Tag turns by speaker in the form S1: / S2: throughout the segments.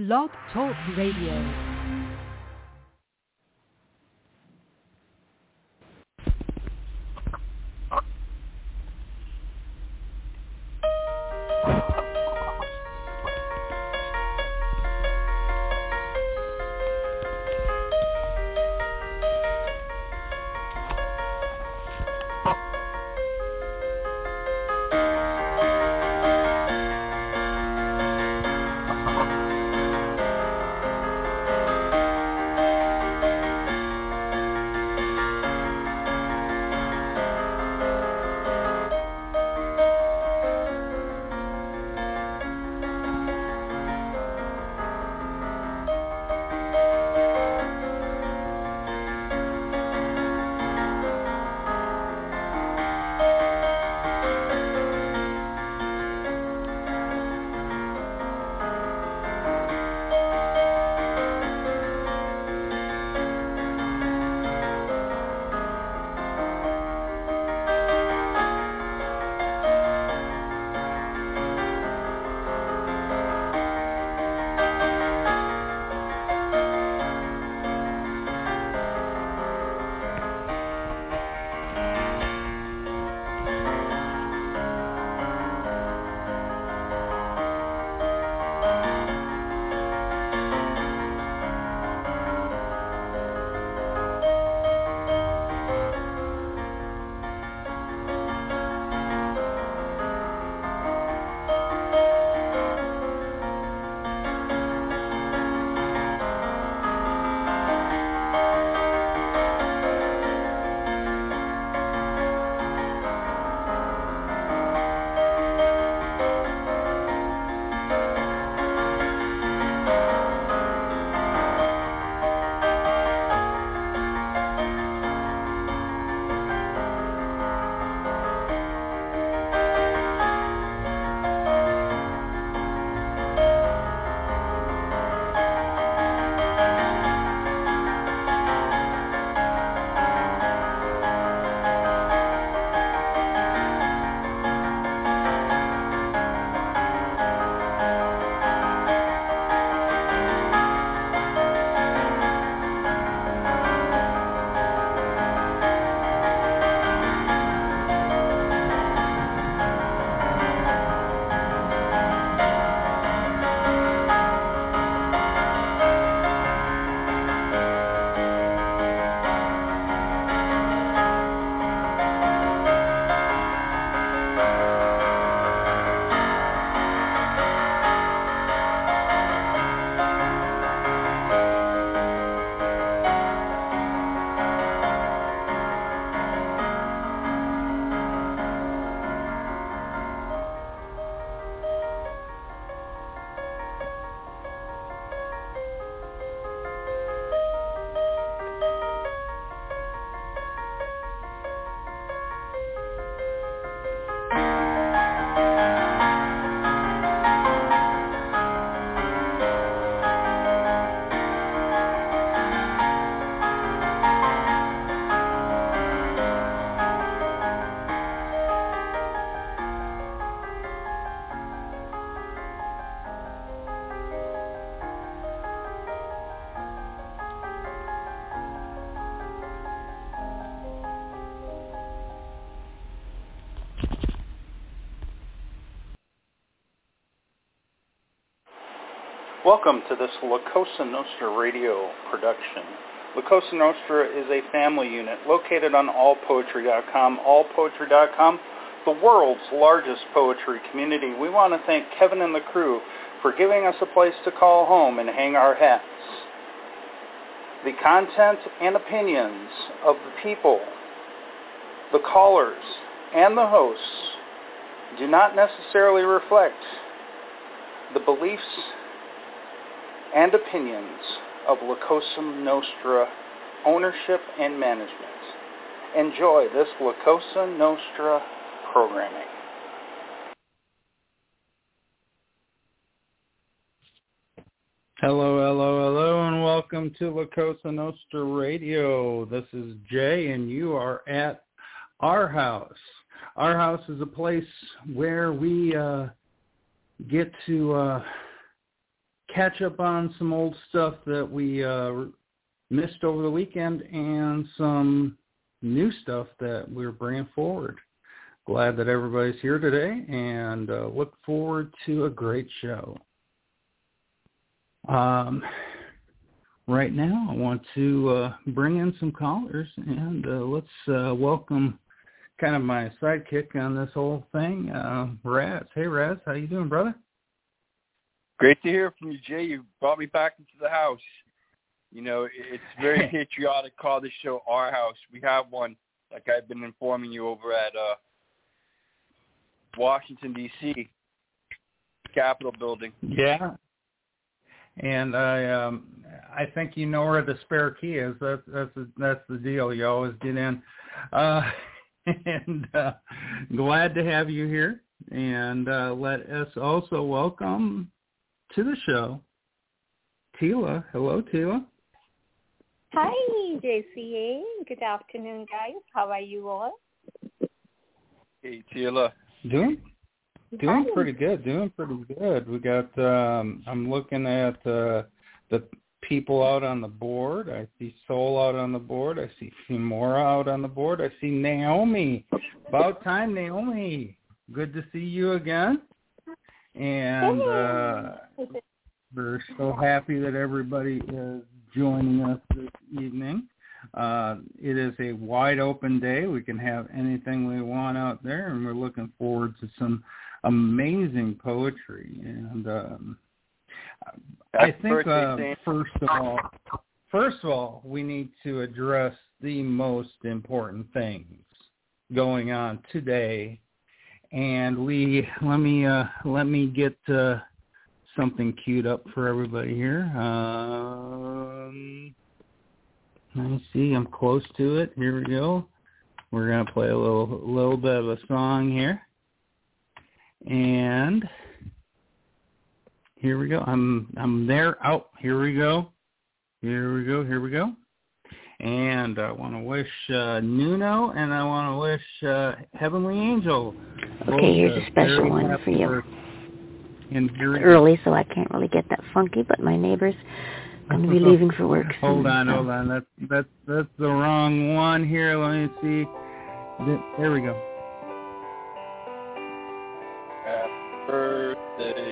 S1: Blog Talk Radio.
S2: Welcome to this La Cosa Nostra radio production. La Cosa Nostra is a family unit located on allpoetry.com. Allpoetry.com, the world's largest poetry community. We want to thank Kevin and the crew for giving us a place to call home and hang our hats. The content and opinions of the people, the callers, and the hosts do not necessarily reflect the beliefs and opinions of La Cosa Nostra ownership and management. Enjoy this La Cosa Nostra programming. Hello, hello, hello, and welcome to La Cosa Nostra Radio. This is Jay, and you are at our house. Our house is a place where we uh, get to uh, catch up on some old stuff that we uh, missed over the weekend and some new stuff that we're bringing forward. Glad that everybody's here today and uh, look forward to a great show. Um, right now, I want to uh, bring in some callers and uh, let's uh, welcome kind of my sidekick on this whole thing, uh, Raz. Hey, Raz, how you doing, brother?
S3: Great to hear from you, Jay. You brought me back into the house. You know, it's very patriotic. Call this show our house. We have one, like I've been informing you over at uh, Washington D.C. Capitol building.
S2: Yeah, and I um I think you know where the spare key is. That's that's that's the deal. You always get in. Uh, and uh, glad to have you here. And uh, let us also welcome to the show Tila. Hello, Tila.
S4: Hi, JCA. Good afternoon, guys. How are you all?
S3: Hey, Tila.
S2: Doing doing pretty good. Doing pretty good. We got. um I'm looking at uh, the people out on the board. I see Soul out on the board. I see Femora out on the board. I see Naomi. About time, Naomi. Good to see you again. And uh, we're so happy that everybody is joining us this evening. Uh, it is a wide open day. We can have anything we want out there, and we're looking forward to some amazing poetry. And um, I think uh, first of all, first of all, we need to address the most important things going on today. And we let me uh, let me get uh, something queued up for everybody here. Um, let me see. I'm close to it. Here we go. We're gonna play a little little bit of a song here, and here we go. I'm I'm there. Oh, here we go. Here we go. Here we go. And I want to wish uh, Nuno and I want to wish uh, Heavenly Angel.
S5: Okay, here's a special one for you.
S2: And
S5: early, so I can't really get that funky. But my neighbor's going to be leaving for work.
S2: Soon, hold on, so. hold on. That's that's that's the wrong one here. Let me see. There we go.
S3: Happy birthday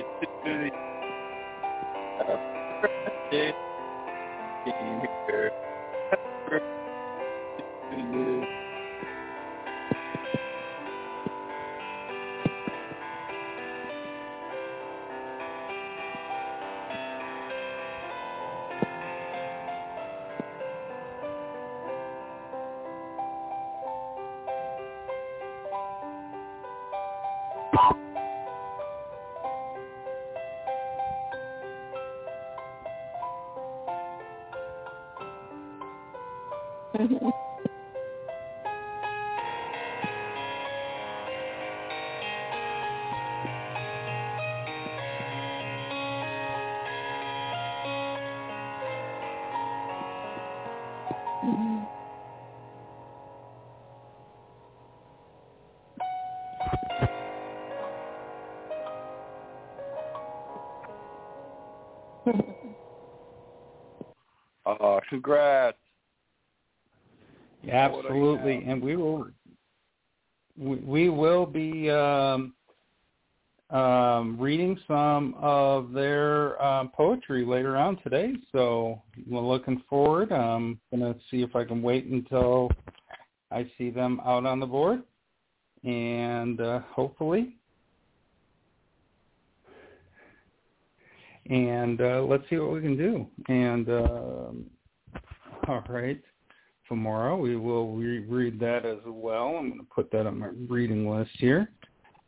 S3: congrats.
S2: Absolutely, and we will we, will be um, um, reading some of their um, poetry later on today. So we're looking forward. I'm going to see if I can wait until I see them out on the board, and uh, hopefully. And uh, let's see what we can do. And uh, all right tomorrow. We will re- read that as well. I'm going to put that on my reading list here.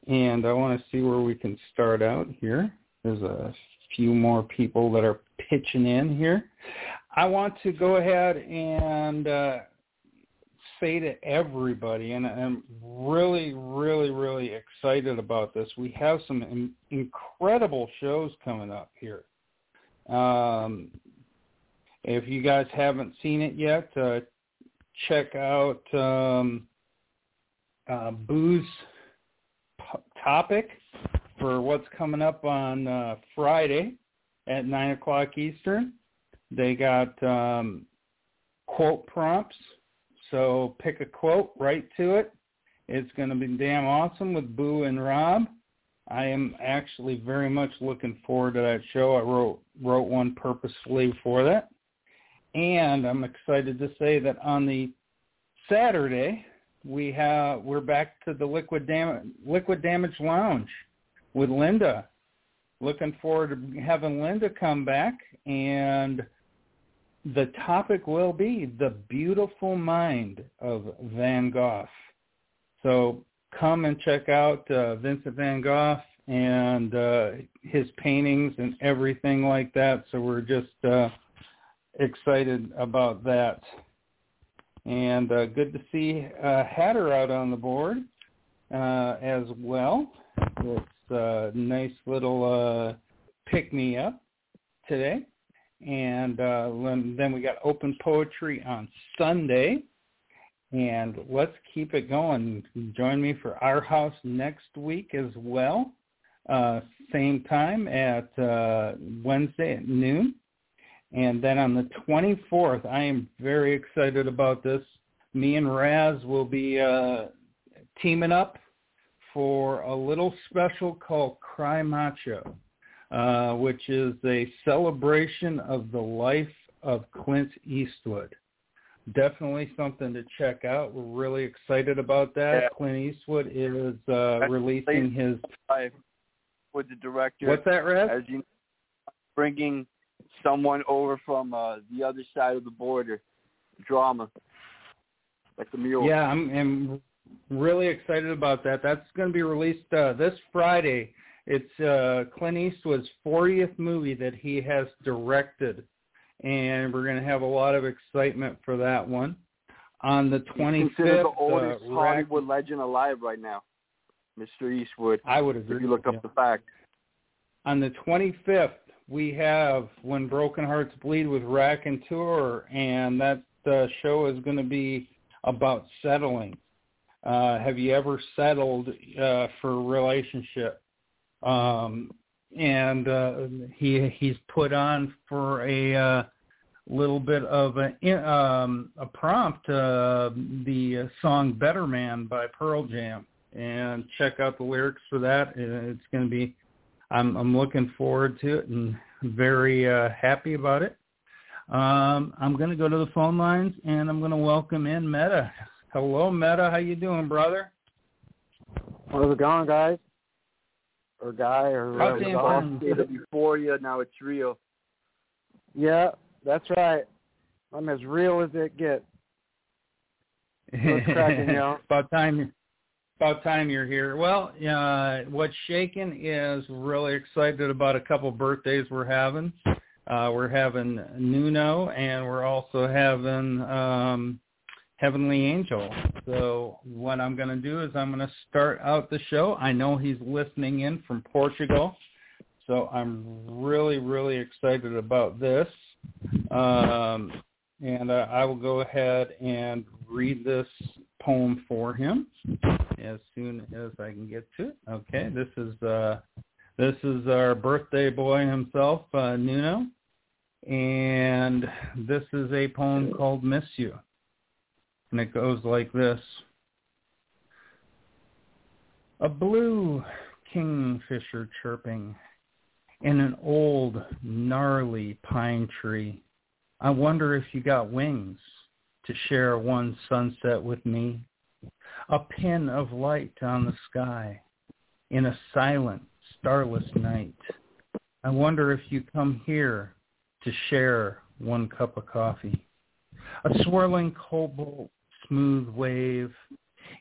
S2: And I want to see where we can start out here. There's a few more people that are pitching in here. I want to go ahead and uh, say to everybody, and I'm really, really, really excited about this. We have some in- incredible shows coming up here. Um, if you guys haven't seen it yet, uh, check out um, uh, Boo's topic for what's coming up on uh, Friday. at 9 o'clock Eastern. They got um, quote prompts. So pick a quote, write to it. It's going to be damn awesome with Boo and Rob. I am actually very much looking forward to that show. I wrote wrote one purposefully for that. And I'm excited to say that on the Saturday, we have we're back to the Liquid Damage Liquid Damage Lounge with Linda. Looking forward to having Linda come back and the topic will be the beautiful mind of Van Gogh. So come and check out uh, Vincent Van Gogh and uh, his paintings and everything like that. So we're just uh, excited about that. And uh, good to see uh, Hatter out on the board uh, as well. It's a nice little uh, pick-me-up today. And uh, then we got open poetry on Sunday. And let's keep it going. Join me for our house next week as well. Uh, same time at uh, Wednesday at noon. And then on the 24th, I am very excited about this. Me and Raz will be uh, teaming up for a little special called Cry Macho, uh, which is a celebration of the life of Clint Eastwood. Definitely something to check out. We're really excited about that.
S3: Yeah.
S2: Clint Eastwood is uh, releasing his.
S3: With the director,
S2: What's that, Raz?
S3: as you know, bringing someone over from uh, the other side of the border, drama, like the mule.
S2: Yeah, I'm, I'm really excited about that. That's going to be released uh, this Friday. It's uh, Clint Eastwood's 40th movie that he has directed, and we're going to have a lot of excitement for that one. On the
S3: He's
S2: 25th,
S3: considered the oldest
S2: uh, Rack-
S3: Hollywood legend alive right now, Mr. Eastwood.
S2: I would agree.
S3: If you look up
S2: yeah.
S3: the fact.
S2: On the 25th, we have When Broken Hearts Bleed with Raconteur, and that uh, show is going to be about settling. Uh, have you ever settled uh, for a relationship? Um, and uh, he he's put on for a uh, little bit of a um, a prompt, uh, the song "Better Man" by Pearl Jam, and check out the lyrics for that. It's going to be I'm I'm looking forward to it and very uh, happy about it. Um, I'm going to go to the phone lines and I'm going to welcome in Meta. Hello, Meta. How you doing, brother?
S6: How's it going, guys? Or guy, or
S2: How's
S6: whatever
S2: it
S6: you call
S2: going?
S6: it.
S3: Euphoria, now it's real.
S6: Yeah, that's right. I'm as real as it gets. It's cracking, yo?
S2: about time. About time you're here. Well, uh, what's shaking is really excited about a couple birthdays we're having. Uh, we're having Nuno, and we're also having um, Heavenly Angel. So what I'm going to do is I'm going to start out the show. I know he's listening in from Portugal, so I'm really, really excited about this. Um, and uh, I will go ahead and read this poem for him as soon as I can get to it. Okay, this is uh, this is our birthday boy himself, uh, Nuno, and this is a poem called "Miss You," and it goes like this: A blue kingfisher chirping in an old gnarly pine tree. I wonder if you got wings to share one sunset with me. A pin of light on the sky in a silent, starless night. I wonder if you come here to share one cup of coffee. A swirling cobalt smooth wave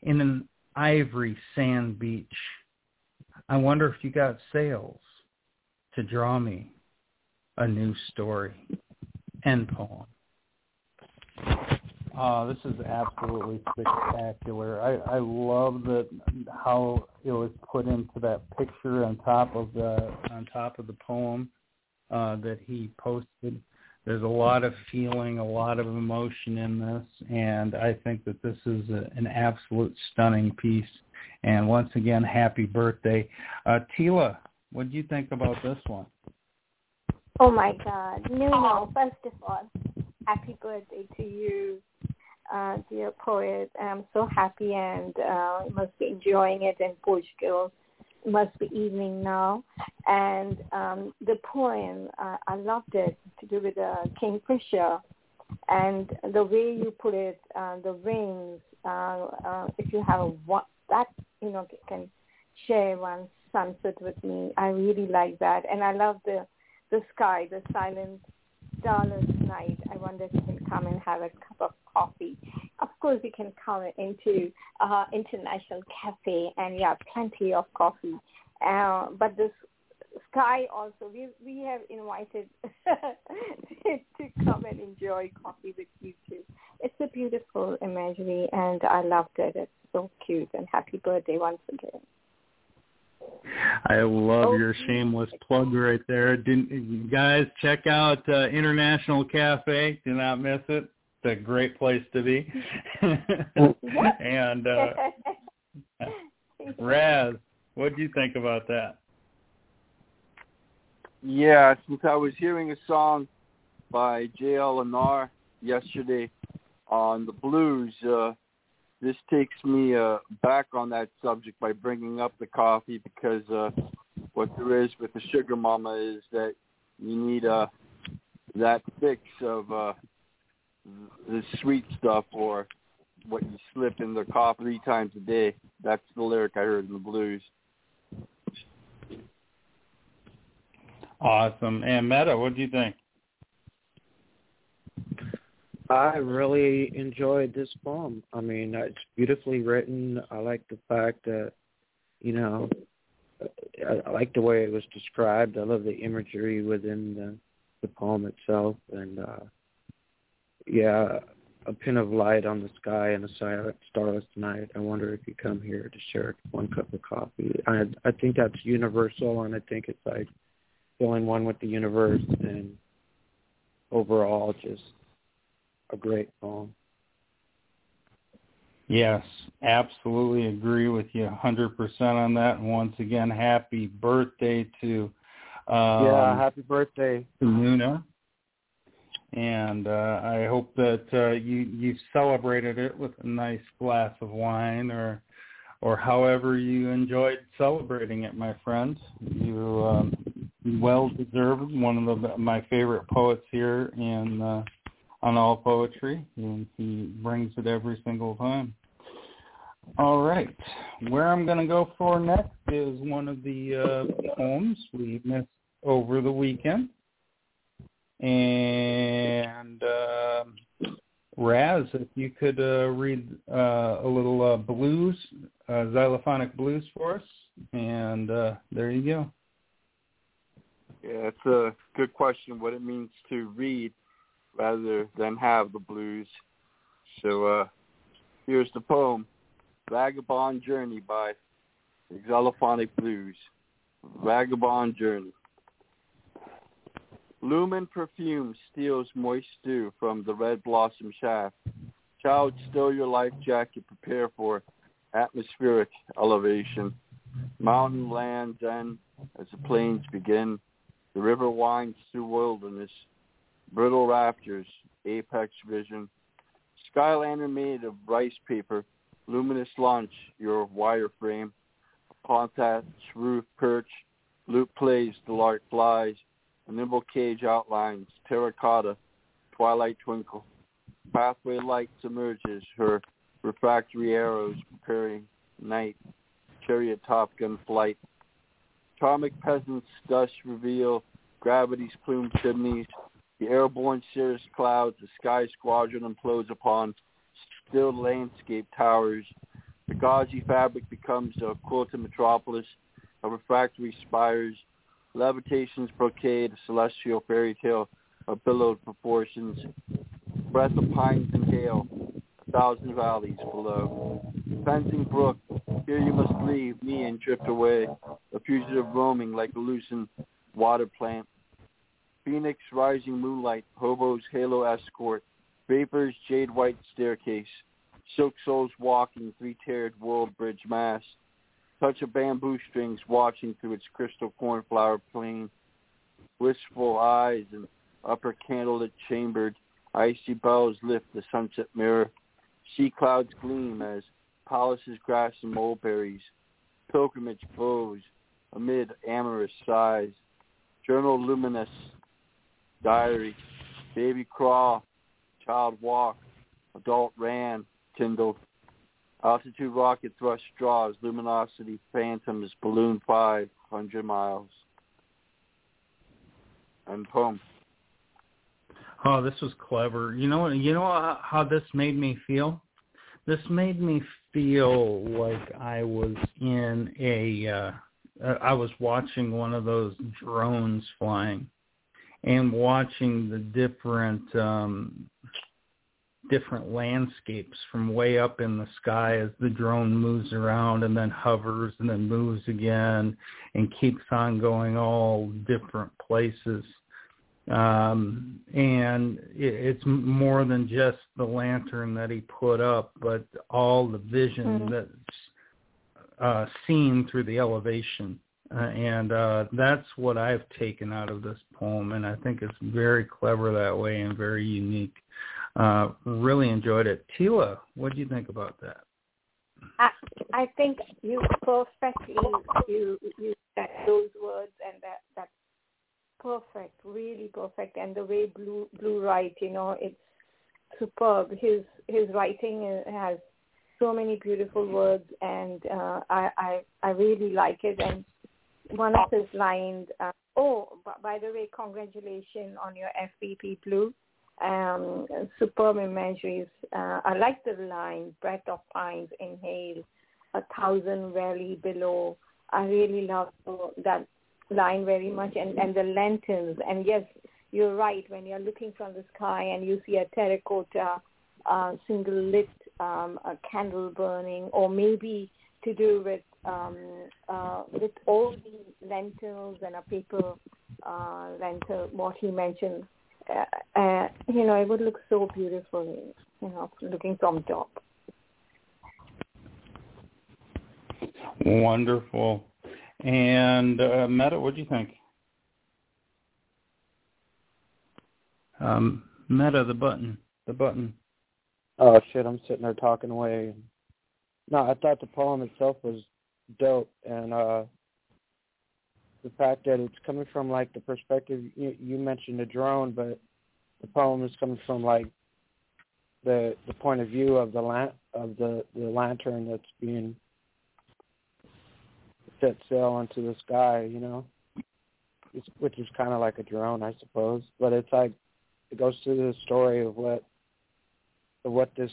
S2: in an ivory sand beach. I wonder if you got sails to draw me a new story. End poem. Uh, this is absolutely spectacular. I, I love that how it was put into that picture on top of the on top of the poem uh, that he posted. There's a lot of feeling, a lot of emotion in this, and I think that this is a, an absolute stunning piece. And once again, happy birthday, uh, Tila. What do you think about this one?
S4: Oh my God, Nuno! First of all, happy birthday to you, uh, dear poet. I'm so happy and uh, must be enjoying it in Portugal. It must be evening now. And um, the poem, uh, I loved it to do with uh, Kingfisher. And the way you put it, uh, the wings, uh, uh, if you have a, that, you know, can share one sunset with me. I really like that. And I love the, the sky, the silent, starless night. I wonder if you can come and have a cup of coffee. Of course, you can come into uh, International Cafe and yeah, plenty of coffee. Uh, but this sky also, we we have invited to come and enjoy coffee with you too. It's a beautiful imagery, and I loved it. It's so cute, and happy birthday once again.
S2: I love oh. your shameless plug right there. Didn't guys check out uh, International Cafe? Do not miss it. It's a great place to be. and uh, Raz, what do you think about that?
S3: Yeah, since I was hearing a song by J.L. Anar yesterday on the blues, uh, this takes me uh, back on that subject by bringing up the coffee because uh, what there is with the sugar mama is that you need uh, that fix of uh, the sweet stuff or what you slip in the coffee three times a day. That's the lyric I heard in the blues.
S2: Awesome. And Meta, what do you think?
S6: I really enjoyed this poem. I mean, it's beautifully written. I like the fact that, you know, I, like the way it was described. I love the imagery within the the poem itself, and uh yeah, a pin of light on the sky and a silent, starless night. I wonder if you come here to share one cup of coffee. I I think that's universal, and I think it's like feeling one with the universe, and overall, just a great poem.
S2: Yes, absolutely agree with you 100% on that. And once again, happy birthday to um,
S6: yeah, happy birthday
S2: to Luna. And uh, I hope that uh, you you celebrated it with a nice glass of wine or or however you enjoyed celebrating it, my friend. You um, well deserved. One of the, my favorite poets here in uh, on all poetry, and he brings it every single time. All right, where I'm going to go for next is one of the uh, poems we missed over the weekend, and uh, Raz, if you could uh, read uh, a little uh, blues, uh, xylophonic blues for us, and there you go.
S3: Yeah, it's a good question. What it means to read rather than have the blues. So uh, here's the poem, Vagabond Journey by Xylophonic Blues. Vagabond Journey. Lumen perfume steals moist dew from the red blossom shaft. Child, stow your life jacket, prepare for atmospheric elevation. Mountain lands end as the plains begin. The river winds through wilderness brittle rafters, apex vision, skyliner made of rice paper, luminous launch, your wireframe, pontatch roof perch, loop plays, the lark flies, a nimble cage outlines, terracotta, twilight twinkle, pathway light emerges, her refractory arrows preparing night, chariot top gun flight. Atomic peasants dust reveal gravity's plume chimneys, the airborne cirrus clouds, the sky squadron implodes upon still landscape towers. The gauzy fabric becomes a quilted metropolis of refractory spires. Levitation's brocade, a celestial fairy tale of billowed proportions. Breath of pines and gale, a thousand valleys below. Fencing brook, here you must leave me and drift away, a fugitive roaming like a loosened water plant Phoenix rising moonlight, hobo's halo escort, vapors jade white staircase, silk souls walking three-tiered world bridge Mass, touch of bamboo strings watching through its crystal cornflower plain, wistful eyes and upper candlelit chambered, icy bells lift the sunset mirror. Sea clouds gleam as polishes grass and mulberries. Pilgrimage bows amid amorous sighs. Journal luminous, diary, baby crawl, child walk, adult ran, kindled. Altitude rocket thrust straws, luminosity phantoms, balloon 500 miles. And poem.
S2: Oh, this was clever. You know, you know how, how this made me feel. This made me feel like I was in a. Uh, I was watching one of those drones flying, and watching the different um, different landscapes from way up in the sky as the drone moves around and then hovers and then moves again and keeps on going all different places um, and it, it's more than just the lantern that he put up, but all the vision mm-hmm. that's uh, seen through the elevation. Uh, and uh, that's what I've taken out of this poem, and I think it's very clever that way and very unique. Uh, really enjoyed it. Tila, what do you think about that?
S4: I I think you perfectly you you said those words and that that's perfect, really perfect. And the way Blue Blue write, you know, it's superb. His his writing has so many beautiful words, and uh, I I I really like it. And one of his lines. Uh, oh, by the way, congratulations on your FPP Blue. Um, superb imageries. Uh, I like the line, breath of pines, inhale, a thousand valley below. I really love that line very much and, and the lanterns. And yes, you're right. When you're looking from the sky and you see a terracotta uh, single lit um, a candle burning, or maybe to do with um, uh, with all the lentils and a paper uh, lentil, what he mentioned, uh, uh, you know, it would look so beautiful, you know, looking from top.
S2: Wonderful. And uh, Meta, what do you think? Um, Meta, the button, the button.
S6: Oh shit! I'm sitting there talking away. No, I thought the poem itself was dope, and uh the fact that it's coming from like the perspective you, you mentioned the drone, but the poem is coming from like the the point of view of the lan- of the the lantern that's being set sail onto the sky, you know, it's, which is kind of like a drone, I suppose. But it's like it goes through the story of what of what this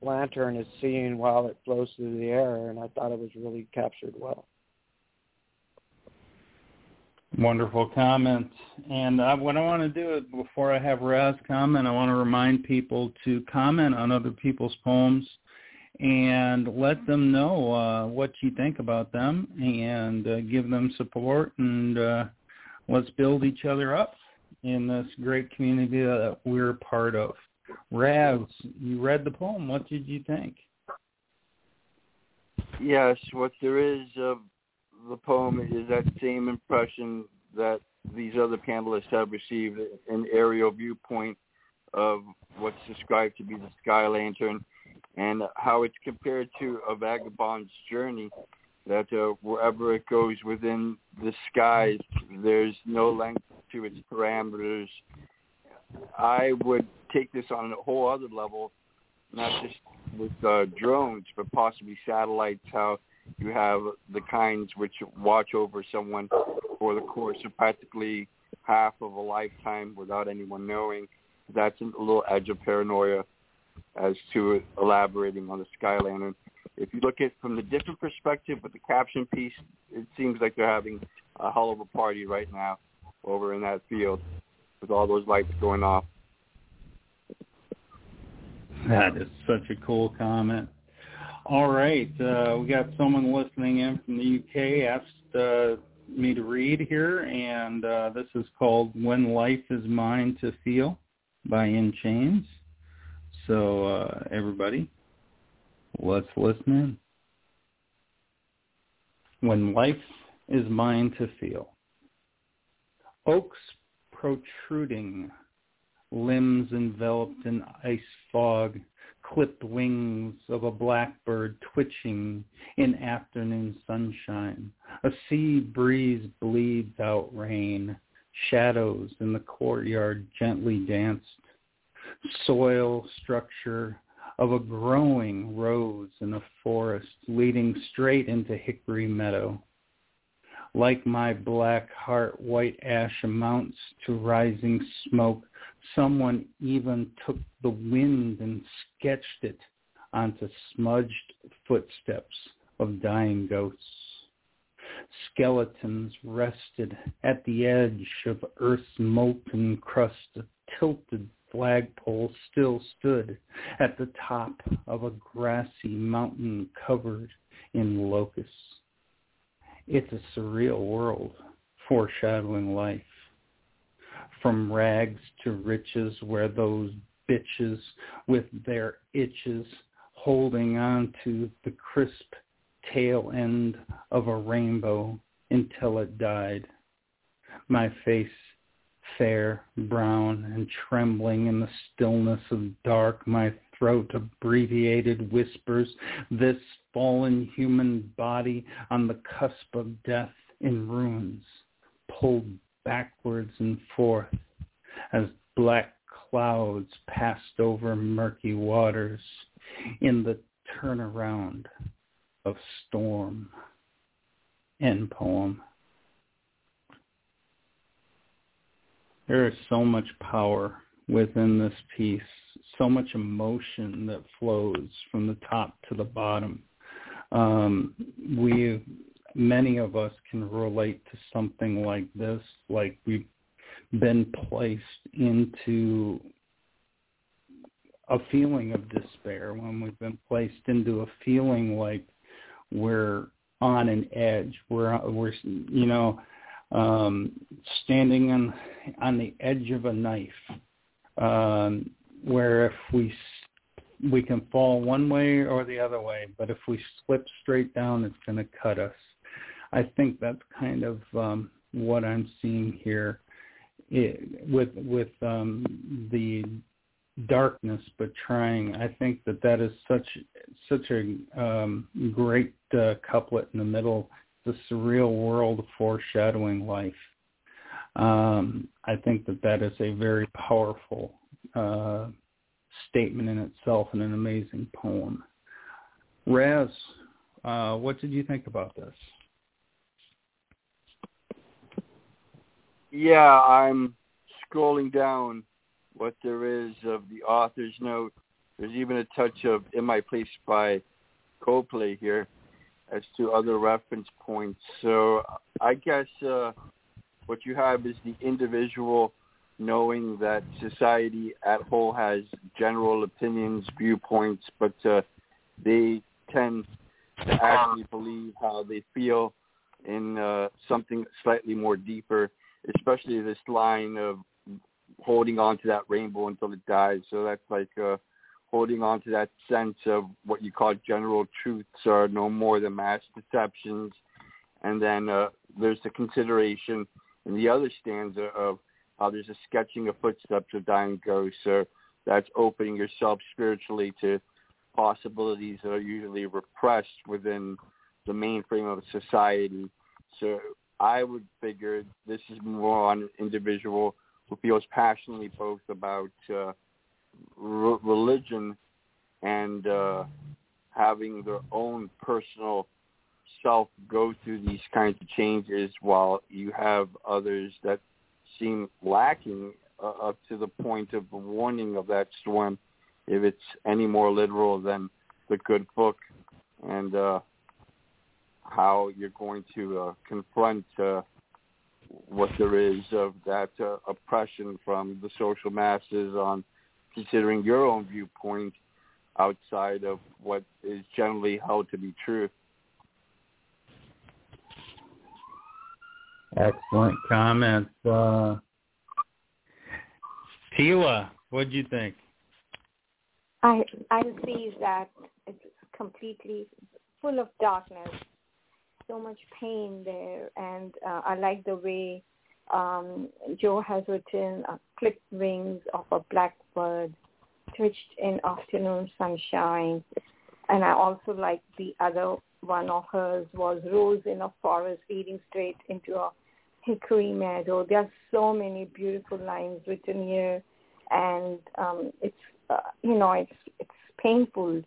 S6: lantern is seeing while it flows through the air, and I thought it was really captured well.
S2: Wonderful comment. And uh, what I want to do is before I have Raz comment, I want to remind people to comment on other people's poems and let them know uh, what you think about them and uh, give them support and uh, let's build each other up in this great community that we're part of. Raz, you read the poem. What did you think?
S3: Yes, what there is of the poem is that same impression that these other panelists have received, an aerial viewpoint of what's described to be the sky lantern and how it's compared to a vagabond's journey that uh, wherever it goes within the skies, there's no length to its parameters. I would take this on a whole other level, not just with uh, drones, but possibly satellites, how you have the kinds which watch over someone for the course of practically half of a lifetime without anyone knowing. That's a little edge of paranoia as to elaborating on the Sky Lantern. If you look at it from the different perspective with the caption piece, it seems like they're having a hell of a party right now over in that field with all those lights going off.
S2: That is such a cool comment. All right, uh, we got someone listening in from the UK asked uh, me to read here, and uh, this is called "When Life Is Mine to Feel" by In Chains. So uh, everybody, let's listen in. When life is mine to feel. oaks protruding, limbs enveloped in ice fog, clipped wings of a blackbird twitching in afternoon sunshine. A sea breeze bleeds out rain. Shadows in the courtyard gently danced. Soil structure of a growing rose in a forest leading straight into Hickory Meadow. Like my black heart, white ash amounts to rising smoke. Someone even took the wind and sketched it onto smudged footsteps of dying ghosts. Skeletons rested at the edge of earth's molten crust. A tilted flagpole still stood at the top of a grassy mountain covered in locusts. It's a surreal world, foreshadowing life. From rags to riches where those bitches with their itches holding on to the crisp tail end of a rainbow until it died. My face fair, brown, and trembling in the stillness of dark, my throat abbreviated whispers, this fallen human body on the cusp of death in ruins, pulled backwards and forth as black clouds passed over murky waters in the turnaround of storm. End poem. There is so much power within this piece, so much emotion that flows from the top to the bottom. Um, we, many of us can relate to something like this, like we've been placed into a feeling of despair, when we've been placed into a feeling like we're on an edge, we're, we're, you know, um, standing on on the edge of a knife, um, where if we we can fall one way or the other way, but if we slip straight down, it's going to cut us. I think that's kind of um, what I'm seeing here it, with with um, the darkness, but trying. I think that that is such such a um, great uh, couplet in the middle the surreal world foreshadowing life. Um, I think that that is a very powerful uh, statement in itself and an amazing poem. Raz, uh, what did you think about this?
S3: Yeah, I'm scrolling down what there is of the author's note. There's even a touch of "In My Place" by Coldplay here as to other reference points. So I guess uh, what you have is the individual knowing that society at whole has general opinions, viewpoints, but uh, they tend to actually believe how they feel in uh, something slightly more deeper, especially this line of holding on to that rainbow until it dies. So that's like uh, holding on to that sense of what you call general truths are no more than mass deceptions. And then uh, there's the consideration in the other stanza of how there's a sketching of footsteps of dying ghosts. So that's opening yourself spiritually to possibilities that are usually repressed within the mainframe of society. So I would figure this is more on an individual who feels passionately both about uh, r- religion and uh, having their own personal self go through these kinds of changes while you have others that seem lacking uh, up to the point of warning of that storm if it's any more literal than the good book and uh, how you're going to uh, confront uh, what there is of that uh, oppression from the social masses on considering your own viewpoint outside of what is generally held to be true.
S2: Excellent comments. Uh, Tila, what do you think?
S4: I I see that it's completely full of darkness, so much pain there, and uh, I like the way Um, Joe has written uh, clipped wings of a blackbird, twitched in afternoon sunshine, and I also like the other one of hers was rose in a forest leading straight into a hickory meadow. There are so many beautiful lines written here, and um, it's uh, you know it's it's painful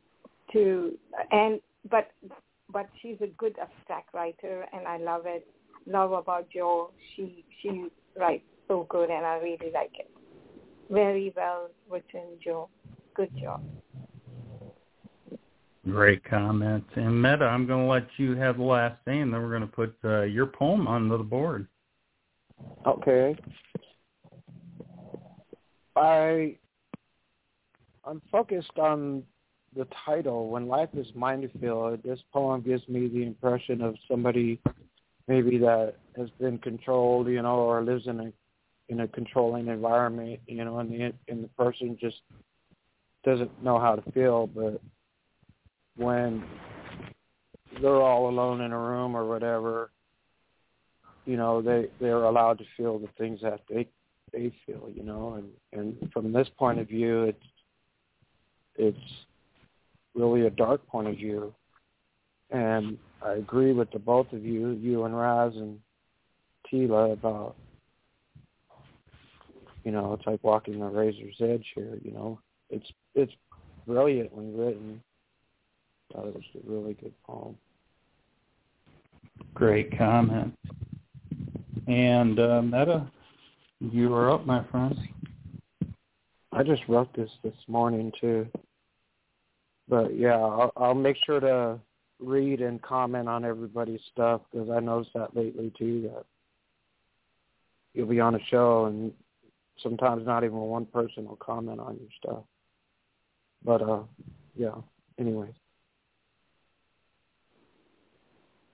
S4: to and but but she's a good abstract writer, and I love it. Love about Jo. She she writes so good, and I really like it. Very well written, Jo. Good job.
S2: Great comment. And Meta, I'm going to let you have the last say, and then we're going to put uh, your poem onto the board.
S6: Okay. I I'm focused on the title. When life is minefield, this poem gives me the impression of somebody maybe that has been controlled, you know, or lives in a in a controlling environment, you know, and the and the person just doesn't know how to feel. But when they're all alone in a room or whatever, you know, they they're allowed to feel the things that they they feel, you know, and and from this point of view, it's it's really a dark point of view, and I agree with the both of you, you and Raz and Tila about, you know, it's like walking a razor's edge here. You know, it's it's brilliantly written. I thought it was a really good poem.
S2: Great comment. And uh, Meta, you are up, my friend.
S6: I just wrote this this morning too. But yeah, I'll, I'll make sure to read and comment on everybody's stuff because I noticed that lately too that you'll be on a show and sometimes not even one person will comment on your stuff. But uh yeah, anyways.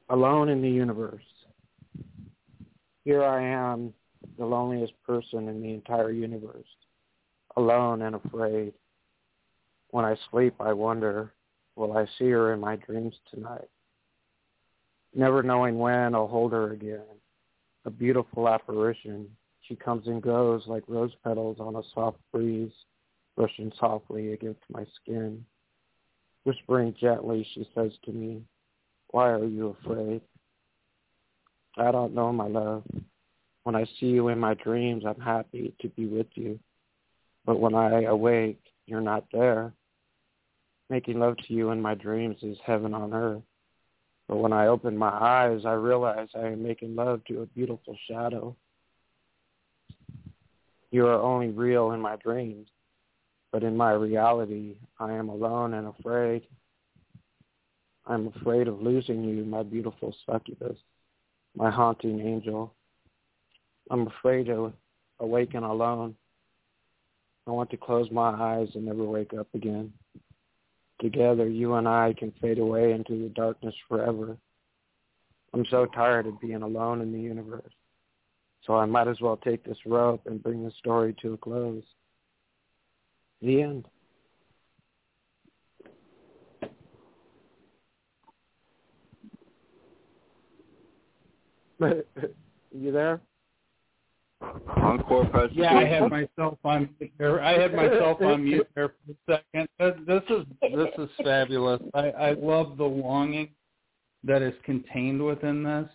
S6: Alone in the universe. Here I am, the loneliest person in the entire universe, alone and afraid. When I sleep, I wonder, will I see her in my dreams tonight? Never knowing when I'll hold her again. A beautiful apparition. She comes and goes like rose petals on a soft breeze, brushing softly against my skin. Whispering gently, she says to me, why are you afraid? I don't know, my love. When I see you in my dreams, I'm happy to be with you. But when I awake, you're not there. Making love to you in my dreams is heaven on earth. But when I open my eyes, I realize I am making love to a beautiful shadow. You are only real in my dreams, but in my reality, I am alone and afraid. I'm afraid of losing you, my beautiful succubus my haunting angel. I'm afraid to awaken alone. I want to close my eyes and never wake up again. Together, you and I can fade away into the darkness forever. I'm so tired of being alone in the universe. So I might as well take this rope and bring the story to a close. The end. you there?
S3: Encore president.
S2: Yeah, I had myself on mute. I had myself on mute there for a second. Uh, this is this is fabulous. I, I love the longing that is contained within this,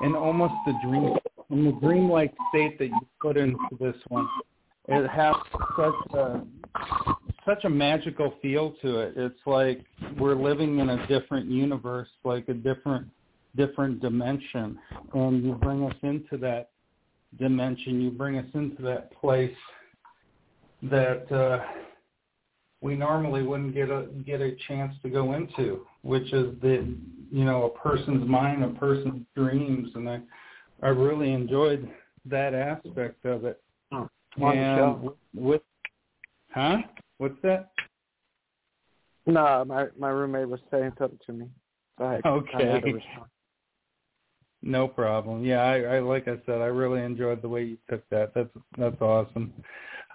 S2: and almost the dream, in the dreamlike state that you put into this one. It has such a such a magical feel to it. It's like we're living in a different universe, like a different different dimension. And you bring us into that dimension you bring us into that place that uh, we normally wouldn't get a get a chance to go into which is the you know a person's mind a person's dreams. And i i really enjoyed that aspect of it.
S6: Oh,
S2: and with huh? What's that?
S6: No my my roommate was saying something to me. So I,
S2: okay.
S6: I
S2: no problem. Yeah, I, I like I said, I really enjoyed the way you took that. That's that's awesome.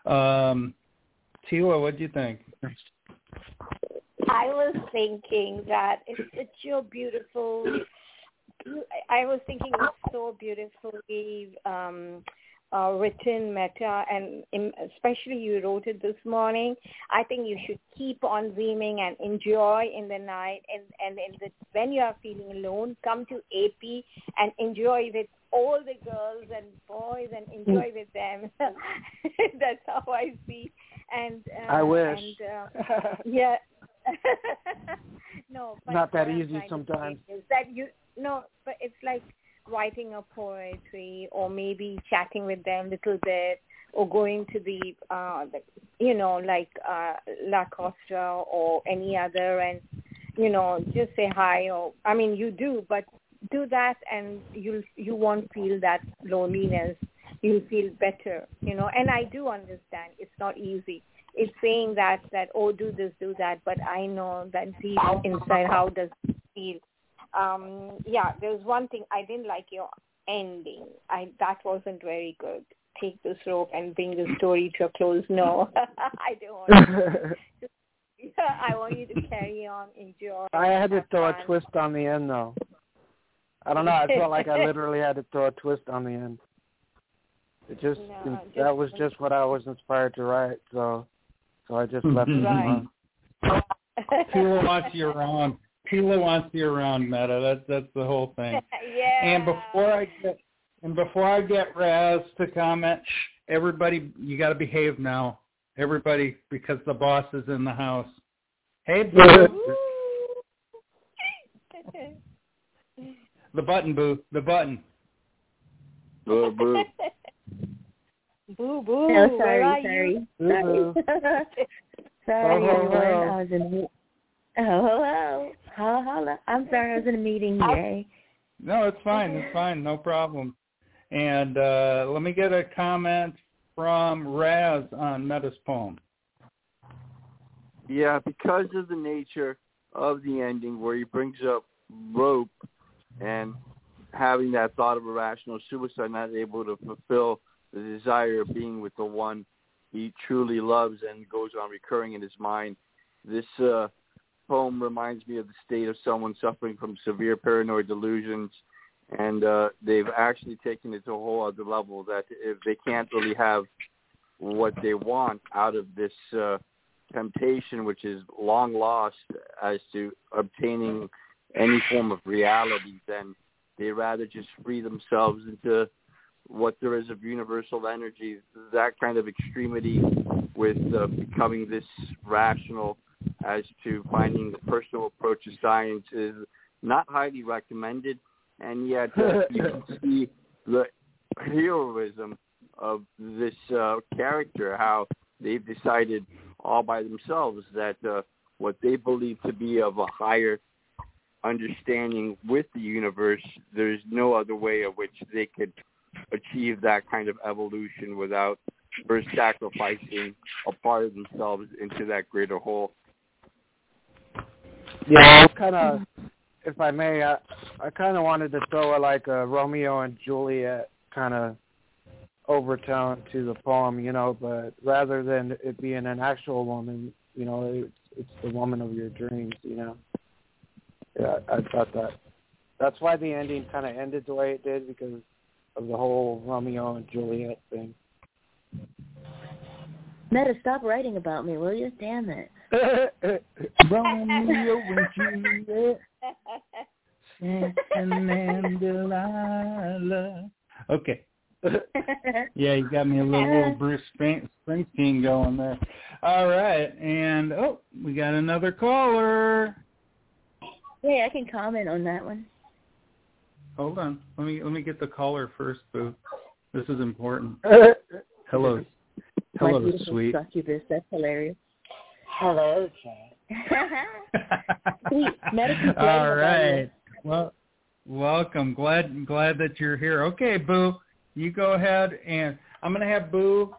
S2: Um, Tila, what do you think?
S4: I was thinking that it's such a beautiful I was thinking it's so beautifully um, uh, written meta, and especially you wrote it this morning. I think you should keep on dreaming and enjoy in the night, and and in the, when you are feeling alone, come to AP and enjoy with all the girls and boys and enjoy with them. That's how I see. And uh,
S6: I wish.
S4: And, uh, yeah. no, but
S6: not that easy sometimes.
S4: Is that you? No, but it's like writing a poetry or maybe chatting with them a little bit or going to the uh the, you know like uh La Cosa or any other and you know just say hi or I mean you do but do that and you'll you won't feel that loneliness. You'll feel better you know. And I do understand. It's not easy. It's saying that that oh do this do that but I know that deep inside how does it feel um yeah there's one thing i didn't like your ending i that wasn't very good take this rope and bring the story to a close no i don't want to i want you to carry on enjoy
S6: I had to
S4: have
S6: throw a twist on the end though. I don't know. I felt like I literally had to throw a twist on the end. It just,
S4: No,
S6: that was just what I was inspired to write. So so I just left it
S4: Right.
S6: alone.
S2: Tila wants you around. Tila wants you around, Meta. That's that's the whole thing.
S4: yeah
S2: And before I get and before I get Raz to comment, shh, everybody, you got to behave now. Everybody, because the boss is in the house. Hey, boo. the button, boo. The button.
S3: Boo, boo.
S4: boo boo
S5: No,
S4: where are
S5: sorry,
S4: you?
S5: sorry. sorry,
S6: Ho, ho,
S5: everyone.
S6: ho.
S5: I was in Oh, hello. Holla, holla. I'm sorry, I was in a meeting, Jay.
S2: No, it's fine. It's fine. No problem. And uh, let me get a comment from Raz on Meta's poem.
S3: Yeah, because of the nature of the ending where he brings up rope and having that thought of irrational suicide, not able to fulfill the desire of being with the one he truly loves and goes on recurring in his mind. This uh, poem reminds me of the state of someone suffering from severe paranoid delusions and uh, they've actually taken it to a whole other level that if they can't really have what they want out of this uh, temptation, which is long lost as to obtaining any form of reality, then they rather just free themselves into what there is of universal energy. That kind of extremity with uh, becoming this rational as to finding the personal approach to science is not highly recommended, and yet uh, you can see the heroism of this uh, character, how they've decided all by themselves that uh, what they believe to be of a higher understanding with the universe, there's no other way of which they could achieve that kind of evolution without first sacrificing a part of themselves into that greater whole.
S6: Yeah, I kind of, mm-hmm. if I may, I, I kind of wanted to throw a, like a Romeo and Juliet kind of overtone to the poem, you know, but rather than it being an actual woman, you know, it's, it's the woman of your dreams, you know. Yeah, I thought that. That's why the ending kind of ended the way it did because of the whole Romeo and Juliet thing.
S5: Meta, stop writing about me, will you? Damn it.
S2: Romeo and Juliet, Samson and Delilah. Okay. Yeah, you got me a little, little Bruce Spring- Springsteen going there. All right, and oh, we got another caller.
S5: Hey, I can comment on that one.
S2: Hold on, let me let me get the caller first, Boo. This is important. Hello, hello, sweet.
S5: succubus. That's hilarious.
S6: Hello, Jay.
S5: Sweet.
S2: All right. Well, welcome. Glad glad that you're here. Okay, Boo, you go ahead and I'm gonna have Boo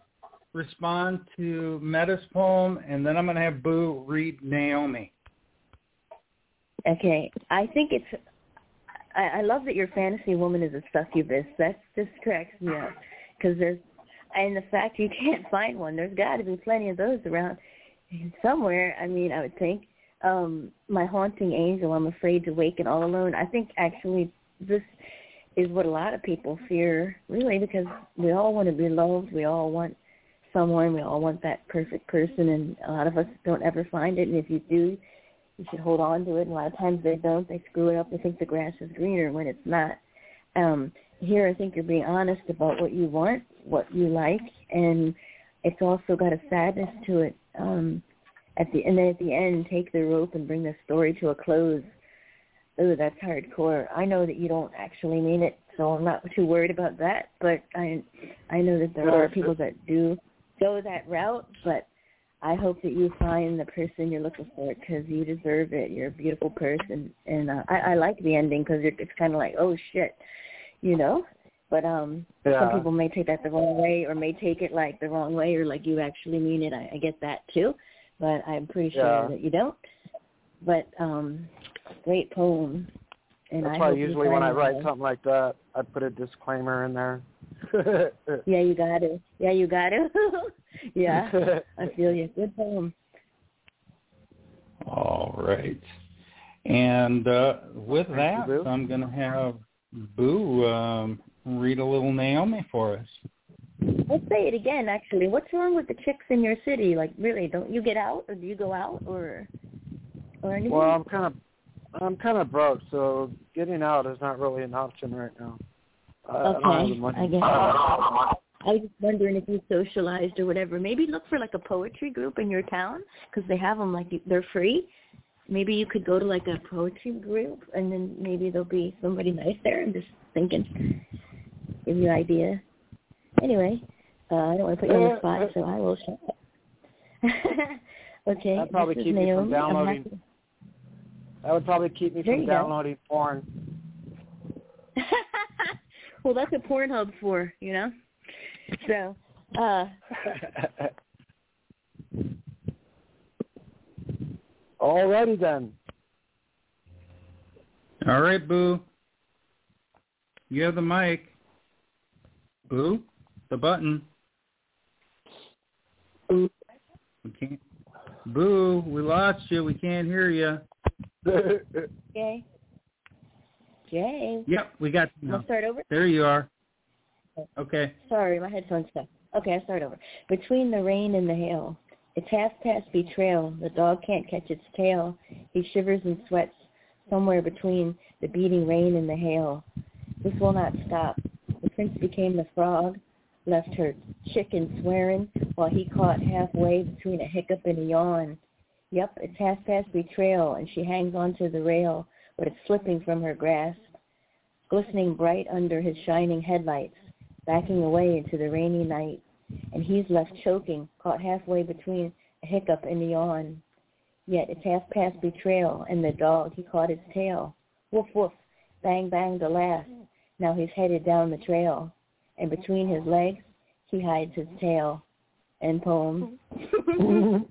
S2: respond to Meta's poem, and then I'm gonna have Boo read Naomi.
S5: Okay, I think it's. I, I love that your fantasy woman is a succubus. That just cracks me up because there's, and the fact you can't find one. There's got to be plenty of those around somewhere. I mean, I would think. Um, my haunting angel. I'm afraid to wake and all alone. I think actually
S7: this is what a lot of people fear, really, because we all want to be loved. We all want someone. We all want that perfect person, and a lot of us don't ever find it. And if you do, you should hold on to it. And a lot of times they don't. They screw it up. They think the grass is greener when it's not. Um, here, I think you're being honest about what you want, what you like, and it's also got a sadness to it. Um, at the and then at the end, take the rope and bring the story to a close. Oh, that's hardcore. I know that you don't actually mean it, so I'm not too worried about that. But I, I know that there are people that do go that route. But I hope that you find the person you're looking for because you deserve it. You're a beautiful person, and uh, I, I like the ending because it's kind of like, oh shit, you know. But um,
S6: Yeah.
S7: some people may take that the wrong way, or may take it like the wrong way, or like you actually mean it. I, I get that too, but I'm pretty sure
S6: Yeah.
S7: that you don't. But um, great poem, and
S6: That's
S7: I
S6: why usually when I write
S7: love.
S6: something like that, I put a disclaimer in there.
S7: Yeah, you got it. Yeah, you got it. yeah, I feel you. Good poem.
S2: All right. And uh, with
S6: Thank
S2: that,
S6: you,
S2: I'm going to have Boo um, read a little Naomi for us.
S7: Let's say it again. Actually, what's wrong with the chicks in your city? Like, really, don't you get out, or do you go out, or or anything?
S6: well, I'm kind of I'm kind of broke, so getting out is not really an option right now. I, I don't have the
S7: okay,
S6: money.
S7: I guess. I was just wondering if you socialized or whatever. Maybe look for like a poetry group in your town because they have them like they're free. Maybe you could go to like a poetry group and then maybe there'll be somebody nice there. I'm just thinking, give you an idea. Anyway, uh, I don't want to put you on the spot, so I will shut up. okay,
S6: That'd probably
S7: this is
S6: keep me from
S7: Naomi. I'm
S6: downloading.
S7: happy-
S6: That would probably keep me
S7: There
S6: from
S7: you go.
S6: downloading porn.
S7: well, that's what Pornhub's for, you know. So, uh,
S6: Alrighty then.
S2: All right, Boo. You have the mic. Boo, the button. We can't. Boo, we lost you. We can't hear you.
S7: Jay. Jay.
S2: Yep, we got you
S7: I'll start over.
S2: There you are. Okay.
S7: Sorry, my headphones stuck. Okay, I'll start over. Between the rain and the hail, it's half past betrayal. The dog can't catch its tail. He shivers and sweats somewhere between the beating rain and the hail. This will not stop. Prince became the frog, left her chicken swearing while he caught halfway between a hiccup and a yawn. Yep, it's half past betrayal, and she hangs onto the rail, but it's slipping from her grasp, glistening bright under his shining headlights backing away into the rainy night, and he's left choking, caught halfway between a hiccup and a yawn. Yet it's half past betrayal, and the dog, he caught his tail. Woof woof, bang bang the last. Now he's headed down the trail, and between his legs, he hides his tail. End poem.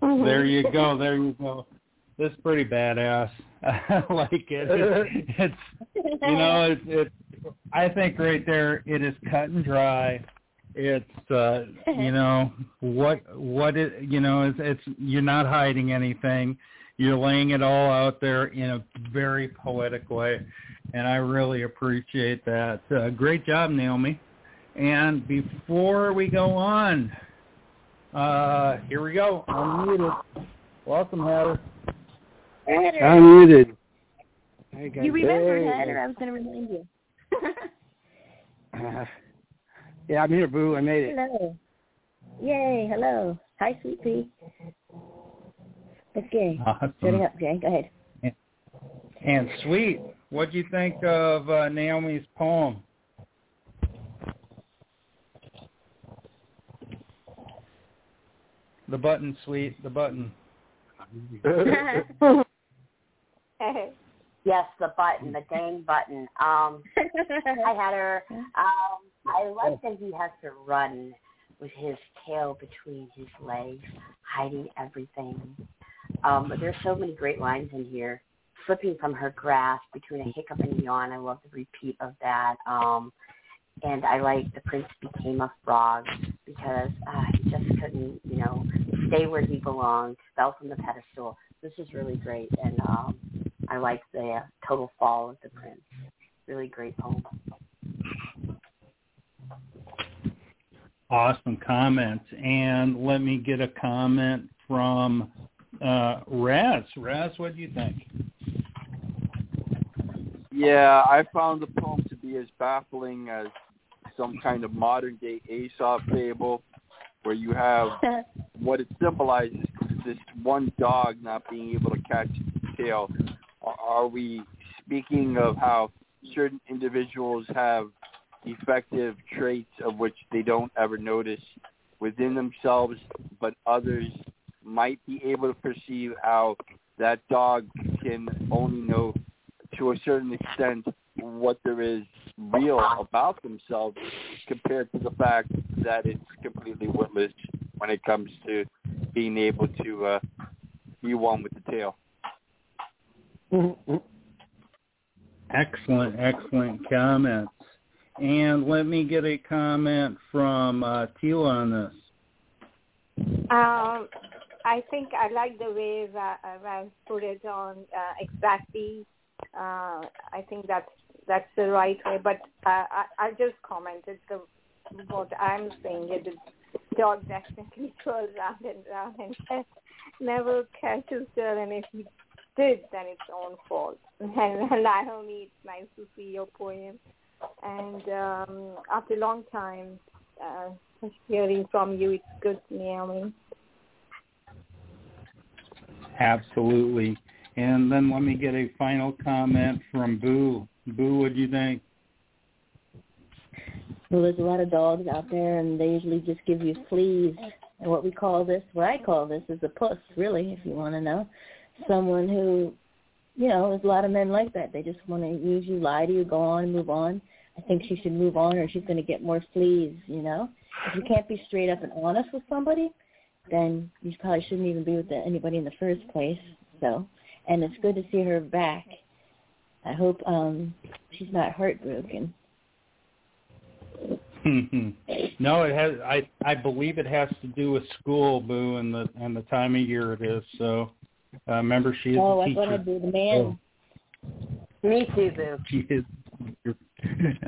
S2: There you go. There you go. This is pretty badass. I like it. It's, it's you know, it's it. I think right there, it is cut and dry. It's uh, you know what what it you know it's, it's you're not hiding anything. You're laying it all out there in a very poetic way, and I really appreciate that. Uh, great job, Naomi. And before we go on, uh, here we go. Unmuted. Welcome, Heather.
S7: Heather,
S6: Unmuted. Hey, guys.
S7: you remember
S6: Hey.
S7: Heather? I was going to remind you.
S6: Uh, yeah, I'm here, Boo. I made it.
S7: hello. Yay, hello. Hi, sweet pea. Okay. Shutting
S2: Awesome.
S7: up, Jay. Go ahead.
S2: And sweet, what'd you think of uh, Naomi's poem? The button, sweet, the button.
S8: Yes, the button, the dang button. Um, I had her. Um, I like that he has to run with his tail between his legs, hiding everything. Um, there's so many great lines in here. Slipping from her grasp between a hiccup and a yawn. I love the repeat of that. Um, and I like the prince became a frog because uh, he just couldn't, you know, stay where he belonged, fell from the pedestal. This is really great, and um, I like the total fall of the prince. Really great poem.
S2: Awesome comments. And let me get a comment from uh, Raz. Raz, what do you think?
S3: Yeah, I found the poem to be as baffling as some kind of modern day Aesop fable where you have what it symbolizes this one dog not being able to catch its tail. Are we speaking of how certain individuals have effective traits of which they don't ever notice within themselves, but others might be able to perceive how that dog can only know to a certain extent what there is real about themselves compared to the fact that it's completely witless when it comes to being able to uh, be one with the tail.
S2: Excellent, excellent comments. And let me get a comment from uh, Tila on this.
S4: Um, I think I like the way that Ralph put it on uh, exactly. Uh, I think that's that's the right way. But uh, I, I just commented the what I'm saying. It is dog definitely twirls round and round and never catches her, and if he did, then it's own fault. And, and Naomi, it's nice to see your poem. And um, after a long time, uh, hearing from you, it's good, to Naomi.
S2: Absolutely. And then let me get a final comment from Boo. Boo, what do you think?
S5: Well, there's a lot of dogs out there, and they usually just give you fleas. And what we call this, what I call this, is a puss, really, if you want to know. Someone who, you know, there's a lot of men like that. They just want to use you, lie to you, go on, move on. I think she should move on, or she's going to get more fleas. You know, if you can't be straight up and honest with somebody, then you probably shouldn't even be with anybody in the first place. So, and it's good to see her back. I hope um she's not heartbroken.
S2: no, it has. I I believe it has to do with school, Boo, and the and the time of year it is. So, uh, remember she is
S5: oh,
S2: a teacher.
S5: Oh, I want to be the man.
S8: Oh. Me too, Boo.
S2: She is.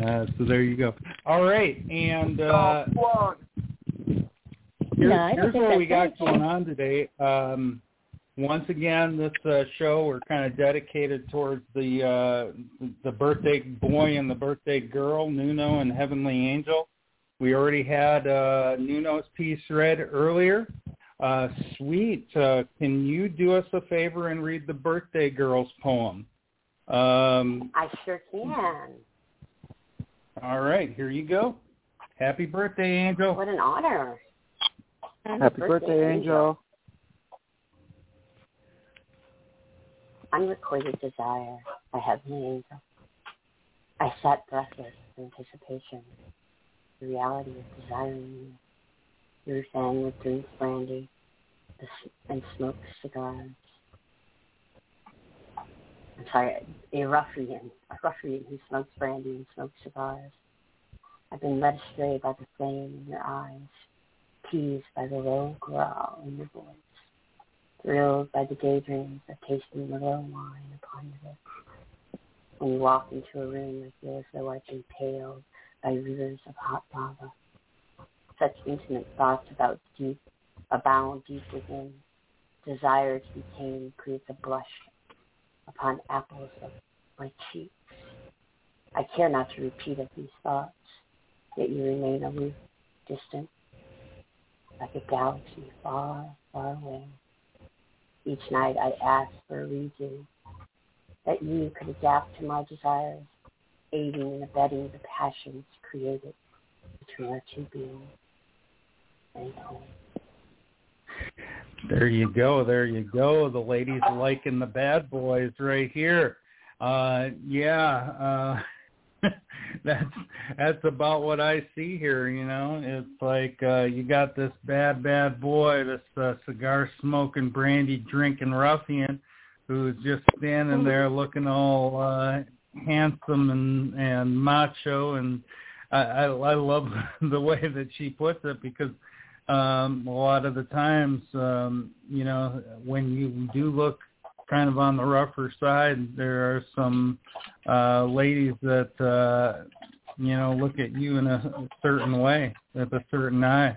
S2: Uh, so there you go. All right, and uh, here's,
S5: no,
S2: here's what we got going on today. Um, once again, this uh, show we're kind of dedicated towards the uh, the birthday boy and the birthday girl, Nuno and Heavenly Angel. We already had uh, Nuno's piece read earlier. Uh, sweet, uh, can you do us a favor and read the birthday girl's poem? Um,
S8: I sure can.
S2: All right, here you go. Happy birthday, Angel.
S8: What an honor.
S6: Happy, Happy birthday, birthday, Angel.
S8: Unrequited desire by Heavenly Angel. I sat breathless in anticipation, the reality of desiring you. You sang with drinks brandy and smoked cigars. I'm sorry, a ruffian, a ruffian who smokes brandy and smokes cigars. I've been led astray by the flame in your eyes, teased by the low growl in your voice thrilled by the daydreams of tasting the low wine upon your lips. When you walk into a room, feel as though I've been paled by rivers of hot lava. Such intimate thoughts about deep, abound deep within. Desire to be tamed creates a blush upon apples of my cheeks. I care not to repeat of these thoughts, yet you remain aloof, distant, like a galaxy far, far away. Each night I ask for a redo, that you could adapt to my desires, aiding and abetting the passions created between our two beings.
S2: There you go. There you go. The ladies liking the bad boys right here. Uh, yeah. Uh, that's that's about what I see here. You know, it's like uh, you got this bad, bad boy, this uh, cigar smoking, brandy drinking ruffian, who's just standing there looking all uh, handsome and and macho, and I, I I love the way that she puts it because um, a lot of the times, um, you know, when you do look kind of on the rougher side. There are some uh, ladies that uh, you know look at you in a certain way, with a certain eye,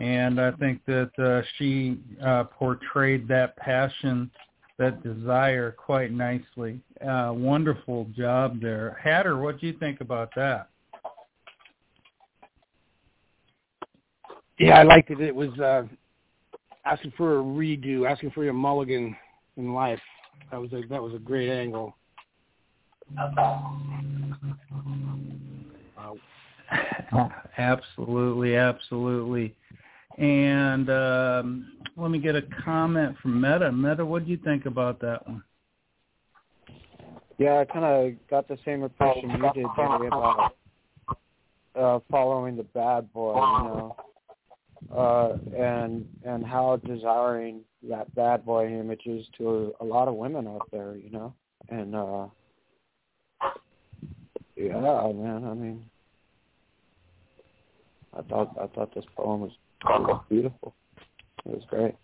S2: and I think that uh, she uh, portrayed that passion, that desire quite nicely. Uh, wonderful job there, Hatter. What do you think about that?
S9: Yeah, I liked it. It was uh, asking for a redo, asking for a mulligan in life. That was a that was a great angle.
S2: absolutely, absolutely. And um, let me get a comment from Meta. Meta, what do you think about that one?
S6: Yeah, I kind of got the same impression you did, Jerry, about uh, following the bad boy, you know uh, and and how desiring that bad boy image is to a, a lot of women out there, you know, and uh, yeah, man, I mean, I thought I thought this poem was, was beautiful. It was great.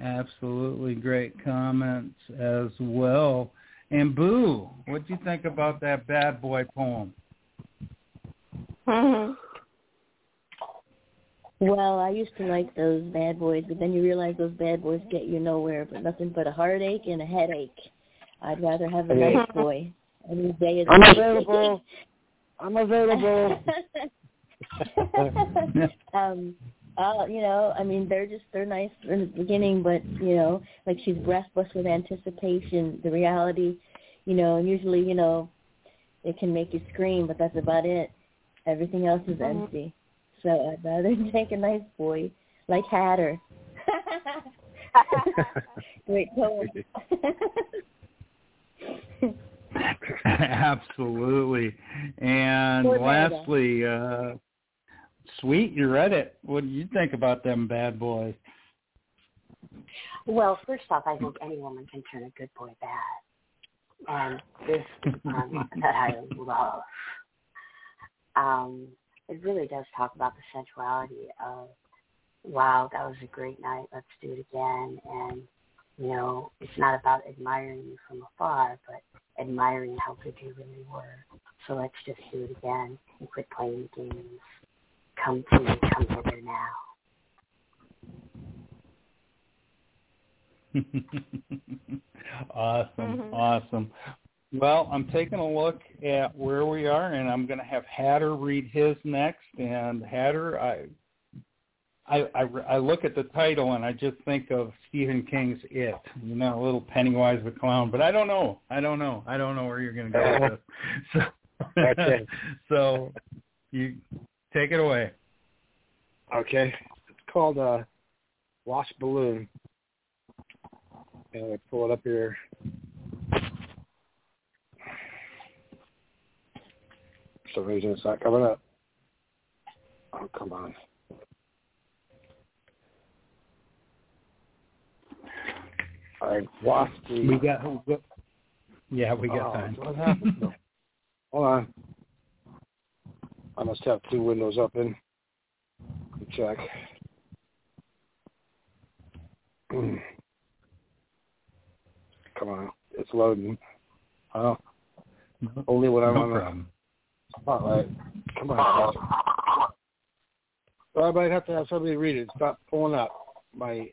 S2: Absolutely great comments as well. And Boo, what do you think about that bad boy poem?
S4: Mm-hmm.
S5: Well, I used to like those bad boys, but then you realize those bad boys get you nowhere, but nothing but a heartache and a headache. I'd rather have a nice boy. Any day is
S9: I'm available. I'm available.
S5: um, uh, you know, I mean, they're just they're nice in the beginning, but you know, like she's breathless with anticipation. The reality, you know, and usually, you know, it can make you scream, but that's about it. Everything else is mm-hmm. empty. So I'd rather take a nice boy like Hatter. Great poem.
S2: Absolutely. And Poor lastly, uh, Sweet, you read it. What do you think about them bad boys?
S8: Well, first off, I think any woman can turn a good boy bad. And this is one that I love. Um, it really does talk about the sensuality of, wow, that was a great night, let's do it again. And, you know, it's not about admiring you from afar, but admiring how good you really were. So let's just do it again and quit playing games. Come to me, come hither now.
S2: awesome, mm-hmm. awesome. Well, I'm taking a look at where we are, and I'm going to have Hatter read his next. And Hatter, I, I, I, I look at the title and I just think of Stephen King's It. You know, a little Pennywise the clown, but I don't know. I don't know. I don't know where you're going to go with this. So, okay. so you take it away.
S9: Okay. It's called uh, Lost Balloon. And I pull it up here. Some reason it's not coming up. Oh, come on. I lost the...
S2: We got... Yeah, we got
S9: oh,
S2: time.
S9: What happened? Hold on. I must have two windows open. Check. Come on. It's loading. Oh. No, Only when I'm
S2: no
S9: on
S2: problem.
S9: The spotlight. Come on. Well, I might have to have somebody read it. Stop pulling up. My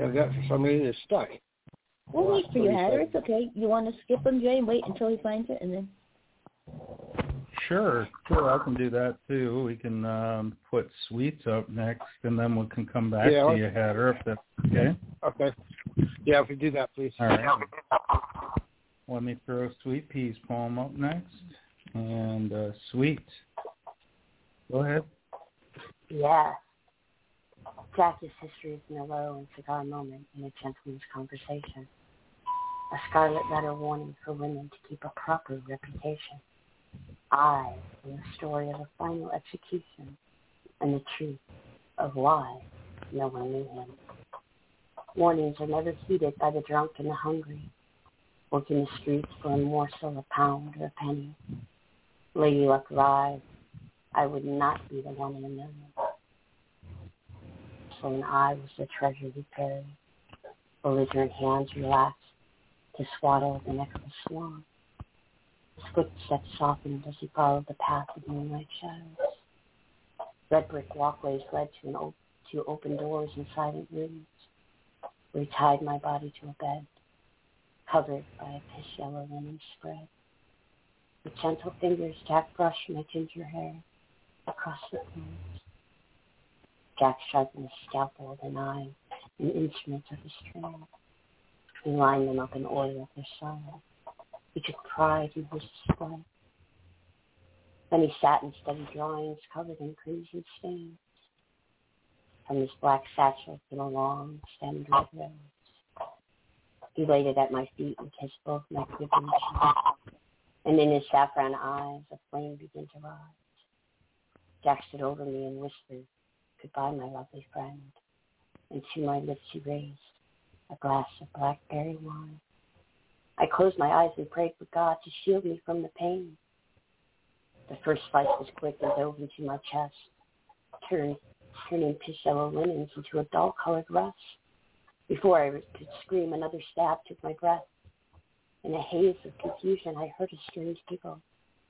S9: I've got for some reason it's stuck.
S5: We'll wait for you, Hatter. It's okay. You want to skip him, Jay, and wait until he finds it, and then.
S2: Sure, sure, I can do that too. We can um, put Sweets up next, and then we can come back
S9: yeah,
S2: to you, Hatter, if that's okay.
S9: Okay. Yeah, if we do that, please.
S2: All right. Let me throw Sweet Pea's poem up next and uh, Sweet. Go ahead.
S8: Yeah. Jackie's history is in a low and cigar moment in a gentleman's conversation. A scarlet letter warning for women to keep a proper reputation. I am the story of a final execution and the truth of why no one knew him. Warnings are never heeded by the drunk and the hungry, working the streets for a morsel, a pound, or a penny. Lady Luck lies. I would not be the one in a million. An I was the treasure we carried. belligerent hands relaxed to swaddle the neck of a swan. His footsteps softened as he followed the path of moonlight shadows. Red brick walkways led to, an op- to open doors and silent rooms. We tied my body to a bed, covered by a piss yellow linen spread. With gentle fingers, Jack brushed my ginger hair across the corners. Jack sharpened a scalpel and I and instruments of his trade. He lined them up in order of their size. He took pride in his display. Then he sat and studied drawings covered in crimson stains. From his black satchel came a long stemmed red rose. He laid it at my feet and kissed both my quivering. And in his saffron eyes a flame began to rise. Jack stood over me and whispered, Goodbye, my lovely friend. And to my lips he raised a glass of blackberry wine. I closed my eyes and prayed for God to shield me from the pain. The first slice was quick and dove into my chest, turned, turning yellow linens into a dull-colored rust. Before I could scream, another stab took my breath. In a haze of confusion, I heard a strange giggle.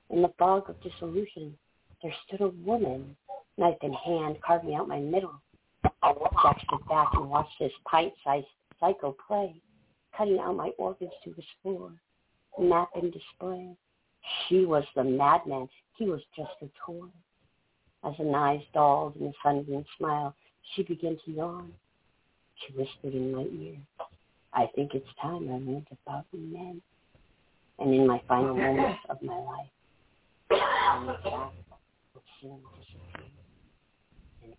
S8: In the fog of dissolution, there stood a woman, knife in hand, carving out my middle. Jack stood back and watched this pint-sized psycho play, cutting out my organs to floor, map and display. She was the madman. He was just a toy. As the knives dulled in the sunbeam smile, she began to yawn. She whispered in my ear, I think it's time I learned about men. And in my final moments of my life, I looked back, would soon disappear and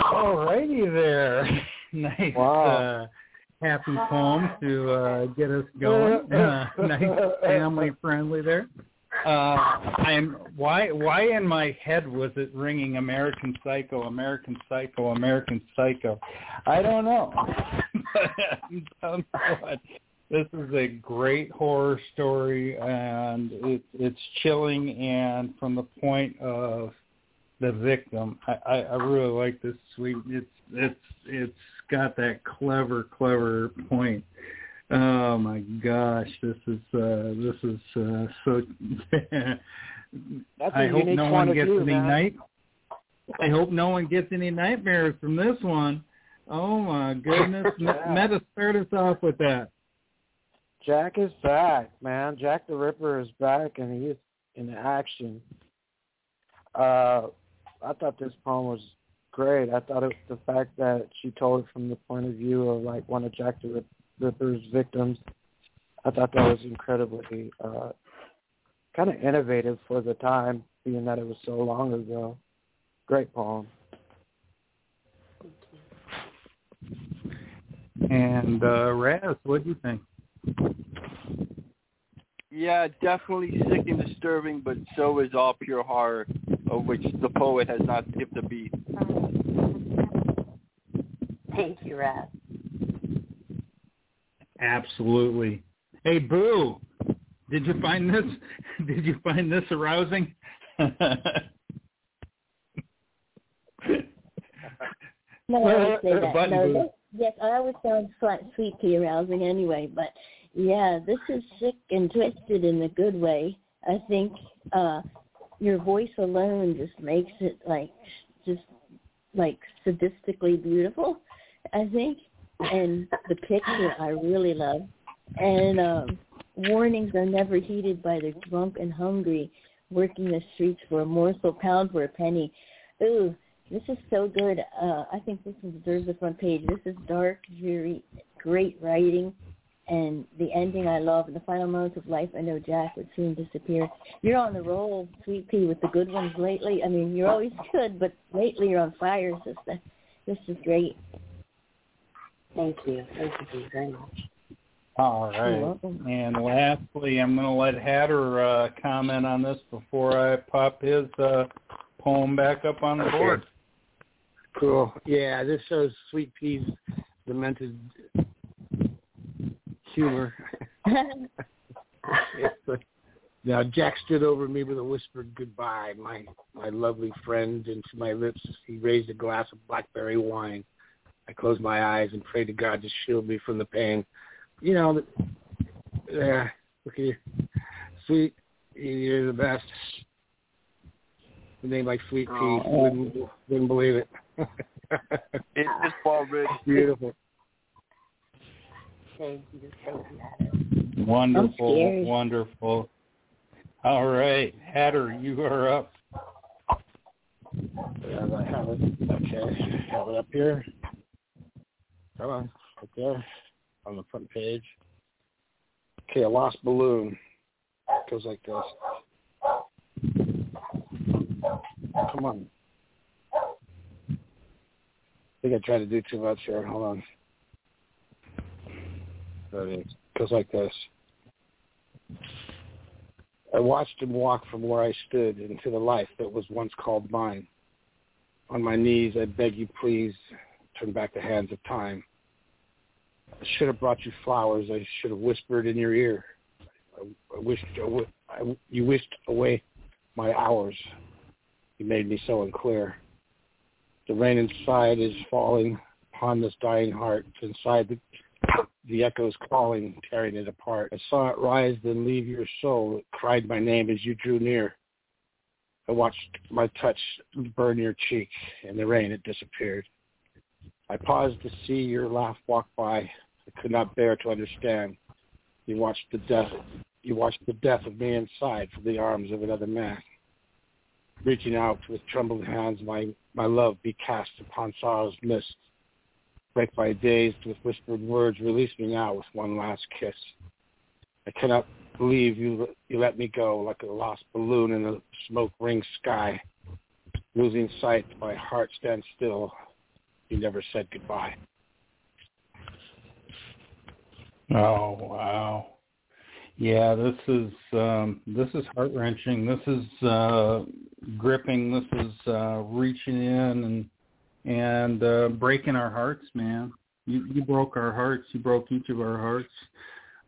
S2: All righty there. nice
S6: Wow.
S2: uh, happy poem to uh, get us going. Uh, nice family friendly there. Uh, and why why in my head was it ringing American Psycho, American Psycho, American Psycho? I don't know. but. This is a great horror story, and it, it's chilling. And from the point of the victim, I, I, I really like this sweet. It's it's it's got that clever clever point. Oh my gosh, this is uh this is uh so I hope no one gets any
S6: man.
S2: night I hope no one gets any nightmares from this one. Oh my goodness.
S6: Yeah.
S2: Meta start us off with that.
S6: Jack is back, man. Jack the Ripper is back, and he's in action. Uh, I thought this poem was great. I thought it was the fact that she told it from the point of view of like one of Jack the Rip- Ripper's victims. I thought that was incredibly uh, kind of innovative for the time, being that it was so long ago. Great poem.
S2: And uh Raz, what do you think?
S3: Yeah, definitely sick and disturbing, but so is all pure horror, of which the poet has not skipped a beat.
S8: Thank you, Raz.
S2: Absolutely. Hey Boo, did you find this did you find this arousing?
S7: No, I always say that. No, this, yes, I always found flat, sweet tea arousing anyway. But yeah, this is sick and twisted in a good way. I think uh your voice alone just makes it like just like sadistically beautiful. I think, and the picture I really love. And um warnings are never heeded by the drunk and hungry, working the streets for a morsel, pound for a penny. Ooh, this is so good. Uh, I think this deserves the front page. This is dark, dreary, great writing, and the ending I love. In the final moments of life, I know Jack would soon disappear. You're on the roll, Sweet Pea, with the good ones lately. I mean, you're always good, but lately you're on fire, sister. This is great.
S8: Thank you. Thank you very much.
S2: All
S7: You're
S2: right.
S7: welcome.
S2: And lastly, I'm going to let Hatter uh, comment on this before I pop his uh, poem back up on the board.
S9: Cool. Yeah, this shows Sweet Pea's demented humor. Uh, Now Jack stood over me with a whispered goodbye, my my lovely friend, and to my lips he raised a glass of blackberry wine. I closed my eyes and prayed to God to shield me from the pain. You know, yeah, look at you, sweet, you're the best. A name like Sweet oh, Pea, oh. wouldn't wouldn't believe it.
S3: it's just already
S9: beautiful.
S8: Thank you, thank you.
S2: Wonderful, wonderful. All right, Hatter, you are up.
S9: Yeah, I have it. Okay, have it up here. Come on, right there on the front page. Okay, a lost balloon goes like this. Come on. I think I tried to do too much here. Hold on. There. Goes like this. I watched him walk from where I stood into the life that was once called mine. On my knees, I beg you, please, back the hands of time. I should have brought you flowers. I should have whispered in your ear. I, I wished I, you wished away my hours. You made me so unclear. The rain inside is falling upon this dying heart. Inside the the echoes calling, tearing it apart. I saw it rise, then leave your soul. It cried my name as you drew near. I watched my touch burn your cheek. In the rain, it disappeared. I paused to see your laugh walk by. I could not bear to understand. You watched the death. You watched the death of me inside from the arms of another man. Reaching out with trembling hands, my my love be cast upon sorrow's mist break my days with whispered words, release me now with one last kiss. I cannot believe you you let me go like a lost balloon in a smoke ringed sky. Losing sight, my heart stands still. You never said goodbye.
S2: Oh wow. Yeah, this is um this is heart wrenching. This is uh gripping. This is uh reaching in and and uh, breaking our hearts, man. You you broke our hearts. You broke each of our hearts.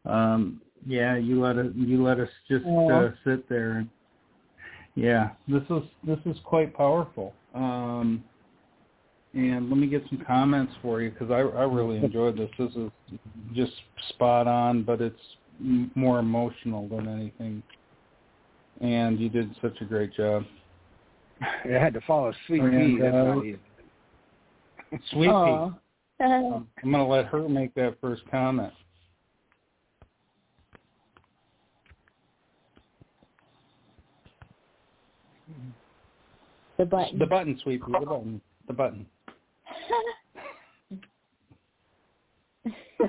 S2: Um, yeah, you let us you let us just uh, sit there. Yeah, this is this is quite powerful. Um, and let me get some comments for you because I I really enjoyed this. This is just spot on, but it's more emotional than anything. And you did such a great job.
S9: I had to follow Sweet Pea. That's uh, not easy.
S2: Sweet pea. I'm going to let her make that first comment.
S5: The button.
S2: The button, sweet pea. The button. The button.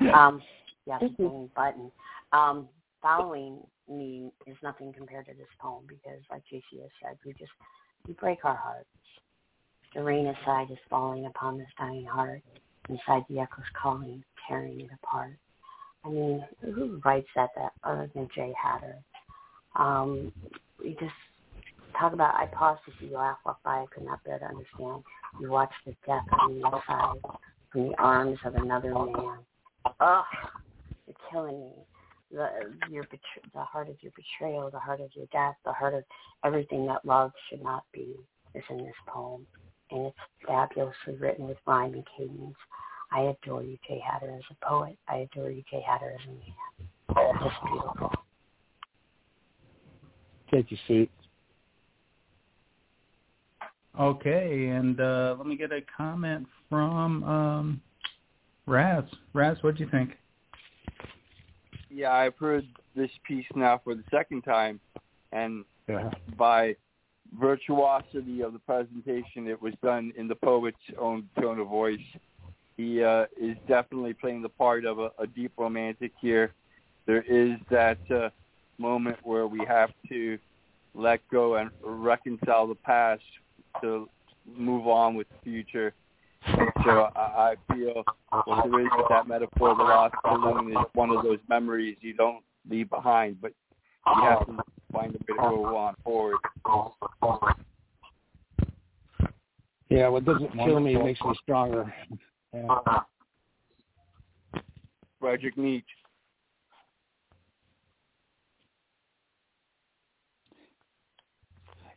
S8: um, yeah, the button. Um, following me is nothing compared to this poem because, like JC has said, we just we break our hearts. The rain aside is falling upon this dying heart. Inside the echoes calling, tearing it apart. I mean, who writes that, that other than Jay Hatter? Um, we just talk about, I paused to see you laugh walk by. I could not bear to understand. You watched the death on the inside from the arms of another man. Ugh, you're killing me. The, your betray- the heart of your betrayal, the heart of your death, the heart of everything that love should not be is in this poem and it's fabulously written with rhyme and cadence. I adore you, Jay Hatter, as a poet. I adore you, Jay Hatter, as a man. Just beautiful.
S9: Take your seat.
S2: Okay, and uh, let me get a comment from um, Raz. Raz, what do you think?
S3: Yeah, I've heard this piece now for the second time, and
S9: yeah.
S3: by virtuosity of the presentation. It was done in the poet's own tone of voice. He uh, is definitely playing the part of a, a deep romantic here. There is that uh, moment where we have to let go and reconcile the past to move on with the future. So I, I feel what there is with that metaphor, the lost balloon is one of those memories you don't leave behind, but you have to find a way to go on forward.
S9: Yeah, what doesn't kill me makes me stronger. Yeah.
S3: Frederick Nietzsche.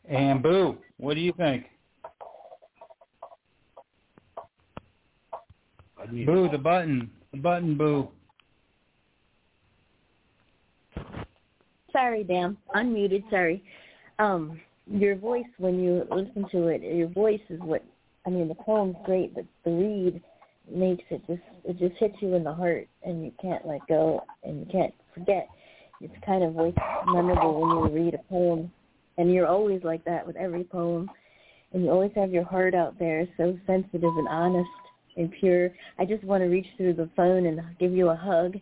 S2: And Boo, what do you think? Boo, the button. The button, Boo.
S7: Sorry, damn. Unmuted, sorry. Um, your voice when you listen to it, your voice is what I mean, the poem's great, but the read makes it just it just hits you in the heart and you can't let go and you can't forget. It's kind of voice memorable when you read a poem and you're always like that with every poem and you always have your heart out there so sensitive and honest and pure. I just want to reach through the phone and give you a hug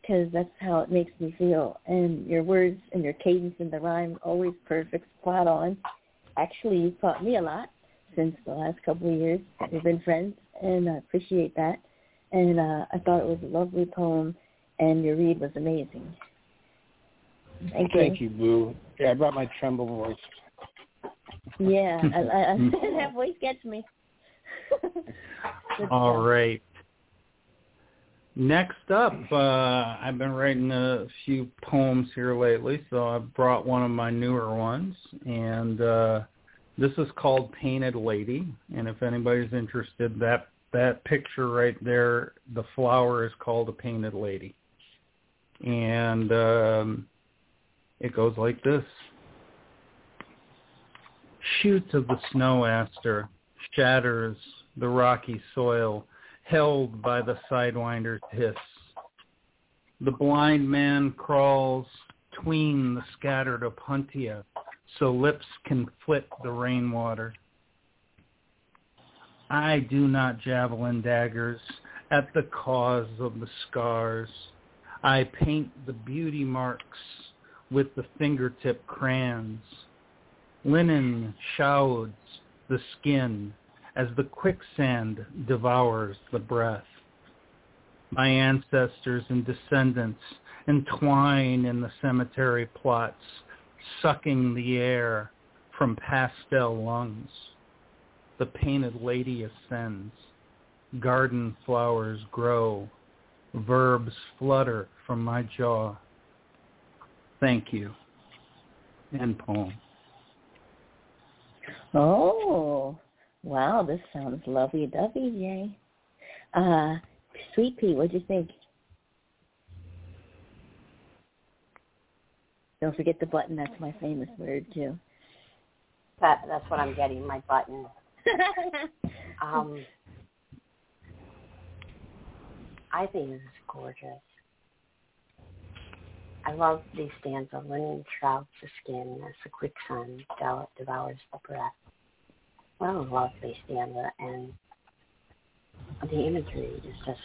S7: because that's how it makes me feel. And your words and your cadence and the rhyme always perfect, spot on. Actually, you've taught me a lot since the last couple of years. We've been friends, and I appreciate that. And uh, I thought it was a lovely poem, and your read was amazing. Thank you.
S9: Thank you, Boo. Yeah, I brought my tremble voice.
S7: Yeah, I, I, I, that voice gets me.
S2: All right. Next up, uh, I've been writing a few poems here lately, so I brought one of my newer ones, and uh, this is called Painted Lady. And if anybody's interested, that that picture right there, the flower is called a painted lady, and um, it goes like this: Shoots of the snow aster shatters the rocky soil held by the sidewinder's hiss. The blind man crawls tween the scattered opuntia so lips can flit the rainwater. I do not javelin daggers at the cause of the scars. I paint the beauty marks with the fingertip crayons. Linen shouds the skin as the quicksand devours the breath. My ancestors and descendants entwine in the cemetery plots, sucking the air from pastel lungs. The painted lady ascends. Garden flowers grow. Verbs flutter from my jaw. Thank you. End poem.
S7: Oh, Wow, this sounds lovey-dovey, Jay. Uh, Sweet Pea, what'd you think? Don't forget the button. That's my famous word too.
S8: That that's what I'm getting. My button. um, I think this is gorgeous. I love these stanza. Linen shrouds the skin as the quick sun devours the breath. What a lovely stanza, and the imagery is just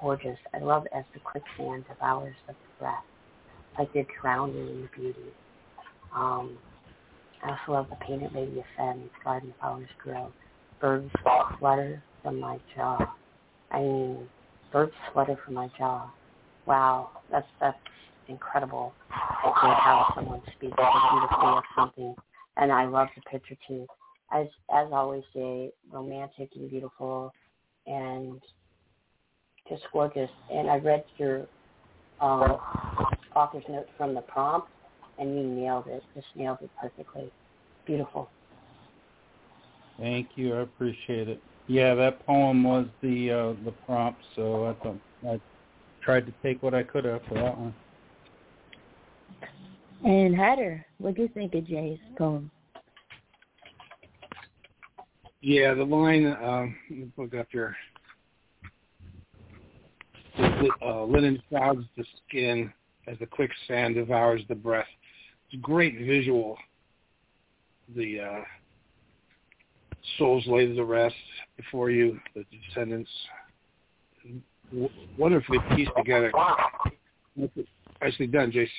S8: gorgeous. I love as the quicksand devours the breath, like they're drowning in beauty. Um, I also love the painted lady of ascends, garden flowers grow, birds flutter from my jaw. I mean, birds flutter from my jaw. Wow, that's that's incredible. how someone speaks beautifully of something, and I love the picture too as as always, say, romantic and beautiful, and just gorgeous. And I read your um, author's note from the prompt, and you nailed it. Just nailed it perfectly. Beautiful.
S2: Thank you. I appreciate it. Yeah, that poem was the uh, the prompt, so I thought I tried to take what I could out for that one.
S7: And Hatter, what do you think of Jay's poem?
S9: Yeah, the line, um, look up here. The, uh, linen shrouds the skin as the quicksand devours the breath. It's a great visual. The uh, souls lay to the rest before you, the descendants. W- wonderfully pieced together. Nicely done, Jason.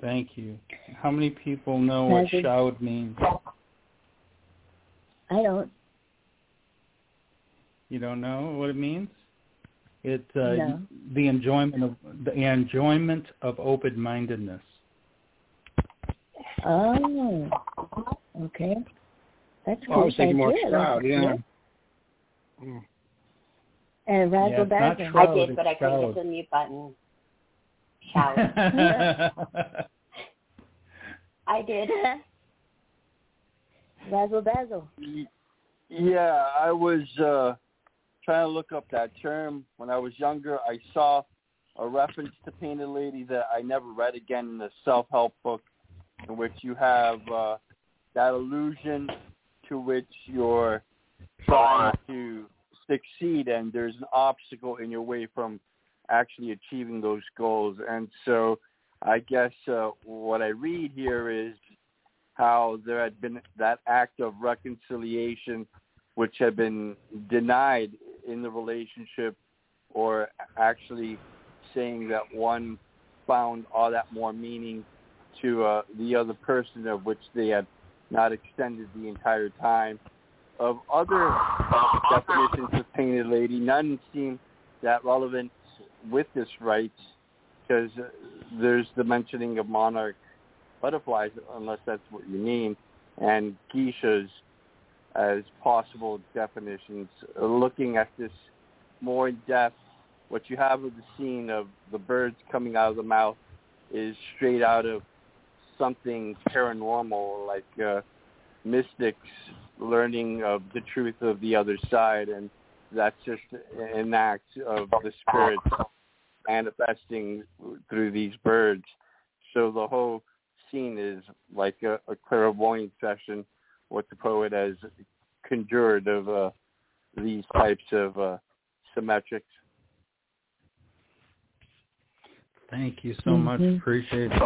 S2: Thank you. How many people know what shoud means?
S7: I don't.
S2: You don't know what it means? It uh,
S7: no.
S2: the enjoyment of the enjoyment of open mindedness.
S7: Oh, okay. That's cool.
S9: Oh, I was thinking more
S7: shroud,
S9: yeah. yeah.
S7: Mm. And razzle
S2: yeah,
S7: dazzle.
S8: I did, but I couldn't get the mute button. Shout.
S7: I did. Razzle dazzle.
S3: Yeah, I was uh trying to look up that term. When I was younger, I saw a reference to Painted Lady that I never read again in the self-help book, in which you have uh, that illusion to which you're trying to succeed, and there's an obstacle in your way from actually achieving those goals. And so, I guess uh, what I read here is how there had been that act of reconciliation which had been denied in the relationship or actually saying that one found all that more meaning to uh, the other person of which they had not extended the entire time. Of other definitions of painted lady, none seem that relevant with this right because there's the mentioning of monarch butterflies, unless that's what you mean, and geishas as possible definitions. Looking at this more in depth, what you have of the scene of the birds coming out of the mouth is straight out of something paranormal, like uh, mystics learning of the truth of the other side, and that's just an act of the spirits manifesting through these birds. So the whole scene is like a, a clairvoyant session, what the poet has conjured of uh, these types of uh, symmetrics.
S2: Thank you so mm-hmm. much. Appreciate it.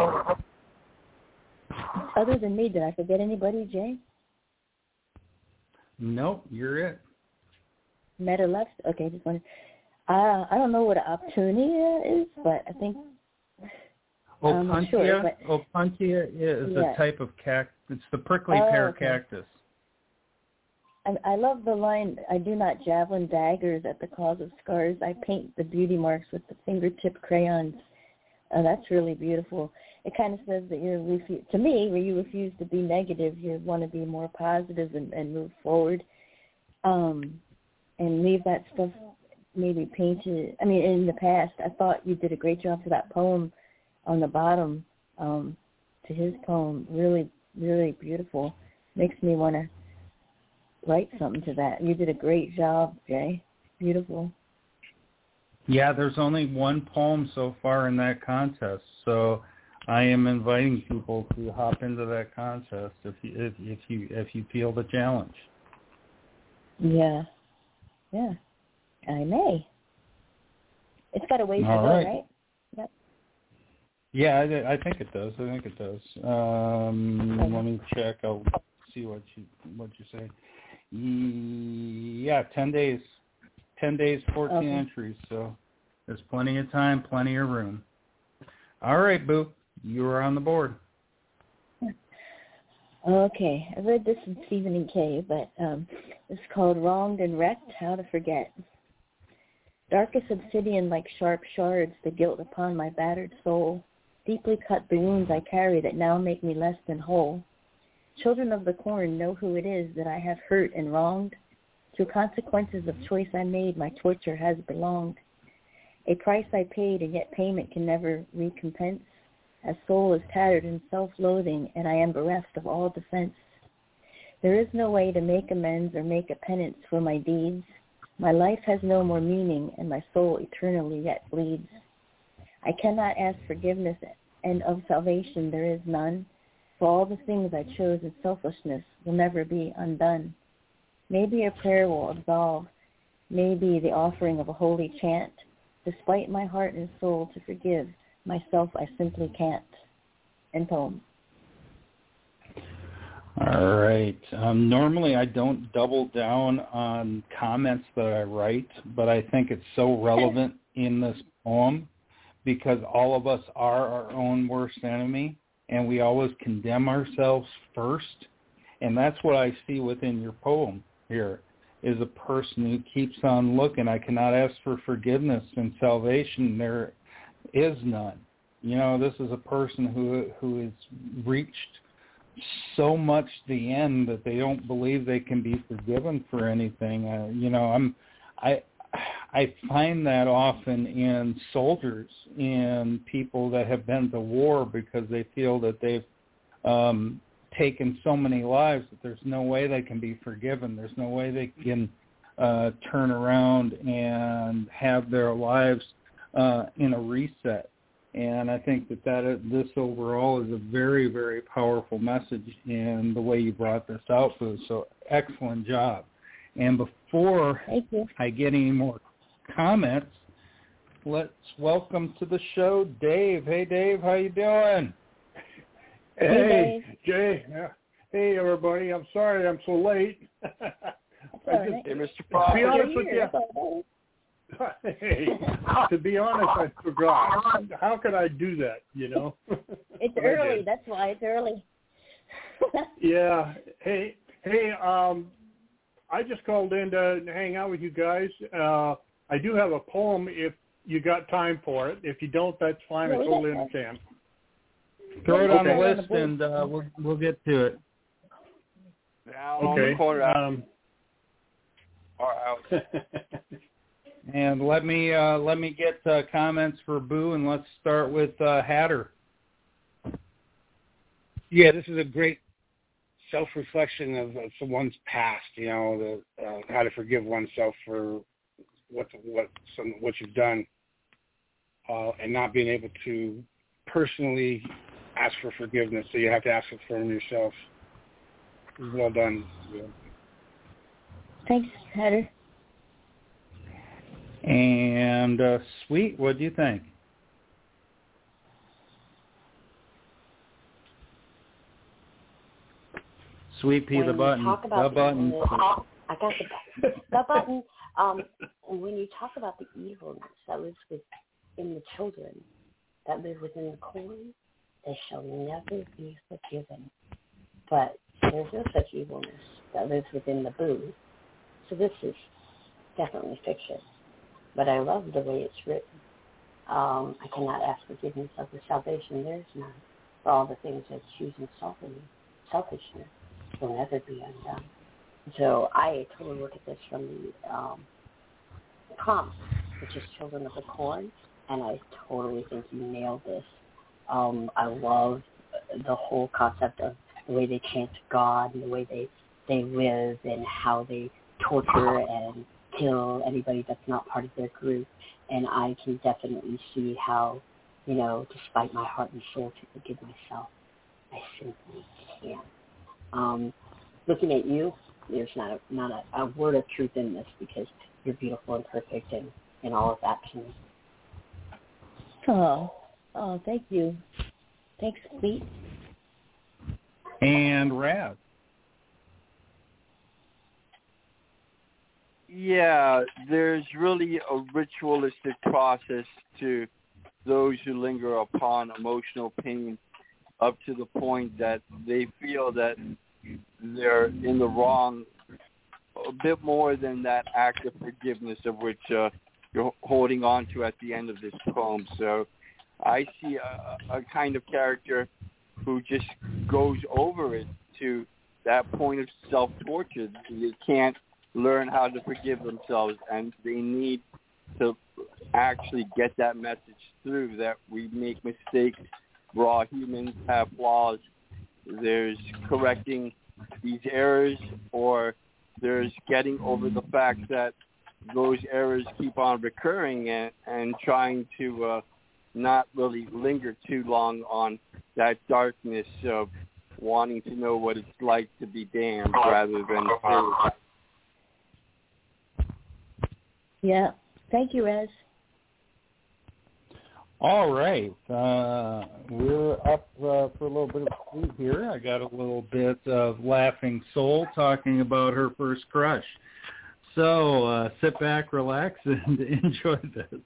S7: Other than me, did I forget anybody, Jay?
S2: Nope, you're it.
S7: Meta left. Okay, just wanted. Uh, I don't know what an opportunity is, but I think.
S2: Opuntia,
S7: sure, but,
S2: Opuntia is yeah. a type of cactus. It's the prickly
S7: oh,
S2: pear
S7: okay.
S2: cactus.
S7: I, I love the line, I do not javelin daggers at the cause of scars. I paint the beauty marks with the fingertip crayons. Uh, that's really beautiful. It kind of says that you're, refu- to me, where you refuse to be negative, you want to be more positive and, and move forward um, and leave that stuff maybe painted. I mean, in the past, I thought you did a great job for that poem on the bottom um, to his poem. Really, really beautiful. Makes me want to write something to that. You did a great job, Jay. Beautiful.
S2: Yeah, there's only one poem so far in that contest, so I am inviting people to hop into that contest if you if, if you if you feel the challenge.
S7: Yeah, yeah, I may. It's got a ways
S2: All
S7: to go, right? Yep.
S2: Yeah, I, I think it does. I think it does. Um,
S7: Okay.
S2: Let me check. I'll see what you what you say. Yeah, ten days. Ten days, fourteen
S7: Okay.
S2: entries. So there's plenty of time, plenty of room. All right, Boo, you are on the board.
S7: Okay, I read this in Stephen and Kay, but um, it's called Wronged and Wrecked, How to Forget. Darkest obsidian like sharp shards, the guilt upon my battered soul. Deeply cut the wounds I carry that now make me less than whole. Children of the corn know who it is that I have hurt and wronged. To consequences of choice I made, my torture has belonged. A price I paid, and yet payment can never recompense. A soul is tattered in self-loathing, and I am bereft of all defense. There is no way to make amends or make a penance for my deeds. My life has no more meaning, and my soul eternally yet bleeds. I cannot ask forgiveness, and of salvation there is none. For all the things I chose in selfishness will never be undone. Maybe a prayer will absolve, maybe the offering of a holy chant. Despite my heart and soul to forgive, myself I simply can't. End poem.
S2: All right. Um, normally I don't double down on comments that I write, but I think it's so relevant in this poem because all of us are our own worst enemy and we always condemn ourselves first. And that's what I see within your poem here is a person who keeps on looking. I cannot ask for forgiveness and salvation. There is none. You know, this is a person who who has reached so much the end that they don't believe they can be forgiven for anything. Uh, you know, I'm I I find that often in soldiers and people that have been to war because they feel that they've um, taken so many lives that there's no way they can be forgiven. There's no way they can uh, turn around and have their lives uh, in a reset. And I think that that is, this overall is a very, very powerful message in the way you brought this out, Boo. So excellent job. And before I get any more comments, let's welcome to the show Dave. Hey, Dave, how you doing?
S10: Hey, hey Jay. Hey, everybody. I'm sorry I'm so late.
S3: I just, hey, Mr. Fox.
S10: To be honest with you, hey, to be honest, I forgot. How could I do that? You know.
S5: it's early. That's why it's early.
S10: yeah. Hey, hey. Um, I just called in to hang out with you guys. Uh, I do have a poem if you got time for it. If you don't, that's fine. I totally understand.
S2: Throw it on the list and uh, we'll we'll get to it.
S3: Down
S10: okay.
S3: on.
S10: Um,
S3: our
S2: and let me uh, let me get uh, comments for Boo, and let's start with uh, Hatter.
S9: Yeah, this is a great self-reflection of, of someone's past. You know, the, uh, how to forgive oneself for what what some what you've done, uh, and not being able to personally ask for forgiveness. So you have to ask it from yourself. Well done. Yeah.
S5: Thanks, Hatter.
S2: And uh, Sweet, what do you think? Sweet Pea, the button. The button.
S8: I got the button. The button. Um, when you talk about the evilness that lives within the children, that live within the corn, they shall never be forgiven. But there's no such evilness that lives within the boo. So this is definitely fiction. But I love the way it's written. Um, I cannot ask forgiveness of the salvation there is none. For all the things that choose selfishness will never be undone. So I totally look at this from the um, prompt, which is Children of the Corn, and I totally think you nailed this. Um, I love the whole concept of the way they chant God and the way they they live and how they torture and kill anybody that's not part of their group. And I can definitely see how, you know, despite my heart and soul to forgive myself, I simply can't. Um, looking at you, there's not a, not a, a word of truth in this because you're beautiful and perfect and, and all of that to me.
S5: Oh, oh, thank you. Thanks, Pete.
S2: And Raz.
S3: Yeah, there's really a ritualistic process to those who linger upon emotional pain up to the point that they feel that they're in the wrong a bit more than that act of forgiveness of which uh, you're holding on to at the end of this poem. So I see a, a kind of character who just goes over it to that point of self-torture. They can't learn how to forgive themselves, and they need to actually get that message through that we make mistakes. We're all humans, have flaws. There's correcting these errors, or there's getting over the fact that those errors keep on recurring and, and trying to uh, not really linger too long on that darkness of wanting to know what it's like to be damned rather than saved.
S5: Yeah. Thank you, Raz.
S2: All right. Uh, we're up uh, for a little bit of food here. I got a little bit of Laughing Soul talking about her first crush. So uh, sit back, relax, and enjoy this.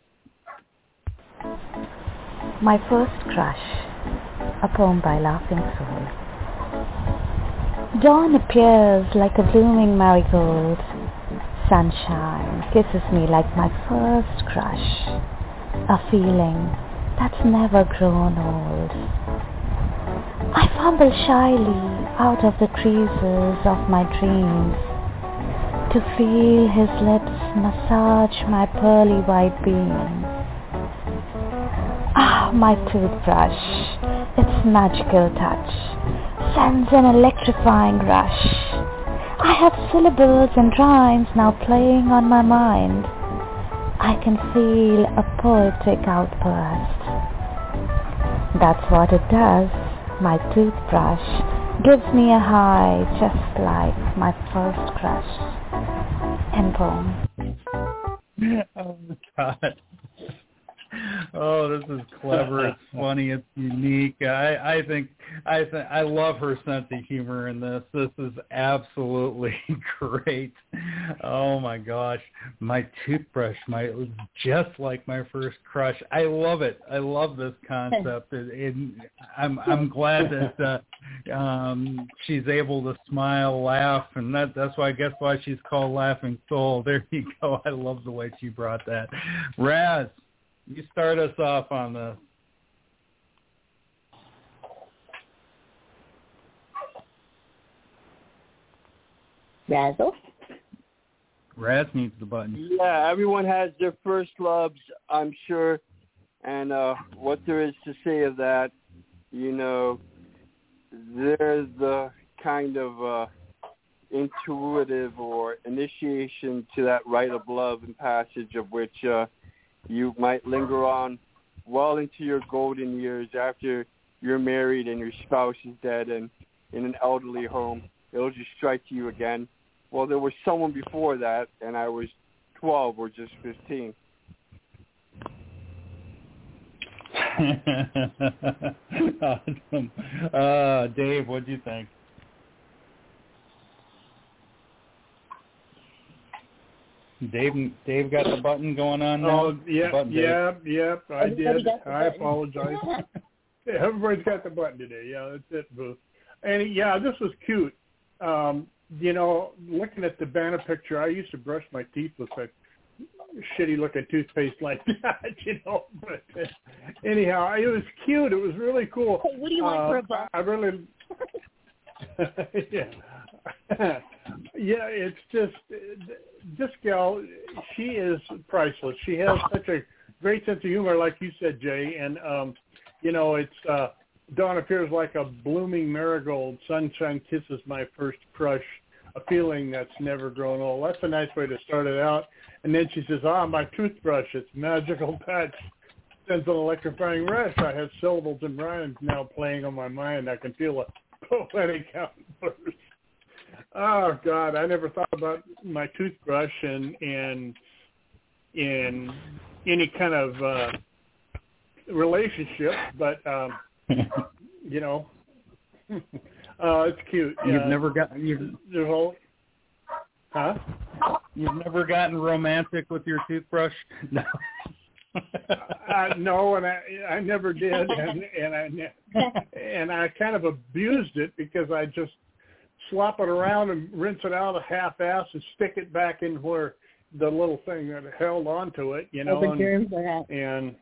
S11: My First Crush, a poem by Laughing Soul. Dawn appears like a blooming marigold sunshine kisses me like my first crush, a feeling that's never grown old. I fumble shyly out of the creases of my dreams to feel his lips massage my pearly white beams. Ah, my toothbrush, its magical touch sends an electrifying rush. I have syllables and rhymes now playing on my mind. I can feel a poetic outburst. That's what it does. My toothbrush gives me a high just like my first crush. And boom.
S2: oh god. Oh, this is clever. It's funny. It's unique. I, I think I think I love her sense of humor in this. This is absolutely great. Oh my gosh, my toothbrush, my just like my first crush. I love it. I love this concept. and it, I'm I'm glad that uh, um, she's able to smile, laugh, and that that's why I guess why she's called Laughing Soul. There you go. I love the way she brought that. Raz, you start us off on this.
S7: Razzle?
S2: Raz needs the button.
S3: Yeah, everyone has their first loves, I'm sure. And uh what there is to say of that, you know, there's the kind of uh intuitive or initiation to that rite of love and passage of which uh you might linger on well into your golden years after you're married and your spouse is dead and in an elderly home. It'll just strike you again. Well, there was someone before that, and I was 12 or just 15.
S2: awesome. Uh, Dave, what do you think? Dave, Dave got the button going on now.
S10: Oh, yeah,
S2: Button, Dave.
S10: yeah, yeah. I
S7: Everybody
S10: did. I
S7: button.
S10: apologize. yeah, everybody's got the button today. Yeah, that's it, Booth. And yeah, this was cute. Um, you know, looking at the banner picture, I used to brush my teeth with a shitty looking toothpaste like that, you know. But uh, anyhow, it was cute. It was really cool.
S7: Hey, what do you want
S10: Uh,
S7: for a buck?
S10: I really yeah. yeah, it's just this gal. She is priceless. She has such a great sense of humor, like you said, Jay. And um, you know, it's uh, dawn appears like a blooming marigold. Sunshine kisses my first crush. A feeling that's never grown old. That's a nice way to start it out. And then she says, "Ah, my toothbrush. It's magical touch." Sends an electrifying rush. I have syllables and rhymes now playing on my mind. I can feel a poetic outburst. Oh God, I never thought about my toothbrush and and in any kind of uh relationship, but um you know, uh it's cute.
S2: You've
S10: Yeah.
S2: never got you've
S10: There's all, huh?
S2: you've never gotten romantic with your toothbrush. No.
S10: uh, no, and I I never did, and and I and I kind of abused it because I just slop it around and rinse it out a half ass and stick it back in where the little thing that held onto it, you know,
S7: Open
S10: and,
S7: germs are at.
S10: and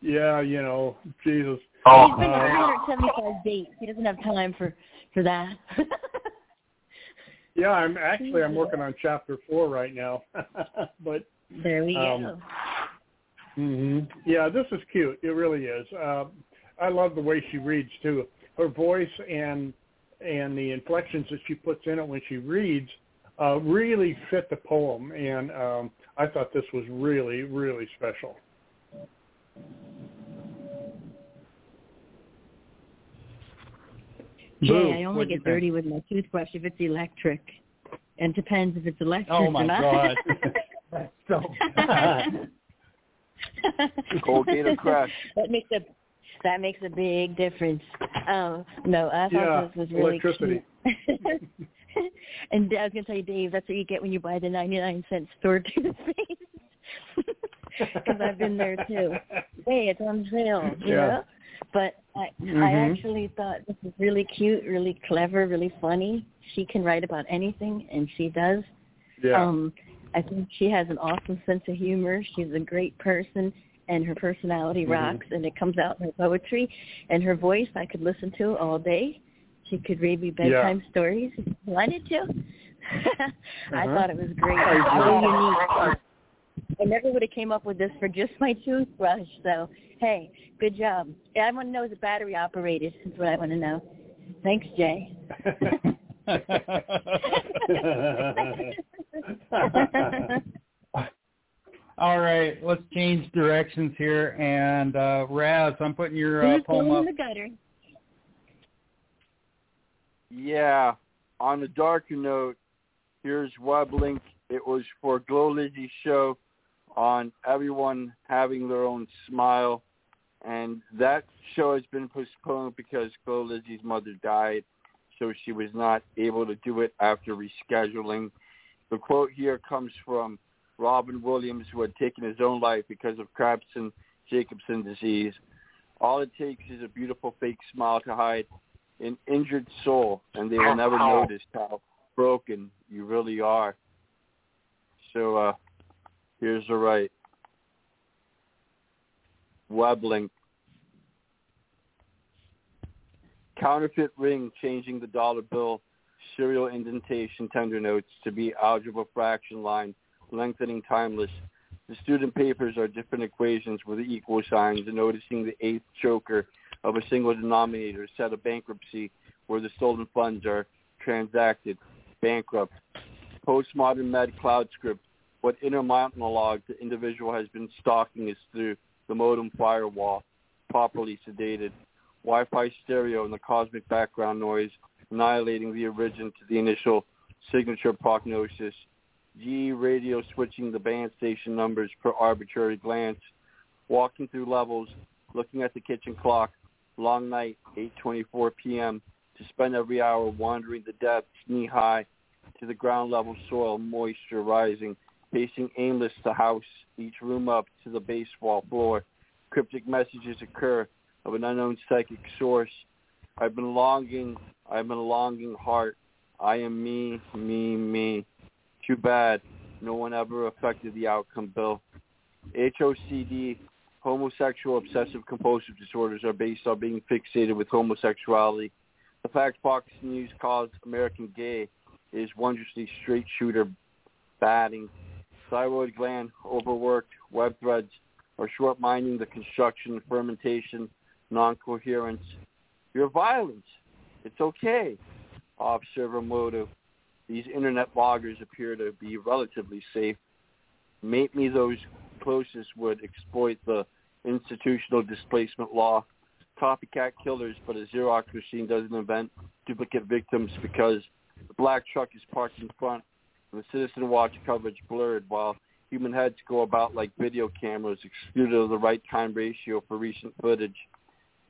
S10: yeah, you know, Jesus.
S7: He's been
S10: Uh,
S7: to 375 dates. He doesn't have time for for that.
S10: yeah, I'm actually I'm working on chapter four right now, but
S7: there we
S10: Um,
S7: go.
S10: hmm Yeah, this is cute. It really is. Um, I love the way she reads too. Her voice and and the inflections that she puts in it when she reads uh, really fit the poem, and um, I thought this was really really special.
S7: Jay,
S2: Boo,
S7: I only
S2: what'd you
S7: get
S2: think?
S7: dirty with my toothbrush if it's electric. And it depends if it's electric
S2: Oh my
S7: or not.
S2: God. That's so bad.
S3: Colgate or Crest?
S7: that makes a that makes a big difference. Um, no, I thought
S10: Yeah,
S7: this was really
S10: electricity.
S7: cute. and I was gonna tell you, Dave, that's what you get when you buy the ninety nine cent store toothpaste. Because I've been there too. Hey, it's on sale, you
S10: Yeah.
S7: know. But I, I
S10: Mhm.
S7: actually thought this was really cute, really clever, really funny. She can write about anything, and she does.
S10: Yeah.
S7: Um, I think she has an awesome sense of humor. She's a great person, and her personality
S10: Mhm.
S7: rocks, and it comes out in her poetry. And her voice, I could listen to all day. She could read me bedtime stories if she wanted to. I
S10: Uh-huh.
S7: thought it was great.
S10: I
S7: It's
S10: agree.
S7: really unique. I never would have came up with this for just my toothbrush. So, hey, good job. Yeah, I want to know is it battery operated? Is what I want to know.
S5: Thanks, Jay.
S2: All right, let's change directions here. And uh, Raz, I'm putting your uh, poem up.
S5: in the gutter?
S3: Yeah. On a darker note, here's web link. It was for Glow Lizzie's show on everyone having their own smile. And that show has been postponed because Glow Lizzie's mother died, so she was not able to do it after rescheduling. The quote here comes from Robin Williams, who had taken his own life because of Creutzfeldt-Jacobson disease. All it takes is a beautiful fake smile to hide an injured soul, and they will never notice how broken you really are. So uh, here's the right. Web link. Counterfeit ring changing the dollar bill, serial indentation tender notes to be algebra fraction line, lengthening timeless. The student papers are different equations with equal signs, and noticing the eighth choker of a single denominator set of bankruptcy where the stolen funds are transacted. Bankrupt. Postmodern med cloud script. What inner monologue the individual has been stalking is through the modem firewall, properly sedated. Wi-Fi stereo and the cosmic background noise, annihilating the origin to the initial signature prognosis. G radio switching the band station numbers per arbitrary glance. Walking through levels, looking at the kitchen clock, long night, 8.24 p.m., to spend every hour wandering the depths knee-high to the ground level soil, moisture rising, pacing aimless the house, each room up to the baseball floor. Cryptic messages occur of an unknown psychic source. I've been longing, I've been longing heart. I am me, me, me. Too bad no one ever affected the outcome, Bill. HOCD homosexual obsessive compulsive disorders are based on being fixated with homosexuality. The fact Fox News calls American gay is wondrously straight shooter batting. Thyroid gland overworked, web threads are short minding the construction, fermentation, non-coherence. You're violent. It's okay. Off-server motive. These internet bloggers appear to be relatively safe. Maybe those closest would exploit the institutional displacement law. Copycat killers, but a Xerox machine doesn't invent duplicate victims because the black truck is parked in front and the citizen watch coverage blurred while human heads go about like video cameras excluded of the right time ratio for recent footage.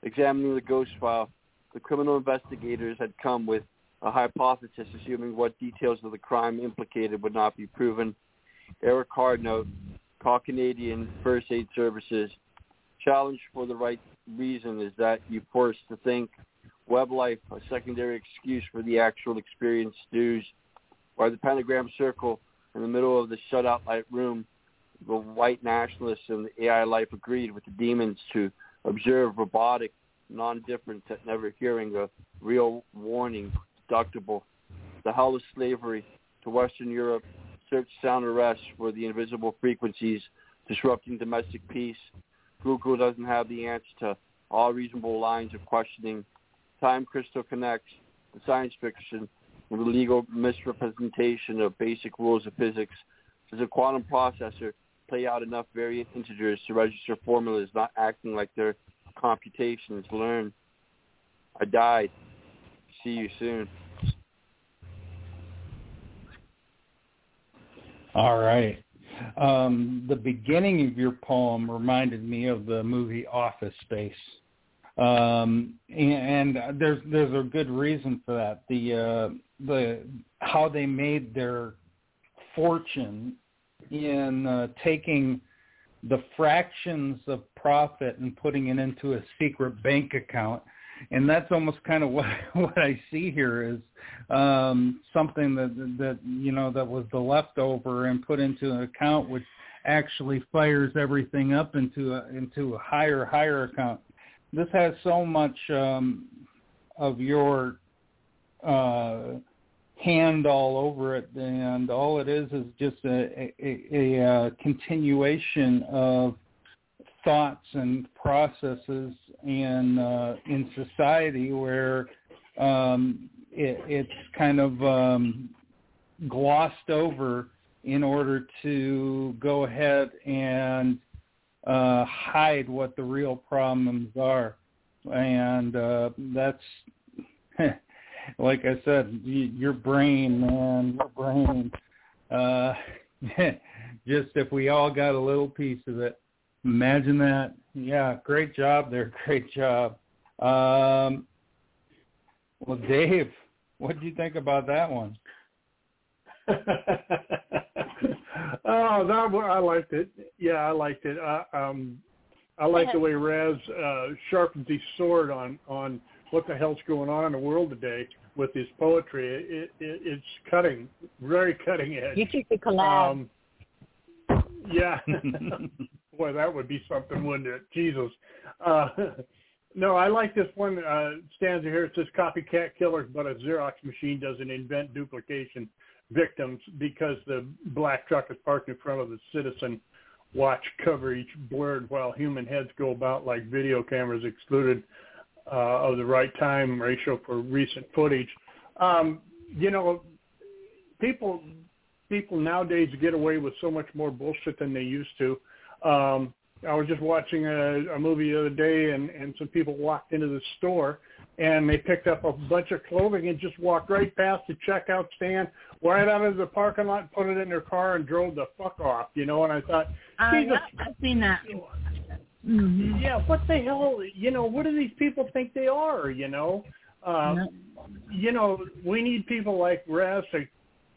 S3: Examining the ghost file, the criminal investigators had come with a hypothesis assuming what details of the crime implicated would not be proven. Eric Hardnote, Call Canadian First Aid Services. Challenge for the right reason is that you force to think web life, a secondary excuse for the actual experience stews, or the pentagram circle in the middle of the shutout light room, the white nationalists and the AI life agreed with the demons to observe robotic non-difference at never hearing a real warning deductible. The hell of slavery to Western Europe, search sound arrest for the invisible frequencies disrupting domestic peace. Google doesn't have the answer to all reasonable lines of questioning. Time Crystal connects the science fiction with the legal misrepresentation of basic rules of physics. Does a quantum processor play out enough variant integers to register formulas not acting like their computations learn? I died. See you soon.
S2: All right. Um, the beginning of your poem reminded me of the movie Office Space, um, and, and there's there's a good reason for that. The uh, the how they made their fortune in uh, taking the fractions of profit and putting it into a secret bank account and that's almost kind of what what I see here is um, something that that you know that was the leftover and put into an account which actually fires everything up into a into a higher higher account. This has so much um, of your uh, hand all over it, and all it is is just a, a, a, a continuation of thoughts and processes in uh, in society where um, it, it's kind of um, glossed over in order to go ahead and uh, hide what the real problems are, and uh, that's like I said, your brain, man, your brain. Uh, just if we all got a little piece of it, imagine that. Yeah, great job there, great job. Um, well, Dave, what did you think about that one?
S10: oh, that one, I liked it. Yeah, I liked it. Uh, um, I like the way Raz uh, sharpens his sword on on what the hell's going on in the world today with his poetry. It, it it's cutting, very cutting edge.
S7: You took the collab.
S10: Um, yeah, boy, that would be something, wouldn't it? Jesus. Uh, no, I like this one uh, stanza here. It says, "Copycat killers, but a Xerox machine doesn't invent duplication victims because the black truck is parked in front of the citizen watch coverage blurred while human heads go about like video cameras excluded uh, of the right time ratio for recent footage. Um, you know, people people nowadays get away with so much more bullshit than they used to. Um, I was just watching a, a movie the other day, and and some people walked into the store and they picked up a bunch of clothing and just walked right past the checkout stand, right out of the parking lot, put it in their car, and drove the fuck off. You know, and I thought,
S12: uh,
S10: Jesus,
S12: yeah, I've seen that. Mm-hmm.
S10: Yeah, what the hell? You know, what do these people think they are? You know, uh,
S12: Yeah.
S10: you know, we need people like to